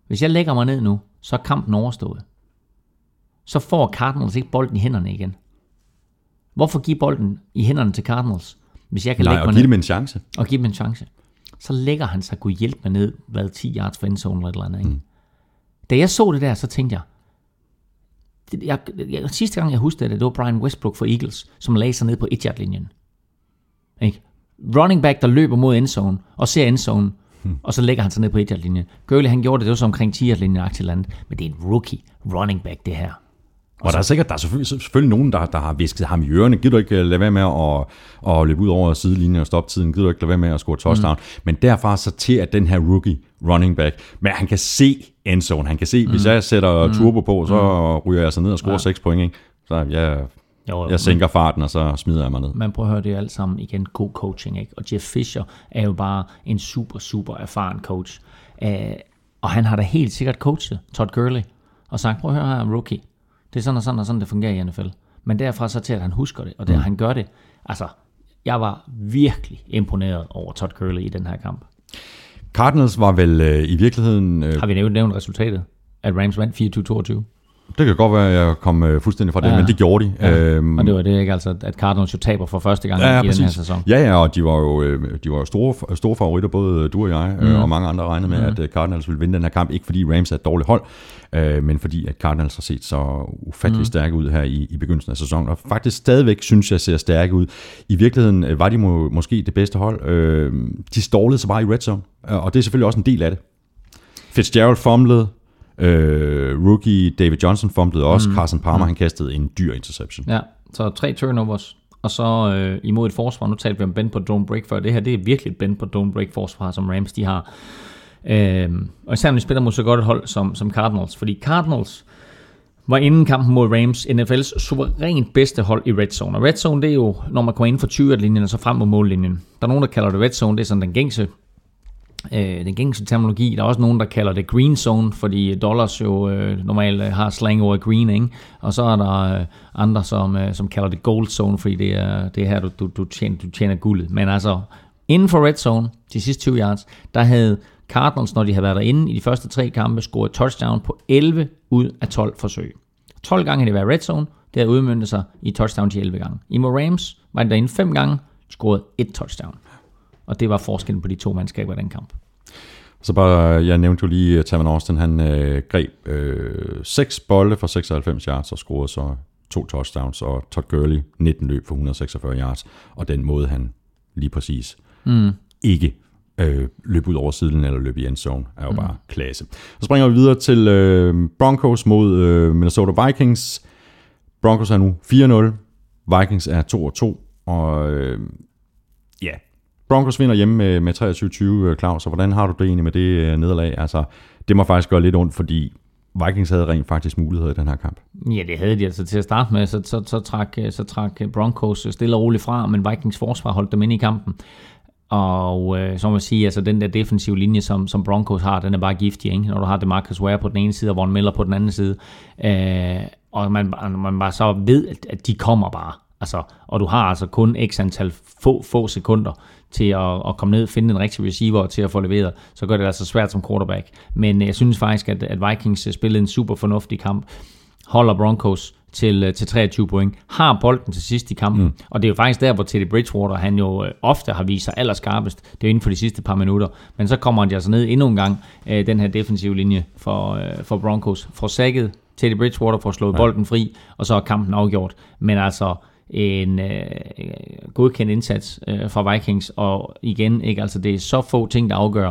hvis jeg lægger mig ned nu, så er kampen overstået. Så får Cardinals ikke bolden i hænderne igen. Hvorfor give bolden i hænderne til Cardinals, hvis jeg kan Nej, lægge og mig give ned dem en chance. og give dem en chance? Så lægger han sig kunne hjælpe mig ned, hvad 10 yards for endzone eller et eller andet. Ikke? Mm. Da jeg så det der, så tænkte jeg, jeg, jeg, sidste gang jeg huskede det, det var Brian Westbrook for Eagles, som lagde sig ned på 1 linjen Ikke? Running back, der løber mod endzone, og ser endzone, hmm. og så lægger han sig ned på 1 linjen Gurley, han gjorde det, det var så omkring 10 linjen aktivt land, men det er en rookie running back, det her. Og der er sikkert der er selvfølgelig, selvfølgelig nogen, der, der har visket ham i ørerne. Gider du ikke øh, lade være med at, at løbe ud over sidelinjen og stoppe tiden? Gider du ikke lade være med at score touchdown? Mm. Men derfra så til, at den her rookie running back, men han kan se endzone. Han kan se, mm. hvis jeg sætter mm. turbo på, så mm. ryger jeg så ned og scorer ja. 6 point. Ikke? Så jeg, Jo, jeg sænker farten, og så smider jeg mig ned. Man prøver at høre det alt sammen igen. God coaching, ikke? Og Jeff Fisher er jo bare en super, super erfaren coach. Uh, og han har da helt sikkert coachet Todd Gurley og sagt, prøv at høre her, rookie. Det er sådan og sådan og sådan, det fungerer i NFL. Men derfra så til, at han husker det, og det, mm. han gør det. Altså, jeg var virkelig imponeret over Todd Gurley i den her kamp. Cardinals var vel øh, i virkeligheden... Øh, Har vi nævnt, nævnt resultatet? At Rams vandt 24-22 det kan godt være, at jeg kom øh, fuldstændig fra det, Ja. men det gjorde de. Ja. Øhm, Og det var det ikke, altså, at Cardinals jo taber for første gang Ja, ja, i den her præcis. sæson. Ja, ja, og de var jo, øh, de var jo store, store favoritter, både du og jeg, mm. og mange andre regnede med, mm. at Cardinals ville vinde den her kamp. Ikke fordi Rams er et dårligt hold, øh, men fordi at Cardinals har set så ufattelig mm. stærke ud her i, i begyndelsen af sæsonen. Og faktisk stadigvæk synes jeg ser stærke ud. I virkeligheden var de må, måske det bedste hold. Øh, de stålede sig bare i red zone, og det er selvfølgelig også en del af det. Fitzgerald fumblede, øh, rookie David Johnson fumblede også, mm. Carson Palmer han kastede en dyr interception. Ja, så tre turnovers, og så øh, imod et forsvar, nu talte vi om bend på don't break før, det her det er virkelig et bend på don't break forsvar, som Rams de har. Øh, og især når de spiller mod så godt et hold som, som Cardinals, fordi Cardinals var inden kampen mod Rams NFL's suverænt bedste hold i red zone. Og red zone, det er jo, når man kommer ind for 20-linjen og så frem mod mållinjen. Der er nogen, der kalder det red zone, det er sådan den gængse øh, den gængse terminologi. Der er også nogen, der kalder det green zone, fordi dollars jo øh, normalt øh, har slang over green, ikke? Og så er der øh, andre, som, øh, som kalder det gold zone, fordi det er, det er her, du, du, du, tjener, du tjener guldet. Men altså, inden for red zone, de sidste 20 yards, der havde Cardinals, når de havde været derinde i de første tre kampe, scoret touchdown på 11 ud af 12 forsøg. 12 gange har det været red zone, det har udmyndtet sig i touchdown til 11 gange. I Rams var det derinde 5 gange, scoret et touchdown. Og det var forskellen på de to mandskaber i den kamp. Så bare, jeg nævnte jo lige, at Taman Austin, han øh, greb øh, 6 bolde for 96 yards og scorede så to touchdowns, og Todd Gurley 19 løb for 146 yards, og den måde han lige præcis mm. ikke øh, løb ud over siden eller løb i endzone, er jo mm. bare klasse. Så springer vi videre til øh, Broncos mod øh, Minnesota Vikings. Broncos er nu 4-0, Vikings er 2-2, og øh, ja, Broncos vinder hjemme med, med 23-20, øh, Claus, og hvordan har du det egentlig med det øh, nederlag? Altså, det må faktisk gøre lidt ondt, fordi Vikings havde rent faktisk muligheder i den her kamp. Ja, det havde de altså til at starte med. Så, så, så, trak, øh, så trak Broncos stille og roligt fra, men Vikings forsvar holdt dem ind i kampen. Og øh, så må man sige, altså den der defensive linje, som, som Broncos har, den er bare giftig, ikke? når du har det Marcus Ware på den ene side, og Von Miller på den anden side. Øh, og man, man bare så ved, at de kommer bare. Altså, og du har altså kun x antal få, få sekunder til at, at komme ned, finde en rigtig receiver til at få leveret, så gør det altså svært som quarterback. Men jeg synes faktisk, at, at Vikings spillede en super fornuftig kamp, holder Broncos til, øh, til 23 point, har bolden til sidst i kampen, mm. og det er jo faktisk der, hvor Teddy Bridgewater, han jo øh, ofte har vist sig allerskarpest, det er jo inden for de sidste par minutter, men så kommer han altså ned endnu en gang, øh, den her defensive linje for, for Broncos, får sækket Teddy Bridgewater, får slået ja. bolden fri, og så er kampen afgjort, men altså en øh, godkendt indsats øh, fra Vikings, og igen, ikke, altså det er så få ting, der afgør,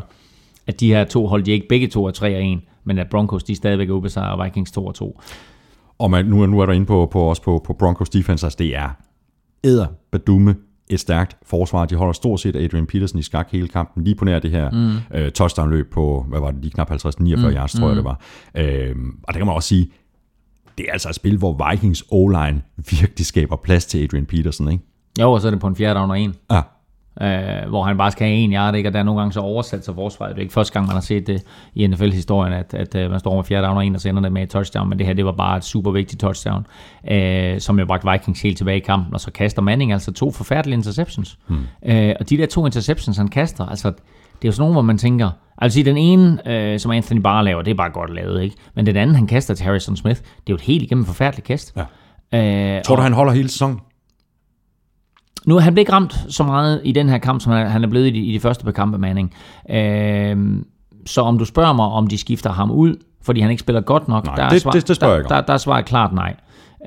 at de her to hold, de ikke begge to er 3 og 1, men at Broncos, de er stadigvæk er ubesejret, og Vikings 2 og 2. Og man, nu, nu er du inde på, på, også på, på Broncos defense, altså det er æder badumme et stærkt forsvar. De holder stort set Adrian Peterson i skak hele kampen, lige på nær det her mm. øh, touchdown-løb på, hvad var det, lige knap 50-49 mm. yards, tror jeg det var. Øh, og det kan man også sige, det er altså et spil, hvor Vikings O-line virkelig skaber plads til Adrian Peterson, ikke? Jo, og så er det på en fjerde down og en. Ja. Øh, hvor han bare skal have en yard, ikke? og der er nogle gange så oversat sig forsvaret. Det er ikke første gang, man har set det i NFL-historien, at, at, at man står med fjerde down og en, og så ender det med et touchdown, men det her, det var bare et super vigtigt touchdown, øh, som jo bragte Vikings helt tilbage i kampen, og så kaster Manning altså to forfærdelige interceptions. Hmm. Øh, og de der to interceptions, han kaster, altså, det er jo sådan nogle, hvor man tænker, altså den ene, øh, som Anthony bare laver, det er bare godt lavet, ikke? Men den anden, han kaster til Harrison Smith, det er jo et helt igennem forfærdeligt kast. Ja. Øh, Tror du, og, han holder hele sæsonen? Nu er han ikke ramt så meget i den her kamp, som han er blevet i de, i de første par kampe, Manning. Øh, så om du spørger mig, om de skifter ham ud, fordi han ikke spiller godt nok, nej, der, det, er svar, det, det der, der, der er svaret klart nej.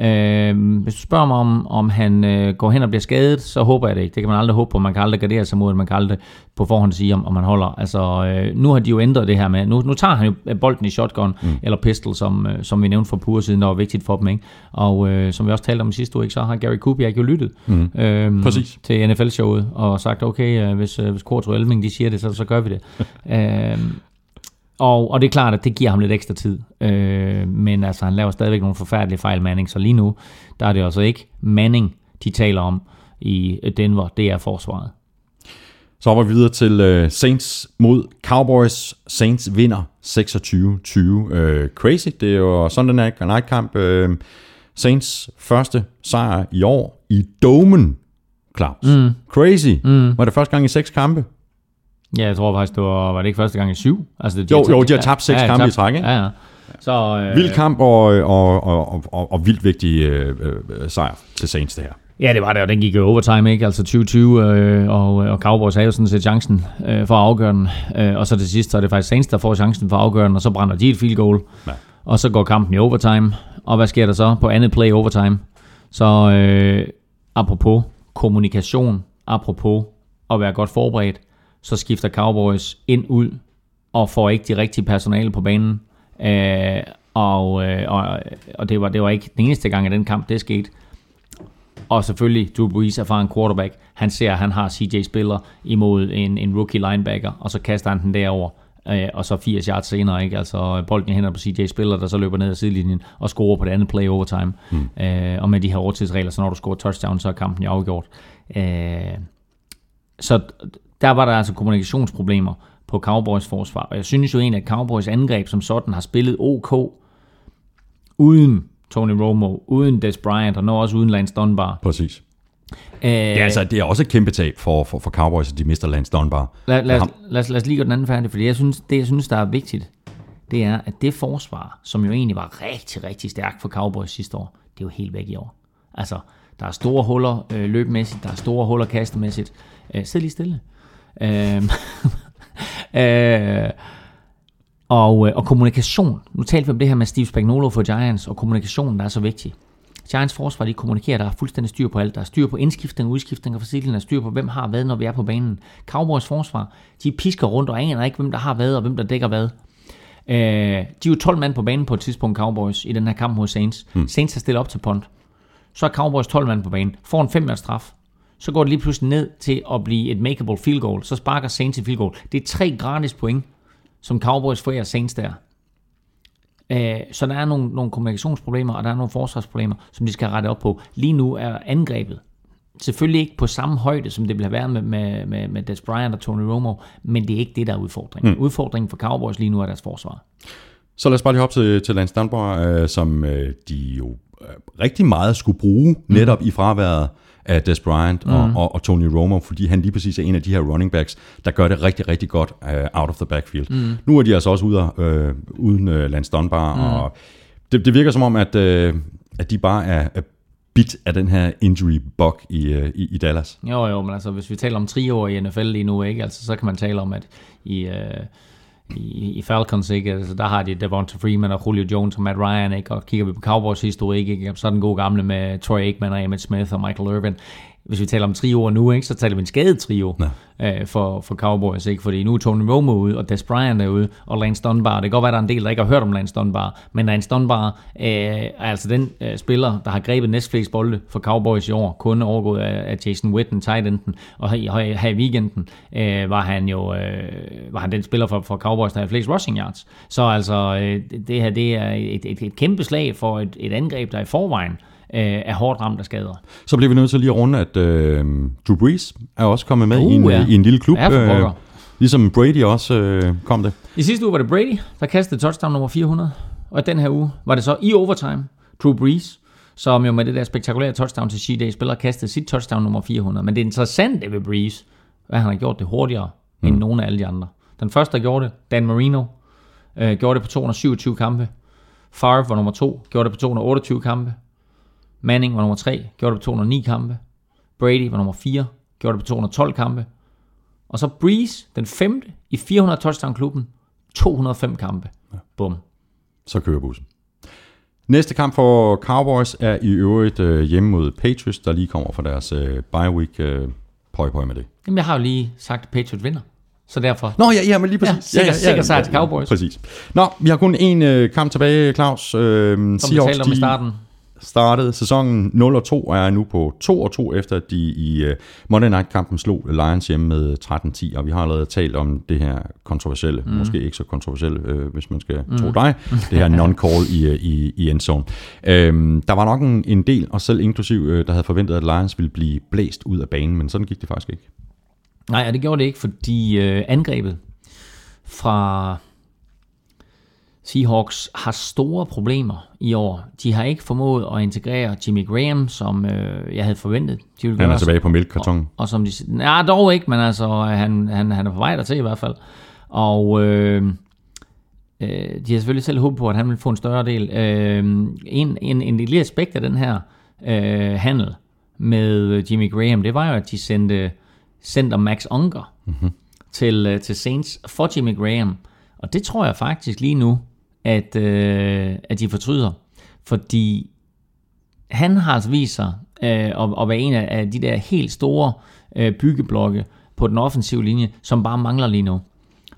Øh, hvis du spørger mig, om, om han øh, går hen og bliver skadet, så håber jeg det ikke. Det kan man aldrig håbe på. Man kan aldrig gardere sig mod det. Man kan aldrig på forhånd sige, om, om man holder. Altså, øh, nu har de jo ændret det her med. Nu, nu tager han jo bolden i shotgun mm. eller pistol, som, øh, som vi nævnte for pure siden, der var vigtigt for dem. Ikke? Og øh, som vi også talte om sidste uge, så har Gary Kubiak jo lyttet mm. øh, Præcis. til NFL-showet og sagt, okay, øh, hvis, øh, hvis Kort og Elming de siger det, så, så gør vi det. øh, og, og det er klart, at det giver ham lidt ekstra tid. Øh, men altså, han laver stadigvæk nogle forfærdelige fejl, Manning. Så lige nu, der er det altså ikke Manning, de taler om i Denver. Det er forsvaret. Så hopper vi videre til uh, Saints mod Cowboys. Saints vinder 26-20. Uh, øh, crazy. Det er jo sådan den her nightkamp. Uh, Saints første sejr i år i Domen, Claus. Mm. Crazy. Mm. Var det første gang i seks kampe? Ja, jeg tror faktisk, det var, var det ikke første gang i syv? Altså, de jo, jo, de har tabt seks ja, kampe tabt, i træk, ikke? Ja, ja. Så, øh, Vild kamp og, og, og, og, og vildt vigtig øh, øh, sejr til Saints, det her. Ja, det var det, og den gik jo overtime, ikke? Altså 2020, øh, og, og Cowboys havde jo sådan set chancen øh, for at afgøre den. Øh, og så til sidst, så er det faktisk Saints, der får chancen for at afgøre den, og så brænder de et field goal. Ja. Og så går kampen i overtime. Og hvad sker der så på andet play overtime? Så øh, apropos kommunikation, apropos at være godt forberedt, så skifter Cowboys ind ud og får ikke de rigtige personale på banen. Øh, og, øh, og, og det, var, det var ikke den eneste gang, at den kamp det skete. Og selvfølgelig, Drew Brees, erfaren quarterback, han ser, at han har CJ Spiller imod en, en rookie linebacker, og så kaster han den derover. Øh, og så 80 yards senere, ikke? altså bolden i hænder på CJ Spiller, der så løber ned ad sidelinjen og scorer på det andet play overtime. Mm. Øh, og med de her overtidsregler, så når du scorer touchdown, så er kampen jo afgjort. Øh, så der var der altså kommunikationsproblemer på Cowboys forsvar. Og jeg synes jo egentlig, at Cowboys angreb som sådan har spillet OK uden Tony Romo, uden Des Bryant og nu også uden Lance Dunbar. Præcis. Æh, ja, altså, det er også et kæmpe tab for, for, for Cowboys, at de mister Lance Dunbar. Lad, lad, lad, lad, lad os lige gå den anden færdig, fordi jeg synes, det, jeg synes, der er vigtigt, det er, at det forsvar, som jo egentlig var rigtig, rigtig stærkt for Cowboys sidste år, det er jo helt væk i år. Altså, der er store huller øh, løbmæssigt, der er store huller kastemæssigt. Øh, sid lige stille. Øh, øh, og, øh, og kommunikation. Nu talte vi om det her med Steve Spagnuolo for Giants, og kommunikationen, der er så vigtig. Giants forsvar, de kommunikerer, der er fuldstændig styr på alt. Der er styr på indskiftning, udskiftning og faciliteten, der er styr på, hvem har hvad, når vi er på banen. Cowboys forsvar, de pisker rundt og aner ikke, hvem der har hvad, og hvem der dækker hvad. Øh, de er jo 12 mand på banen på et tidspunkt, Cowboys, i den her kamp mod Saints. Hmm. Saints har stillet op til punt. Så er Cowboys 12 mand på banen, får en 5 straf, så går det lige pludselig ned til at blive et makeable field goal. Så sparker Saints i field goal. Det er tre gratis point, som Cowboys får af Saints der. Øh, så der er nogle, nogle kommunikationsproblemer, og der er nogle forsvarsproblemer, som de skal rette op på. Lige nu er angrebet selvfølgelig ikke på samme højde, som det ville have været med, med, med, med Des Bryant og Tony Romo, men det er ikke det, der er udfordringen. Mm. Udfordringen for Cowboys lige nu er deres forsvar. Så lad os bare lige hoppe til, til Lance Dunbar, øh, som øh, de jo øh, rigtig meget skulle bruge mm. netop i fraværet af Des Bryant og, mm. og, og Tony Romo, fordi han lige præcis er en af de her running backs, der gør det rigtig, rigtig godt uh, out of the backfield. Mm. Nu er de altså også ude, uh, uden uh, Lance Dunbar, mm. og det, det virker som om, at, uh, at de bare er, er bit af den her injury bug i, uh, i, i Dallas. Jo, jo, men altså hvis vi taler om tre år i NFL lige nu, ikke? Altså, så kan man tale om, at i... Uh i, i Falcons, ikke? Altså, der har de Devonta Freeman og Julio Jones og Matt Ryan, ikke? Og kigger vi på Cowboys historik, ikke? Så er den gode gamle med Troy Aikman og Emmett Smith og Michael Irvin hvis vi taler om trio nu, ikke, så taler vi en skadet trio ja. øh, for, for Cowboys, ikke? fordi nu er Tony Romo ude, og Des Bryant er ude, og Lance Dunbar. Det kan godt være, at der er en del, der ikke har hørt om Lance Dunbar, men Lance Dunbar øh, er altså den øh, spiller, der har grebet næstflest bolde for Cowboys i år, kun overgået af, af Jason Witten, tight enden, og her, her i weekenden øh, var han jo øh, var han den spiller for, for Cowboys, der har flest rushing yards. Så altså, øh, det her det er et, et, et kæmpe slag for et, et angreb, der i forvejen øh, er hårdt ramt af skader. Så bliver vi nødt til lige at runde, at øh, Drew Brees er også kommet med uh, i, en, ja. i en lille klub. Ja, øh, ligesom Brady også øh, kom det. I sidste uge var det Brady, der kastede touchdown nummer 400. Og den her uge var det så i overtime Drew Brees, som jo med det der spektakulære touchdown til C-Day spiller kastede sit touchdown nummer 400. Men det interessante ved Brees, at han har gjort det hurtigere mm. end nogen af alle de andre. Den første, der gjorde det, Dan Marino, øh, gjorde det på 227 kampe. Favre var nummer to, gjorde det på 228 kampe. Manning var nummer 3, gjorde det på 209 kampe. Brady var nummer 4, gjorde det på 212 kampe. Og så Breeze, den femte i 400 touchdown-klubben, 205 kampe. Ja. Bum. Så kører bussen. Næste kamp for Cowboys er i øvrigt øh, hjemme mod Patriots, der lige kommer fra deres øh, bye week. Øh, pøj, pøj med det. Jamen, jeg har jo lige sagt, at Patriots vinder. Så derfor... Nå, ja, ja men lige præcis. Ja, sikker, ja, ja, sikker sejr til Cowboys. Præcis. Nå, vi har kun én øh, kamp tilbage, Claus. Øh, Som vi talte om i starten startede. Sæsonen 0 og 2 er nu på 2 og 2, efter de i uh, Monday Night-kampen slog Lions hjemme med 13-10, og vi har allerede talt om det her kontroversielle, mm. måske ikke så kontroversielle, øh, hvis man skal mm. tro dig, det her non-call i, øh, i, i endzone. Øhm, der var nok en, en del, og selv inklusiv, øh, der havde forventet, at Lions ville blive blæst ud af banen, men sådan gik det faktisk ikke. Nej, og det gjorde det ikke, fordi øh, angrebet fra Seahawks har store problemer i år. De har ikke formået at integrere Jimmy Graham, som øh, jeg havde forventet. De ville han er tilbage på mælkekarton. Og, og som de ja, dog ikke, men altså, han, han, han er på vej dertil i hvert fald. Og øh, øh, de har selvfølgelig selv håbet på, at han vil få en større del. Øh, en, en, en lille aspekt af den her øh, handel med Jimmy Graham, det var jo, at de sendte center Max Unger mm-hmm. til, øh, til Saints for Jimmy Graham. Og det tror jeg faktisk lige nu, at, øh, at de fortryder. Fordi han har altså vist sig øh, at, at være en af de der helt store øh, byggeblokke på den offensive linje, som bare mangler lige nu.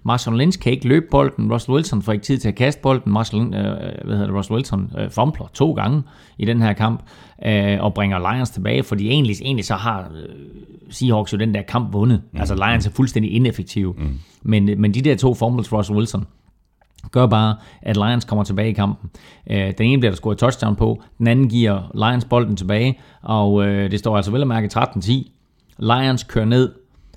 Marshall Lynch kan ikke løbe bolden. Russell Wilson får ikke tid til at kaste bolden. Marshall, øh, hvad hedder det, Russell Wilson øh, fumbler to gange i den her kamp øh, og bringer Lions tilbage, fordi egentlig, egentlig så har øh, Seahawks jo den der kamp vundet. Mm. Altså Lions er fuldstændig ineffektive. Mm. Men, men de der to fumbles, Russell Wilson, gør bare, at Lions kommer tilbage i kampen. Øh, den ene bliver der scoret touchdown på, den anden giver Lions bolden tilbage, og øh, det står altså vel at mærke 13-10. Lions kører ned,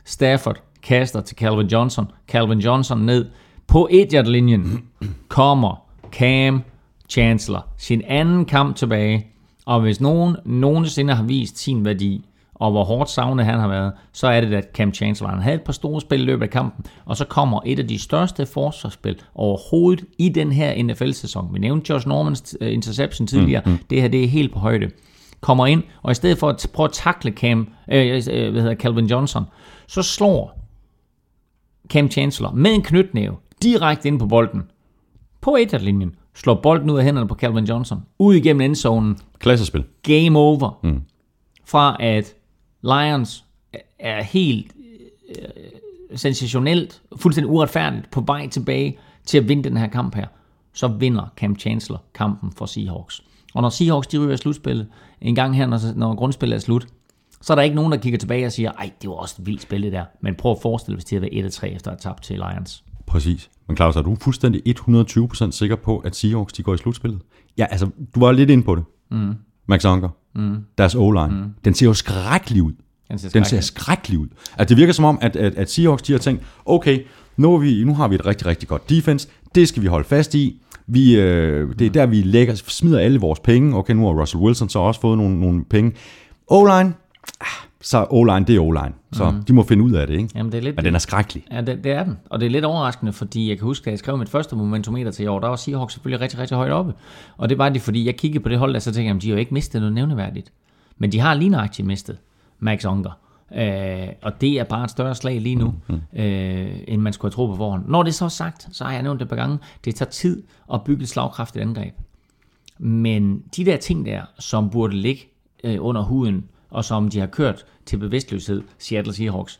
Stafford kaster til Calvin Johnson, Calvin Johnson ned, på 1 linjen kommer Cam Chancellor sin anden kamp tilbage, og hvis nogen nogensinde har vist sin værdi, og hvor hårdt savnet han har været, så er det, at Cam Chancellor han havde et par store spil i løbet af kampen, og så kommer et af de største forsvarsspil overhovedet i den her NFL-sæson. Vi nævnte Josh Normans uh, interception tidligere. Mm, mm. Det her det er helt på højde. Kommer ind, og i stedet for at prøve at takle Cam, øh, øh, hvad hedder Calvin Johnson, så slår Cam Chancellor med en knytnæve direkte ind på bolden. På linjen slår bolden ud af hænderne på Calvin Johnson. Ud igennem endzonen. Klassespil. Game over. Mm. Fra at Lions er helt øh, sensationelt, fuldstændig uretfærdigt på vej tilbage til at vinde den her kamp her, så vinder Cam Chancellor kampen for Seahawks. Og når Seahawks de ryger slutspillet, en gang her, når, når grundspillet er slut, så er der ikke nogen, der kigger tilbage og siger, ej, det var også et vildt spil det der. Men prøv at forestille dig, hvis de havde været 1-3 efter at have tabt til Lions. Præcis. Men Claus, er du fuldstændig 120% sikker på, at Seahawks de går i slutspillet? Ja, altså, du var lidt inde på det. Mm. Max Unger, mm. deres O-line, mm. den ser jo skrækkelig ud. Den ser Den ser skrækkelig ud. Altså, det virker som om, at, at, at Seahawks de har tænkt, okay, nu, vi, nu har vi et rigtig, rigtig godt defense, det skal vi holde fast i. Vi, øh, det er der, vi lægger, smider alle vores penge. Okay, nu har Russell Wilson så også fået nogle, nogle penge. O-line, ah, så O-line, det er O-line. Så mm. de må finde ud af det, ikke? Jamen, det er lidt Men den er skrækkelig. Ja, det, det er den. Og det er lidt overraskende, fordi jeg kan huske, at jeg skrev mit første momentometer til i år, der var Seahawks selvfølgelig rigtig, rigtig højt oppe. Og det var de, fordi jeg kiggede på det hold, der så tænkte jeg, at de har jo ikke mistet noget nævneværdigt. Men de har lige nøjagtigt mistet Max Unger. Øh, og det er bare et større slag lige nu, mm. øh, end man skulle have troet på forhånd. Når det så er sagt, så har jeg nævnt det et par gange, det tager tid at bygge et slagkraftigt angreb. Men de der ting der, som burde ligge øh, under huden, og som de har kørt til bevidstløshed, Seattle Seahawks,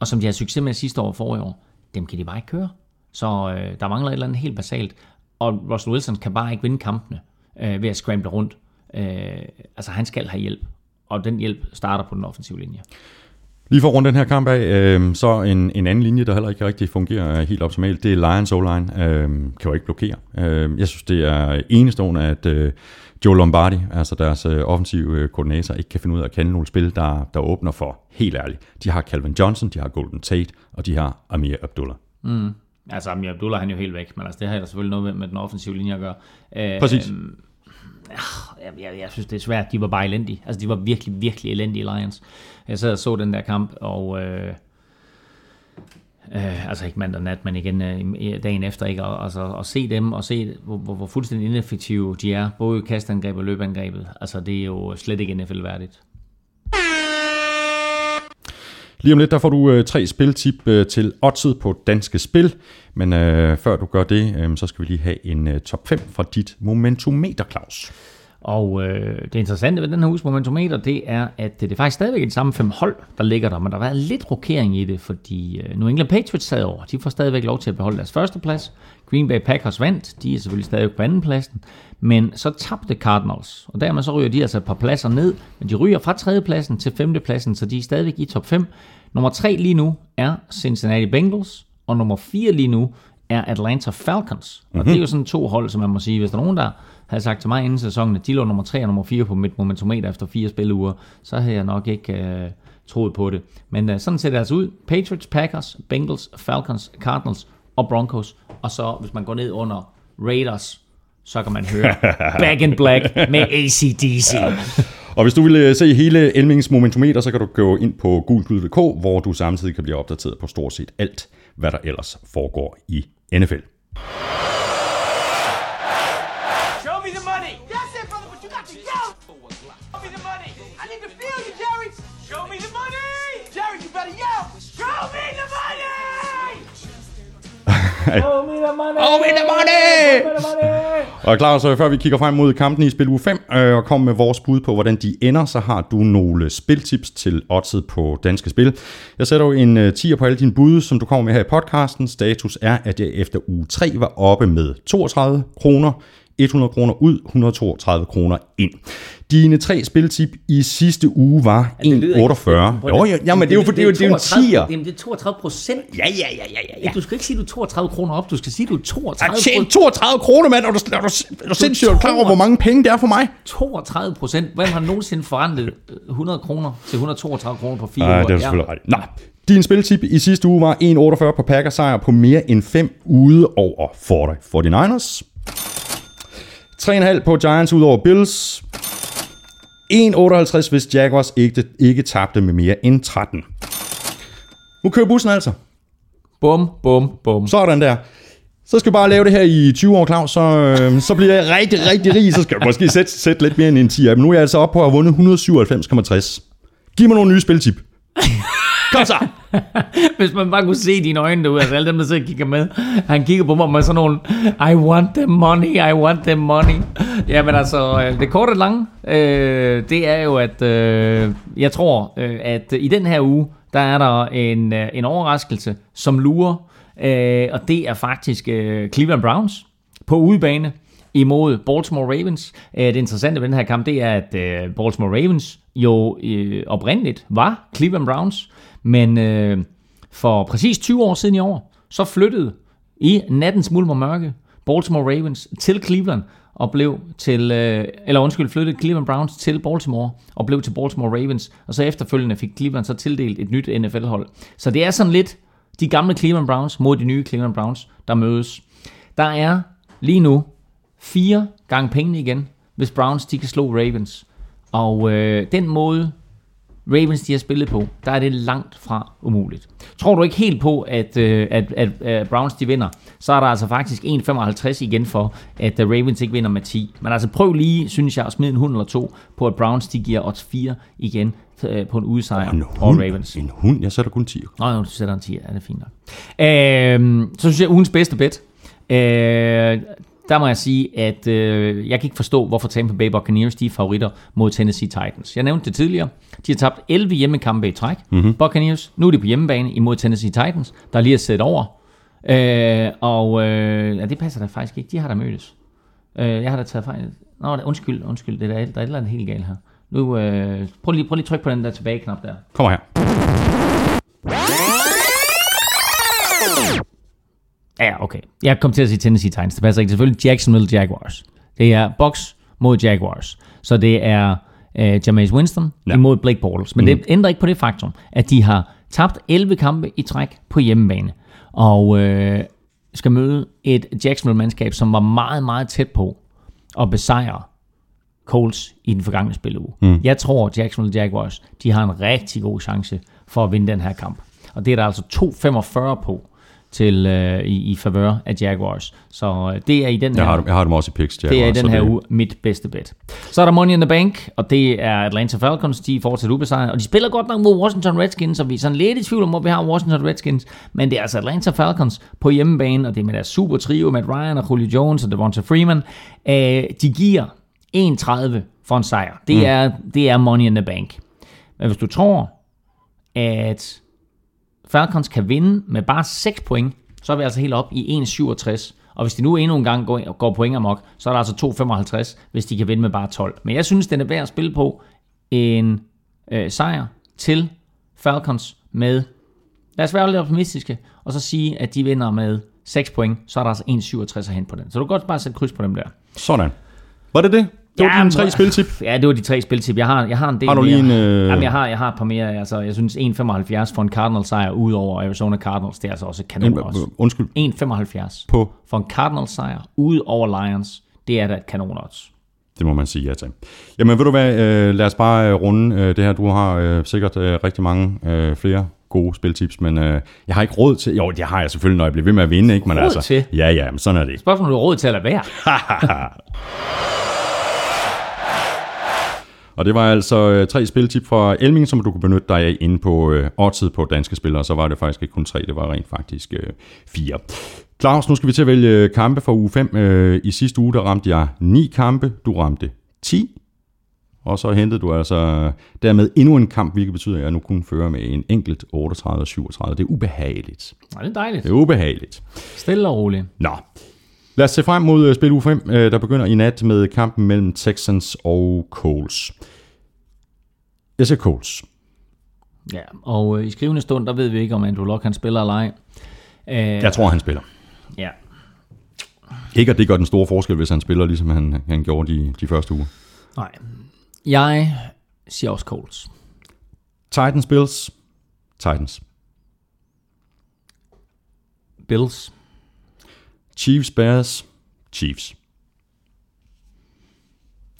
og som de har succes med sidste år og forrige år, dem kan de bare ikke køre. Så øh, der mangler et eller andet helt basalt. Og Russell Wilson kan bare ikke vinde kampene øh, ved at scramble rundt. Øh, altså han skal have hjælp, og den hjælp starter på den offensive linje. Lige for at runde den her kamp af, øh, så en, en anden linje, der heller ikke rigtig fungerer øh, helt optimalt, det er Lions O-line. Øh, kan jo ikke blokere. Øh, jeg synes, det er enestående, at øh, Joe Lombardi, altså deres øh, offensive øh, koordinator, ikke kan finde ud af at kende nogle spil, der, der åbner for, helt ærligt. De har Calvin Johnson, de har Golden Tate, og de har Amir Abdullah. Mm. Altså Amir Abdullah han er jo helt væk, men altså, det har der selvfølgelig noget med, med den offensive linje at gøre. Øh, Præcis. Øh, jeg, jeg, jeg synes, det er svært. De var bare elendige. Altså, de var virkelig, virkelig elendige Lions. Jeg sad og så den der kamp, og... Øh, øh, altså ikke mandag nat, men igen øh, dagen efter, ikke? Og, altså, at se dem og se, hvor, hvor, hvor fuldstændig ineffektive de er, både i kastangreb og løbeangrebet, altså det er jo slet ikke NFL-værdigt. Lige om lidt, der får du øh, tre spiltip øh, til oddset på danske spil. Men øh, før du gør det, øh, så skal vi lige have en øh, top 5 fra dit momentometer, Claus. Og øh, det interessante ved den her uges momentometer, det er, at det er faktisk stadigvæk de samme fem hold, der ligger der, men der har været lidt rokering i det, fordi øh, New England Patriots sad over. De får stadigvæk lov til at beholde deres første plads. Green Bay Packers vandt, de er selvfølgelig stadig på anden pladsen, men så tabte Cardinals, og dermed så ryger de altså et par pladser ned, men de ryger fra tredje pladsen til femte pladsen, så de er stadigvæk i top 5. Nummer 3 lige nu er Cincinnati Bengals, og nummer 4 lige nu er Atlanta Falcons. Og mm-hmm. det er jo sådan to hold, som man må sige, hvis der er nogen, der havde sagt til mig inden sæsonen, at de lå nummer 3 og nummer 4 på mit momentometer efter fire spilleuger, så havde jeg nok ikke øh, troet på det. Men øh, sådan ser det altså ud. Patriots, Packers, Bengals, Falcons, Cardinals og Broncos. Og så, hvis man går ned under Raiders, så kan man høre Back in Black med ACDC. Og hvis du vil øh, se hele Elmings momentometer, så kan du gå ind på gulklud.dk, hvor du samtidig kan blive opdateret på stort set alt, hvad der ellers foregår i NFL. Oh, me the money! Oh, me the money! Og klar, så før vi kigger frem mod kampen i spil u 5 øh, og kommer med vores bud på, hvordan de ender, så har du nogle spiltips til oddset på danske spil. Jeg sætter jo en øh, 10'er på alle dine bud, som du kommer med her i podcasten. Status er, at jeg efter uge 3 var oppe med 32 kroner. 100 kroner ud, 132 kroner ind. Dine tre spiltip i sidste uge var 1,48. Jo, ja, ja, men det er jo, det er jo, det er jo en 10'er. Jamen, det er 32 procent. Ja, ja, ja, ja, ja, ja. Du skal ikke sige, du er 32 kroner op. Du skal sige, du er 32 Jeg tjent 32 kroner, mand, og du, er du, er du sindssygt er du klar over, hvor mange penge det er for mig? 32 procent. Hvem har nogensinde forandret 100 kroner til 132 kroner på fire Nej, uger? det er selvfølgelig ret. i. Nå, din spiltip i sidste uge var 1,48 på Packers sejr på mere end 5 ude over 40 49ers. 3,5 på Giants ud over Bills. 1,58 hvis Jaguars ikke, ikke tabte med mere end 13. Nu kører bussen altså. Bum, bum, bum. Sådan der. Så skal jeg bare lave det her i 20 år, Claus, så, øh, så bliver jeg rigtig, rigtig rig. Så skal jeg måske sætte, sætte lidt mere end en 10 Men nu er jeg altså oppe på at have vundet 197,60. Giv mig nogle nye spiltip. Kom så! Hvis man bare kunne se dine øjne derude, altså alle dem, der sidder og kigger med. Han kigger på mig med sådan nogle, I want the money, I want the money. Ja, men altså, øh, det korte og lange, øh, det er jo, at øh, jeg tror, øh, at i den her uge, der er der en, øh, en overraskelse, som lurer. Øh, og det er faktisk øh, Cleveland Browns på udebane imod Baltimore Ravens. Øh, det interessante ved den her kamp, det er, at øh, Baltimore Ravens jo øh, oprindeligt var Cleveland Browns, men øh, for præcis 20 år siden i år, så flyttede i nattens mulm og mørke Baltimore Ravens til Cleveland og blev til, øh, eller undskyld, flyttede Cleveland Browns til Baltimore og blev til Baltimore Ravens, og så efterfølgende fik Cleveland så tildelt et nyt NFL-hold. Så det er sådan lidt de gamle Cleveland Browns mod de nye Cleveland Browns, der mødes. Der er lige nu fire gange pengene igen, hvis Browns de kan slå Ravens. Og øh, den måde, Ravens de har spillet på, der er det langt fra umuligt. Tror du ikke helt på, at, øh, at, at, at Browns de vinder, så er der altså faktisk 1,55 igen for, at øh, Ravens ikke vinder med 10. Men altså prøv lige, synes jeg, at smide en hund eller to på, at Browns de giver odds 4 igen øh, på en udsejr En hund, Ravens. en hund, jeg sætter kun 10. Nå, jo, du sætter en 10, ja, det er fint nok. Øh, så synes jeg, ugens bedste bet. Øh, der må jeg sige, at øh, jeg kan ikke forstå, hvorfor Tampa Bay Buccaneers de er favoritter mod Tennessee Titans. Jeg nævnte det tidligere. De har tabt 11 hjemmekampe i træk. Mm-hmm. Buccaneers. Nu er de på hjemmebane imod Tennessee Titans, der lige er sat over. Øh, og øh, ja, det passer da faktisk ikke. De har da mødtes. Øh, jeg har da taget fejl. Nå, undskyld, undskyld. Det er der, der er et eller andet helt galt her. Nu, øh, prøv lige, prøv lige at trykke på den der tilbage-knap der. Kommer her. Ja, okay. Jeg kom til at sige Tennessee Titans. Det passer ikke. Selvfølgelig Jacksonville Jaguars. Det er Bucks mod Jaguars. Så det er øh, Jameis Winston Ja. imod Blake Bortles. Men mm. det ændrer ikke på det faktum, at de har tabt 11 kampe i træk på hjemmebane. Og øh, skal møde et Jacksonville-mandskab, som var meget, meget tæt på at besejre Colts i den forgangne spilleuge. Mm. Jeg tror, Jacksonville Jaguars, de har en rigtig god chance for at vinde den her kamp. Og det er der altså 2,45 på til øh, i, i favør af Jaguars. Så øh, det er i den Jeg her, har, dem- jeg har dem også i picks. det er i Jaguars, den her det- uge mit bedste bet. Så er der Money in the Bank, og det er Atlanta Falcons, de er fortsat ubesejret, og de spiller godt nok mod Washington Redskins, og vi er sådan lidt i tvivl om, hvor vi har Washington Redskins, men det er altså Atlanta Falcons på hjemmebane, og det er med deres super trio, Matt Ryan og Julio Jones og Devonta Freeman. Øh, de giver 1,30 for en sejr. Det, mm. er, det er Money in the Bank. Men hvis du tror, at Falcons kan vinde med bare 6 point, så er vi altså helt op i 1,67. Og hvis de nu endnu en gang går, går point amok, så er der altså 2,55, hvis de kan vinde med bare 12. Men jeg synes, den er værd at spille på en øh, sejr til Falcons med, lad os være lidt optimistiske, og så sige, at de vinder med 6 point, så er der altså 1,67 at hente på den. Så du kan godt bare sætte kryds på dem der. Sådan. Var det det? Det var Ja, dine tre spiltip. Ja, det var de tre spiltip. Jeg har, jeg har en del Har du mere. lige en, øh, Jamen, jeg har, jeg har et par mere. Altså, jeg synes 1,75 for en Cardinals sejr ud over Arizona Cardinals, det er altså også kanon En, også. undskyld. 1,75 På, for en Cardinals sejr ud over Lions, det er da et kanon odds. det må man sige ja til. Jamen ved du hvad, øh, lad os bare øh, runde øh, det her. Du har øh, sikkert øh, rigtig mange øh, flere gode spiltips, men øh, jeg har ikke råd til... Jo, det har jeg selvfølgelig, når jeg bliver ved med at vinde, ikke? Men Råd altså, til? Ja, ja, men sådan er det. Spørgsmålet er, du har råd til at lade være. Og det var altså øh, tre spiltip fra Elming, som du kunne benytte dig af inde på øh, oddset på danske spillere. Så var det faktisk ikke kun tre, det var rent faktisk øh, fire. Claus, nu skal vi til at vælge kampe for uge 5. Øh, I sidste uge, der ramte jeg ni kampe. Du ramte 10. Og så hentede du altså dermed endnu en kamp, hvilket betyder, at jeg nu kun fører med en enkelt 38 og 37. Det er ubehageligt. Nej, det er dejligt. Det er ubehageligt. Stille og roligt. Nå, lad os se frem mod øh, spil uge 5, øh, der begynder i nat med kampen mellem Texans og Coles. Jeg siger Coles. Ja, og øh, i skrivende stund, der ved vi ikke, om Andrew Luck han spiller eller ej. Øh, Jeg tror, han spiller. ja. Ikke, at det gør den store forskel, hvis han spiller, ligesom han, han gjorde de, de første uger. Nej. Jeg siger også Colts. Titans, Bills. Titans. Bills. Chiefs, Bears. Chiefs.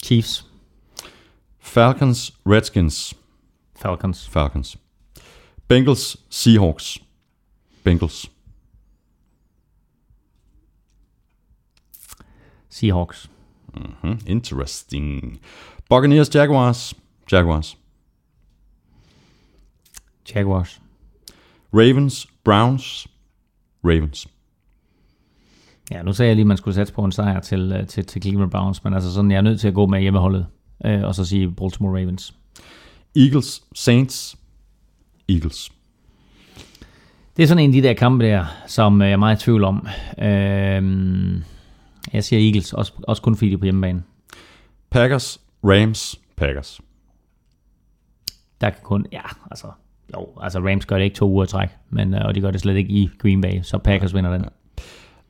Chiefs. Falcons, Redskins. Falcons. Falcons. Bengals, Seahawks. Bengals. Seahawks. Hmm, interesting. Buccaneers, Jaguars. Jaguars. Jaguars. Ravens, Browns. Ravens. Ja, nu sagde jeg lige, at man skulle satse på en sejr til, øh, til, til Cleveland Browns, men altså sådan, jeg er nødt til at gå med hjemmeholdet, øh, og så sige Baltimore Ravens. Eagles, Saints. Eagles. Det er sådan en af de der kampe der, som øh, jeg er meget i tvivl om. Øh, jeg siger Eagles, også, også kun fordi de er på hjemmebane. Packers, Rams, Packers. Der kan kun, ja, altså, Jo, altså Rams gør det ikke to uger træk, men, øh, og de gør det slet ikke i Green Bay, så Packers vinder den.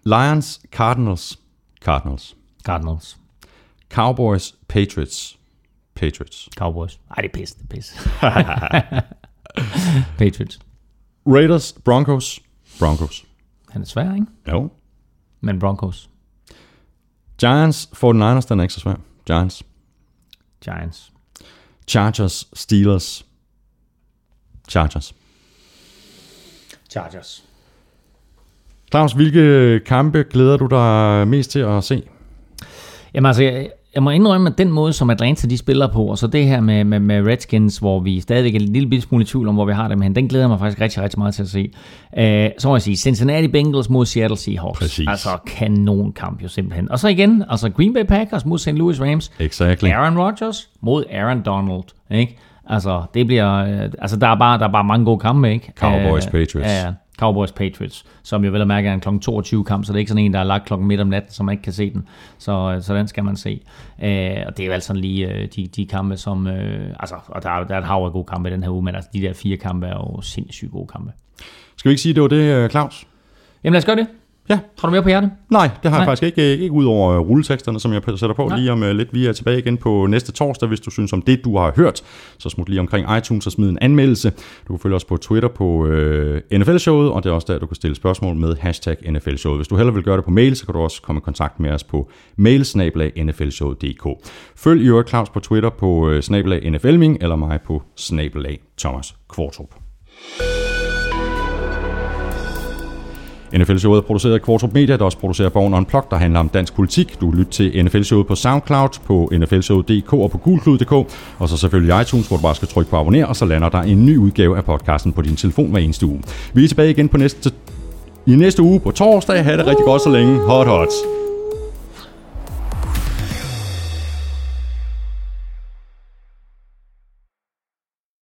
Lions, Cardinals, Cardinals. Cardinals. Cowboys, Patriots, Patriots. Cowboys. Ej, det er pis, det er pis. Patriots. Raiders, Broncos, Broncos. Han er svær, ikke? Jo. Men Broncos. Giants, 49ers, den er ikke så svær. Giants. Giants. Chargers, Steelers, Chargers. Chargers. Claus, hvilke kampe glæder du dig mest til at se? Jamen altså, jeg, jeg må indrømme, at den måde, som Atlanta de spiller på, og så det her med, med, med Redskins, hvor vi stadigvæk er en lille smule i tvivl om, hvor vi har dem hen, den glæder jeg mig faktisk rigtig, rigtig meget til at se. Uh, så må jeg sige, Cincinnati Bengals mod Seattle Seahawks. Præcis. Altså kanon kamp jo simpelthen. Og så igen, altså Green Bay Packers mod St. Louis Rams. Exactly. Aaron Rodgers mod Aaron Donald, ikke? Altså, det bliver, øh, altså der er bare, der er bare mange gode kampe, ikke? Cowboys, Øh, Patriots. Ja, ja. Cowboys Patriots, som jo vel at mærke er en kl. 22 kamp, så det er ikke sådan en, der er lagt klokken midt om natten, så man ikke kan se den. Så, så den skal man se. Øh, og det er jo altså sådan lige øh, de, de kampe, som... Øh, altså, og der, er- der er et hav af gode kampe i den her uge, men altså, de der fire kampe er jo sindssygt gode kampe. Skal vi ikke sige, det var det, øh, Claus? Jamen lad os gøre det. Ja. Har du mere på hjertet? Nej, det har jeg Nej. faktisk ikke, ikke ud over øh, rulleteksterne, som jeg sætter på Nej. lige om øh, lidt. Vi er tilbage igen på næste torsdag, hvis du synes om det, du har hørt. Så smut lige omkring iTunes og smid en anmeldelse. Du kan følge os på Twitter på øh, NFL-showet, og det er også der, du kan stille spørgsmål med hashtag NFL-showet. Hvis du hellere vil gøre det på mail, så kan du også komme i kontakt med os på mailsnabelag.nflshowet.dk. Følg i øvrigt Claus på Twitter på øh, snabelag NFLming, eller mig på snabelag Thomas Kvartrup. NFL-showet er produceret af Kvartrup Media, der også producerer Born Unplugged, der handler om dansk politik. Du kan lytte til NFL-showet på SoundCloud, på nflshowet.dk og på gulklud.dk, og så selvfølgelig iTunes, hvor du bare skal trykke på abonner, og så lander der en ny udgave af podcasten på din telefon hver eneste uge. Vi er tilbage igen på næste, i næste uge på torsdag. Ha' det rigtig godt så længe. Hot hot.